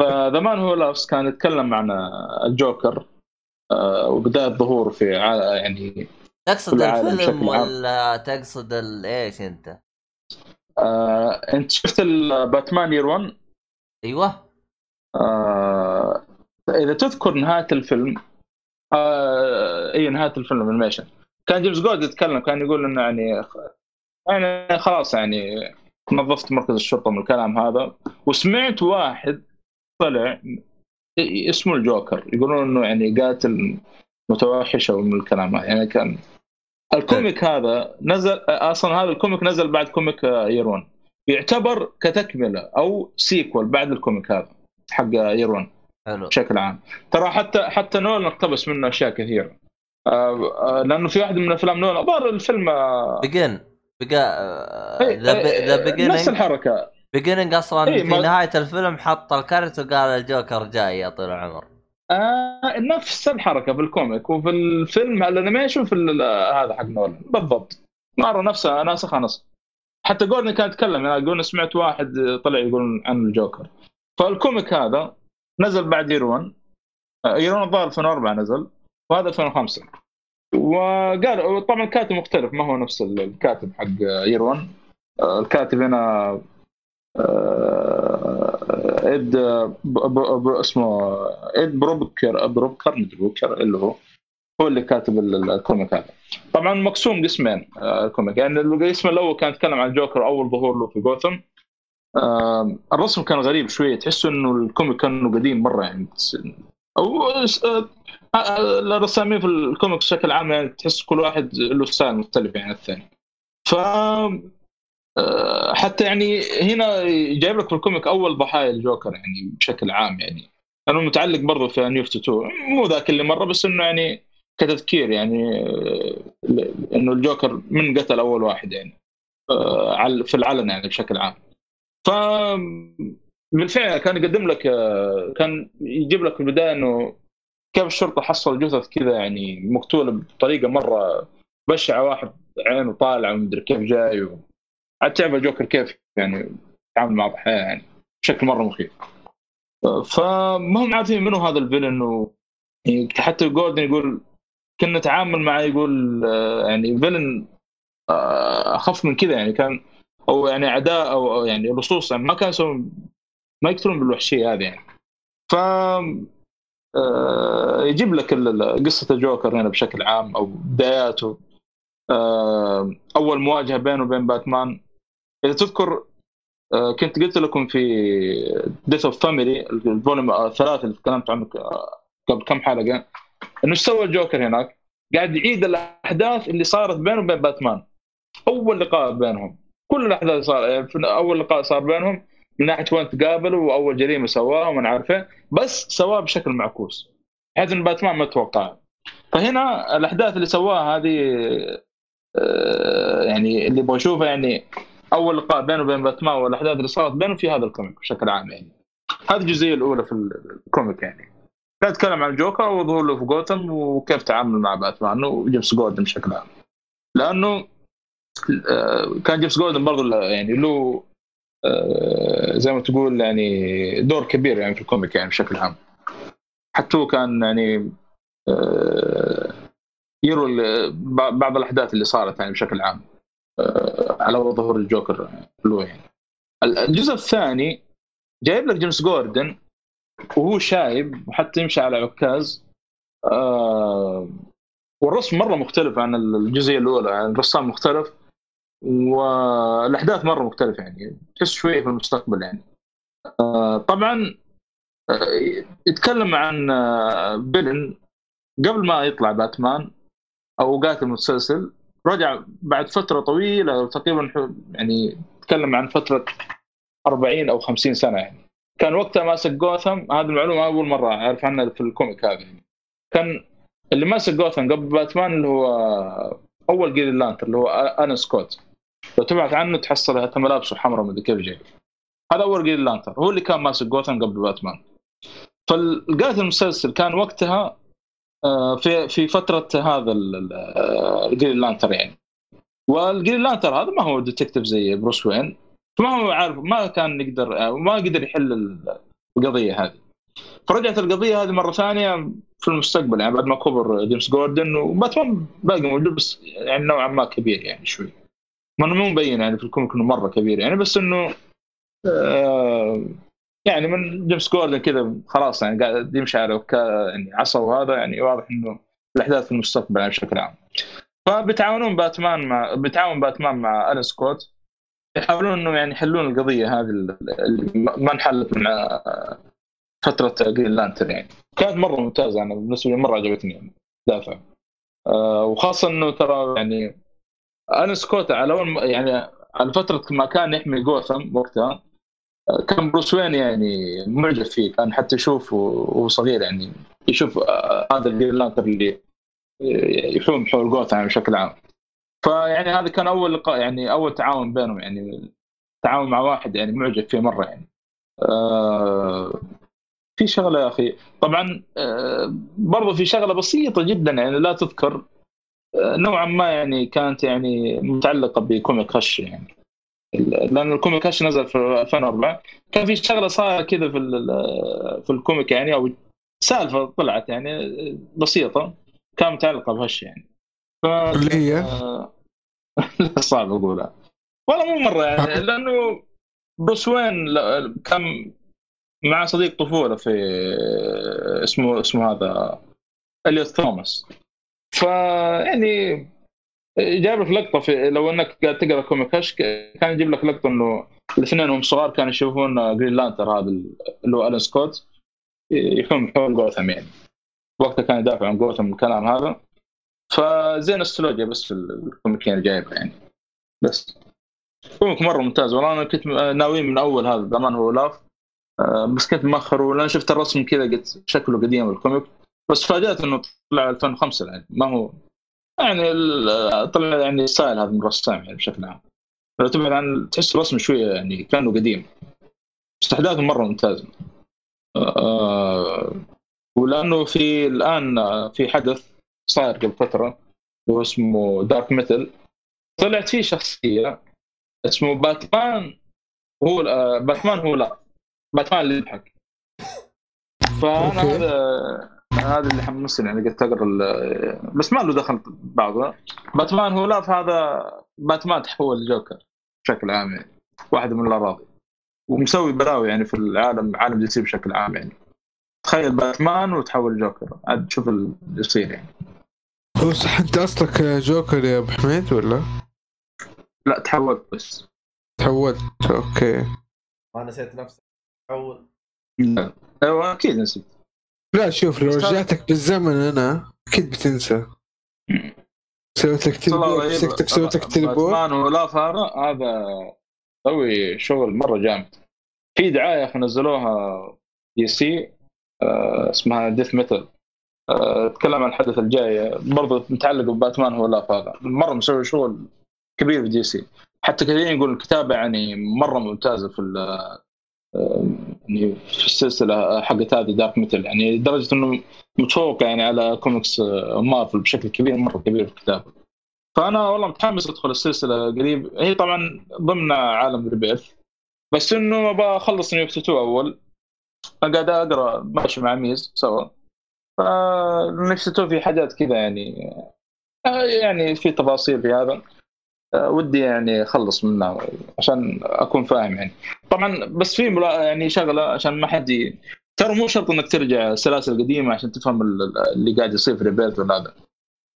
ف The Man Who Laughs كان يتكلم عن الجوكر آه وبداية ظهوره في يعني تقصد الفيلم. ولا تقصد إيش أنت؟ آه أنت شفت ال Batman Year 1 أيوه. آه إذا تذكر نهاية الفيلم آه إي نهاية الفيلم animation كان جيمس جوردن يتكلم كان يقول إنه يعني يعني خلاص يعني نظفت مركز الشرطة من الكلام هذا. وسمعت واحد طلع اسمه الجوكر. يقولون إنه يعني قاتل متوحش أو من الكلام هذا. يعني كان ال comic هذا نزل أصلا هذا ال comic نزل بعد comic Year One يعتبر كتكملة أو sequel بعد ال comic هذا حق Year One حلو. بشكل عام. ترى حتى حتى نول اقتبس منه أشياء كثيرة. آه، آه، لأنه في واحد من أفلام نول الظاهر الفيلم آه، بيجن بقى إيه، ذا إيه، نفس بيجننج الحركة. بيجننج أصلا إيه، في ما- نهاية الفيلم حط الكرت وقال الجوكر جاي يا طويل العمر. آه نفس الحركة في الكوميك وفي الفيلم الأنيميشن في هذا حق نولان. بالضبط. مره نفسها ناسخة نسخ حتى جوردن كان يتكلم يعني يقول سمعت واحد طلع يقول عن الجوكر. فال comic هذا نزل بعد Year One آه، Year One الظاهر 2004 نزل وهذا 2005 وقال طبعا الكاتب مختلف ما هو نفس الكاتب حق Year One آه، الكاتب هنا آه، إد اسمه إد بروبكر بروبكر بروبكر اللي هو هو اللي كاتب ال- ال- ال comic هذا. طبعا مقسوم قسمين آه، ال comic يعني القسم الأول كان يتكلم عن الجوكر أول ظهور له في جوثم. آه، الرسم كان غريب شوية تحس إنه الكوميك كانه قديم مرة يعني أو آه، آه، الرسامين في الكوميك بشكل عام يعني تحس كل واحد له ستايل مختلف يعني عن الثاني. ف آه، حتى يعني هنا جايب لك في الكوميك أول ضحايا الجوكر يعني بشكل عام يعني. لأنه متعلق برضه في New 52 مو ذاك اللي مرة بس إنه يعني كتذكير يعني آه، إنه الجوكر من قتل أول واحد يعني آه، في العلن يعني بشكل عام. ف بالفعل كان يقدم لك آه، كان يجيب لك في البداية إنه كيف الشرطة حصل جثث كذا يعني مقتولة بطريقة مرة بشعة واحد عينه طالعة ومدري كيف جاي و... عاد تعرف الجوكر كيف يعني؟ يتعامل مع ضحايا يعني. بشكل مرة مخيف. فما هم عارفين منو هذا الفيلن و... يعني حتى جوردن يقول كنا نتعامل معه يقول آه، يعني villain آه، أخف من كذا يعني. كان أو يعني اعداء أو يعني لصوص يعني ما كانوا يسوون ما يقتلون بالوحشية هذه يعني. ف آه، يجيب لك قصة الجوكر هنا بشكل عام أو بداياته. أول مواجهة بينه وبين باتمان. إذا تذكر آه، كنت قلت لكم في Death of the Family ال volume الثلاث اللي تكلمت عنه ك- قبل كم حلقة إنه إيش سوى الجوكر هناك؟ قاعد يعيد الأحداث اللي صارت بينه وبين باتمان. أول لقاء بينهم. كل الأحداث صار أول لقاء صار بينهم من ناحية وين تقابلوا وأول جريمة سواها وما إيه، بس سواها بشكل معكوس. بحيث إن باتمان ما توقع. فهنا الأحداث اللي سواها هذه آه، يعني اللي يبغى يشوفها يعني أول لقاء بينه وبين باتمان والأحداث اللي صارت بينه في هذا الكوميك بشكل عام يعني. هذه الجزئية الأولى في الكوميك يعني. كان يتكلم عن الجوكر وظهور له في جوثم وكيف تعامل مع باتمان وجيمس جوردن بشكل عام. لأنه آه، كان جيمس جوردن برضه يعني له آه، زي ما تقول يعني دور كبير يعني في الكوميك يعني بشكل عام. حتى هو كان يعني آه، يروي بعض الأحداث اللي صارت يعني بشكل عام. على ظهور الجوكر له يعني. الجزء الثاني جايب لك جيمس جوردن وهو شايب وحتى يمشي على عكاز. آه والرسم مرة مختلف عن الجزئية الأولى يعني الرسام مختلف والأحداث مرة مختلفة يعني تحس شوية في المستقبل يعني. آه طبعا آه يتكلم عن آه فيلن. قبل ما يطلع باتمان أو قاتل متسلسل رجع بعد فترة طويلة تقريبا يعني تكلم عن فترة 40 أو 50 سنة يعني. كان وقتها ماسك جوثم هذه المعلومة أول مرة أعرف عنها في الكوميك هذا يعني. كان اللي ماسك جوثم قبل باتمان اللي هو أول Green Lantern اللي هو ألن سكوت. لو تبحث عنه تحصل حتى ملابسه حمراء مدري كيف جاي. هذا أول Green Lantern هو اللي كان ماسك جوثم قبل باتمان. فالقاتل المسلسل كان وقتها في في فترة هذا آه، ال Green Lantern يعني. وال Green Lantern هذا ما هو detective زي بروس وين. ما هو عارف ما كان يقدر آه، ما قدر يحل ال- القضية هذه. فرجعت القضية هذه مرة ثانية في المستقبل يعني بعد ما كبر جيمس جوردن وباتمان باقي موجود بس يعني نوعا ما كبير يعني شوي. ما مو مبين يعني في الكوميك إنه مرة كبير يعني بس إنه آه يعني من جيمس جوردن كذا خلاص يعني قاعد يمشي على يعني عصا وهذا يعني واضح إنه الأحداث في المستقبل يعني بشكل عام. فبيتعاونون باتمان مع بيتعاون باتمان مع ألن سكوت. يحاولون انه يعني يحلون القضية هذه اللي ما انحلت من فترة Green Lantern يعني. كانت مرة ممتازة أنا بالنسبة لي مرة عجبتني يعني دافع. آه وخاصة إنه ترى يعني ألن سكوت على أول يعني على فترة ما كان يحمي جوثم وقتها كان بروس وين يعني معجب فيه. كان حتى يشوف وهو صغير يعني يشوف آه، هذا ال Green Lantern اللي يحوم حول جوثم بشكل عام. فيعني هذا كان أول لقاء يعني أول تعاون بينهم يعني تعاون مع واحد يعني معجب فيه مرة يعني. آه في شغلة يا أخي طبعا آه برضو في شغلة بسيطة جدا يعني لا تذكر نوعا ما يعني كانت يعني متعلقة بكوميك Hush يعني. لأن الكوميك Hush نزل في 2004 كان في شغلة صايرة كذا في في الكوميك يعني أو سالفة طلعت يعني بسيطة. كان متعلقة ب Hush يعني. ف... اللي هي؟ *laughs* صعب أقولها. والله مو مرة يعني لأنه بروس وين كان مع صديق طفولة في اسمه اسمه هذا إليوت توماس. فيعني جايب لك لقطة في لو إنك قاعد تقرأ كوميك Hush كان يجيب لك لقطة إنه الاثنين هم صغار كانوا يشوفون Green Lantern هذا اللي هو ألن سكوت يحوم حول جوثم يعني. وقتها كان يدافع عن جوثم الكلام هذا. فزي نوستالجيا بس في الكوميكين اللي جايبها يعني. بس. كوميك مرة ممتاز. والله أنا كنت ناوي من أول هذا زمان هو لاف آه، بس كنت مأخر. ولأن شفت الرسم كذا قلت شكله قديم الكوميك. بس فاجأت إنه طلع 2005 يعني ما هو يعني طلع يعني style هذا من الرسام يعني بشكل عام. لو تبعد عن تحس الرسم شوية يعني كأنه قديم. بس احداثه مرة ممتازة. آه ولأنه في الآن في حدث صاير قبل فترة هو اسمه Dark Metal طلعت فيه شخصية اسمه باتمان هو آه، باتمان هو لا. باتمان اللي يضحك. فأنا. هذا هذا اللي حمسني يعني قلت أقرأ ال- بس ما له دخل بعضه. باتمان هو لا هذا باتمان تحول لجوكر بشكل عام يعني واحد من الأراضي. ومسوي بلاوي يعني في العالم عالم دي سي بشكل عام يعني. تخيل باتمان وتحول جوكر عاد شوف اللي يصير يعني. هو صح أنت أصلك جوكر يا أبو حميد ولا؟ لا تحولت بس. تحولت أوكي. ما نسيت نفسك اول لا. أيوه أكيد نسيت. لا شوف لو رجعتك بالزمن أنا أكيد بتنسى. سويت لك teleport مسكتك سويت لك teleport باتمان Who Laughs هذا هذا سوي شغل مرة جامد. في دعاية أخي نزلوها دي سي آه اسمها Death Metal آه تتكلم عن الحدث الجاي. برضه متعلق بباتمان هو لاف هذا مرة مسوي شغل كبير في دي سي حتى كثيرين يقول الكتابة يعني مرة ممتازة في يعني في السلسلة حقت هذه Dark Metal يعني لدرجة إنه متفوق يعني على comics Marvel بشكل كبير مرة كبير في الكتابة. فأنا والله متحمس ادخل السلسلة قريب. هي طبعا ضمن عالم Rebirth بس إنه أبغى اخلص New 52 أول. قاعد أقرأ ماشي مع ميز سوا. 2 في حاجات كذا يعني. يعني في تفاصيل في هذا. ودي يعني أخلص منها عشان أكون فاهم يعني. طبعا بس في يعني شغلة عشان ما حد ترى مو شرط إنك ترجع السلاسل القديمه عشان تفهم ال- اللي قاعد يصير في Rebirth ولا هذا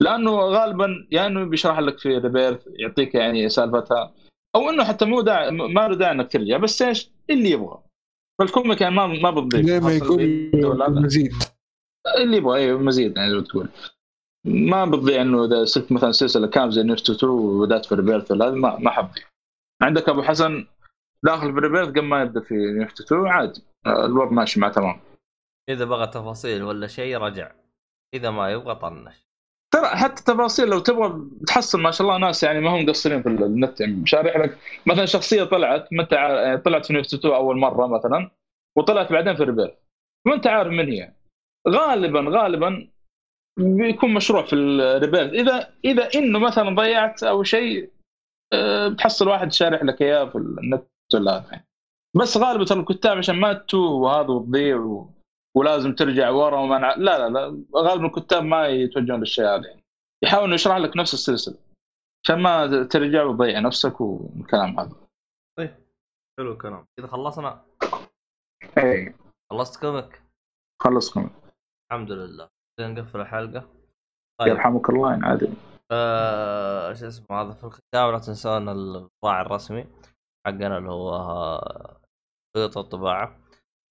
لأنه غالبا يا إنه بيشرح لك في Rebirth يعطيك يعني سالفتها أو إنه حتى مو داعي ما له داعي إنك ترجع بس إيش؟ اللي يبغى. فال comic يعني ما ما بتضيف. ما هذا. مزيد. اللي يبغى أيوه مزيد يعني لو تقول. ما بتضيع إنه إذا صرت مثلا سلسلة كاملة زي نيرت 2 وبدات في Rebirth ولا هذا ما ما حبضيع عندك أبو حسن داخل في Rebirth قبل ما يبدأ في نيرت 2 عادي. آه، الوضع ماشي معه تمام. إذا بغى تفاصيل ولا شيء رجع. إذا ما يبغى طنش. ترى حتى تفاصيل لو تبغى تحصل ما شاء الله ناس يعني ما هم مقصرين في النت. يعني شارح لك مثلا شخصية طلعت ما طلعت في نيرت 2 أول مرة مثلا وطلعت بعدين في Rebirth ما انت عارف من هي؟ غالبا غالبا بيكون مشروح في ال Rebirth إذا إذا إنه مثلا ضيعت أو شيء آه، بتحصل واحد شارح لك إياه في النت ولا هذا. بس غالبا ترى الكتاب عشان ما تتوه وهذا وتضيع و... ولازم ترجع ورا وما نع... لا لا لا غالبا الكتاب ما يتوجهون للشيء هذا يعني. يحاول يشرح لك نفس السلسلة عشان ما ترجع وتضيع نفسك والكلام هذا. حلو الكلام. كذا خلصنا؟ اي خلصت كوميك خلصكم الحمد لله. نقفل الحلقة. طيب. يرحمك الله عادي آه شو اسمه هذا في الختام لا تنسون الراعي الرسمي حقنا اللي هو خيوط الطباعة.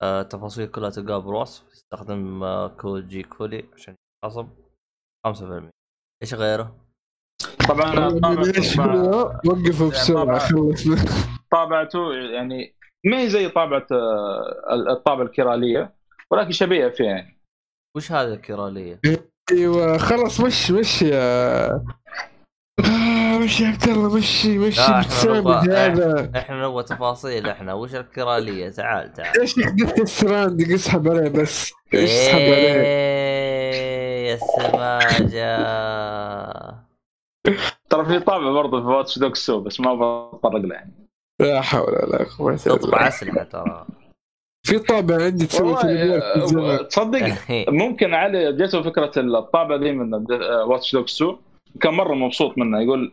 آه، التفاصيل كلها تلقاها بالوصف. استخدم آه، كود جي كولي عشان خصم 5% إيش غيره؟ طبعا؟ وقفوا بسرعة خلص. طابعته يعني ما هي زي طابعة آه، الطابعة الكيرالية ولكن شبيهة فيها يعني. وش هذه الكيرالية؟ أيوه خلص مش مش يا آه، مش يا عبد الله؟ مشي مشي لا، نبغى- هذا إحنا نبغى تفاصيل إحنا. وش الكيرالية؟ تعال تعال. إيش Death Stranding اسحب عليه بس. إيش اسحب عليه. إيه، يا السماجة ترى في طابع برضه في Watch Dogs بس ما بتطرق له يعني. لا حول ولا قوة إلا تطبع بالله. أسلحة ترى. في طابع عندي تسوي في. آه، تصدق *laughs* ممكن علي جاته فكره الطابعه ذي من Watch Dogs 2 كان مرة مبسوط منها يقول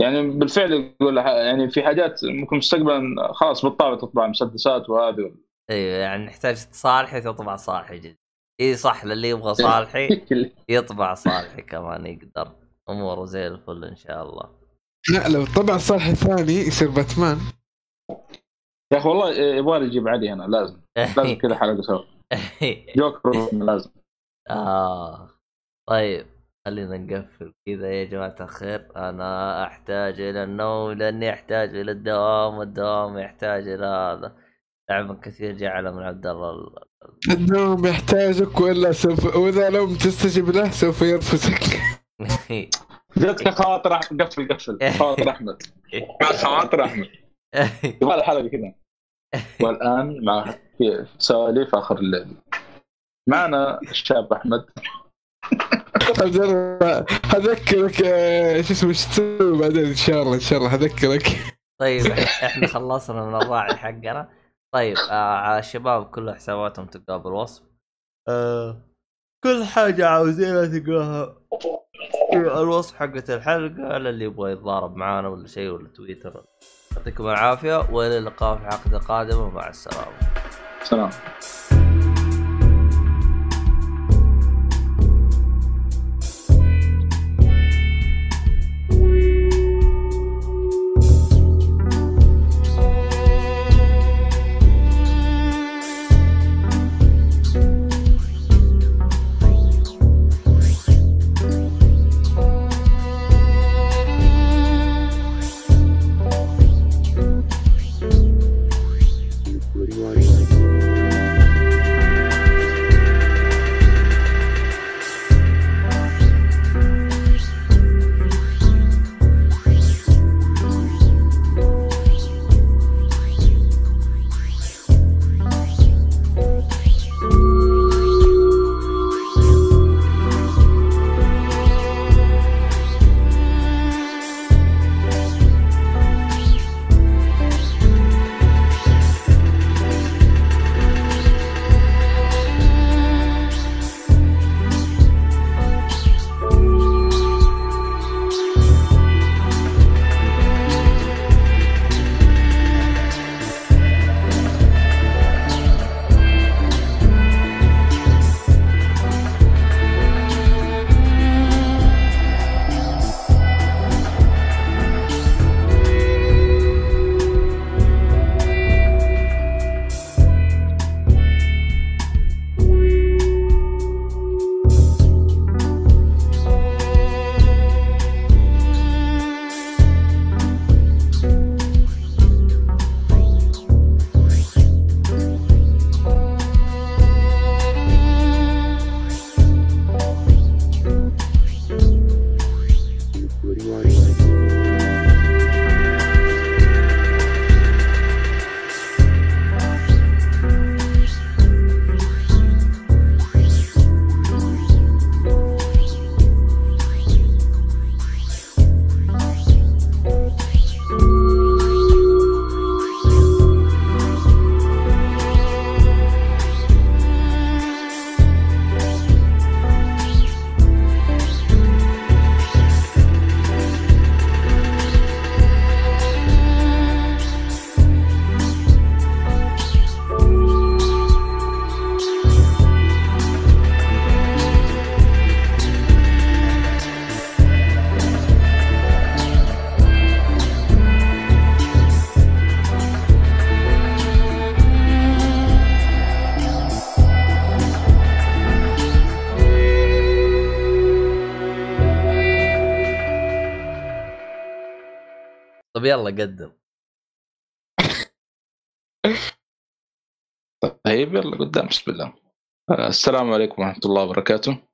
يعني بالفعل يقول يعني في حاجات ممكن مستقبلا خلاص بالطابع تطبع مسدسات وهذه. أيوه يعني نحتاج صالحي تطبع صالحي جدا. إي صح للي يبغى صالحي *laughs* يطبع صالحي كمان يقدر. اموره زي الفل إن شاء الله. لا لو طبع صالح ثاني يصير باتمان. يا أخي والله يبغى يجيب علي هنا لازم. *laughs* لازم كذا حلقة سوا. *laughs* جوكر لازم. آه. طيب خلينا نقفل كذا يا جماعة الخير. أنا أحتاج إلى النوم لأني أحتاج إلى الدوام والدوام يحتاج إلى هذا. تعب كثير جعله من عبد الله. ال- النوم يحتاجك وإلا سوف وإذا لم تستجب له سوف يرفسك *laughs* جاتك خاطر أحمد قفل قفل. خاطر أحمد. مع خاطر احمد يبغى له حلقه كذا والآن مع في سواليف آخر الليل. معنا الشاب أحمد. *laughs* اذكرك آه، شو اسمه إيش تسوي بعدين؟ إن شاء الله إن شاء الله اذكرك طيب *laughs* إحنا خلصنا من الراعي حقنا. طيب آه الشباب كل حساباتهم تلقاها بالوصف. آه كل حاجة عاوزينها تلقاها الوصف حقت الحلقة للي يبغى يتضارب معانا ولا شيء ولا تويتر. يعطيكم العافية والى اللقاء في حلقة قادمة مع السلامة. سلام. يلا قدم. طيب يلا قدام بسم الله. آه، السلام عليكم ورحمة الله وبركاته.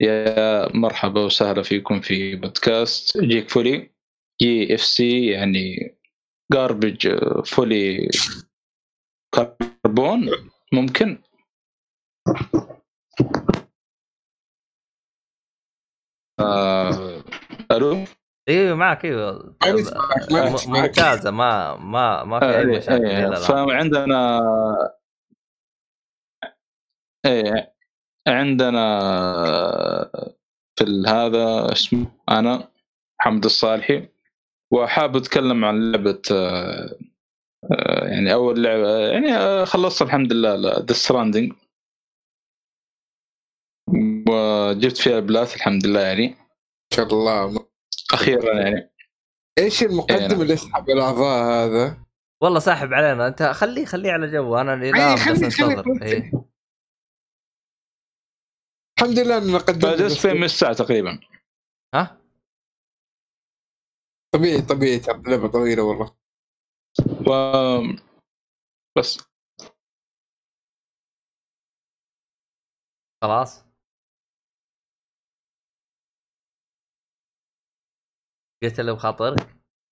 يا مرحبا وسهلا فيكم في بودكاست Geek Fully. GFC يعني garbage fully carbon ممكن؟ آه، ألو؟ أيوه معك أيوه. ما نسمعك ما م- نسمعك ممتازة ما ما ما في أي إيه، مشاكل إيه، فعندنا إيه عندنا في هذا اسمه أنا محمد الصالحي. وحاب أتكلم عن لعبة يعني أول لعبة يعني خلصت الحمد لله Death Stranding وجبت فيها البلات الحمد لله يعني. ما شاء الله. أخيرا يعني. إيش إيه، المقدم نعم. اللي يسحب الأعضاء هذا؟ والله ساحب علينا. أنت خليه خليه على جو أنا الان أي، بس خلي- خلي انتظر إيه. الحمد لله إننا قدمنا فجلست بس. فيها من الساعة تقريبا. ها؟ طبيعي طبيعي. لعبة طويلة والله. و بس. خلاص. قلت اللي بخاطرك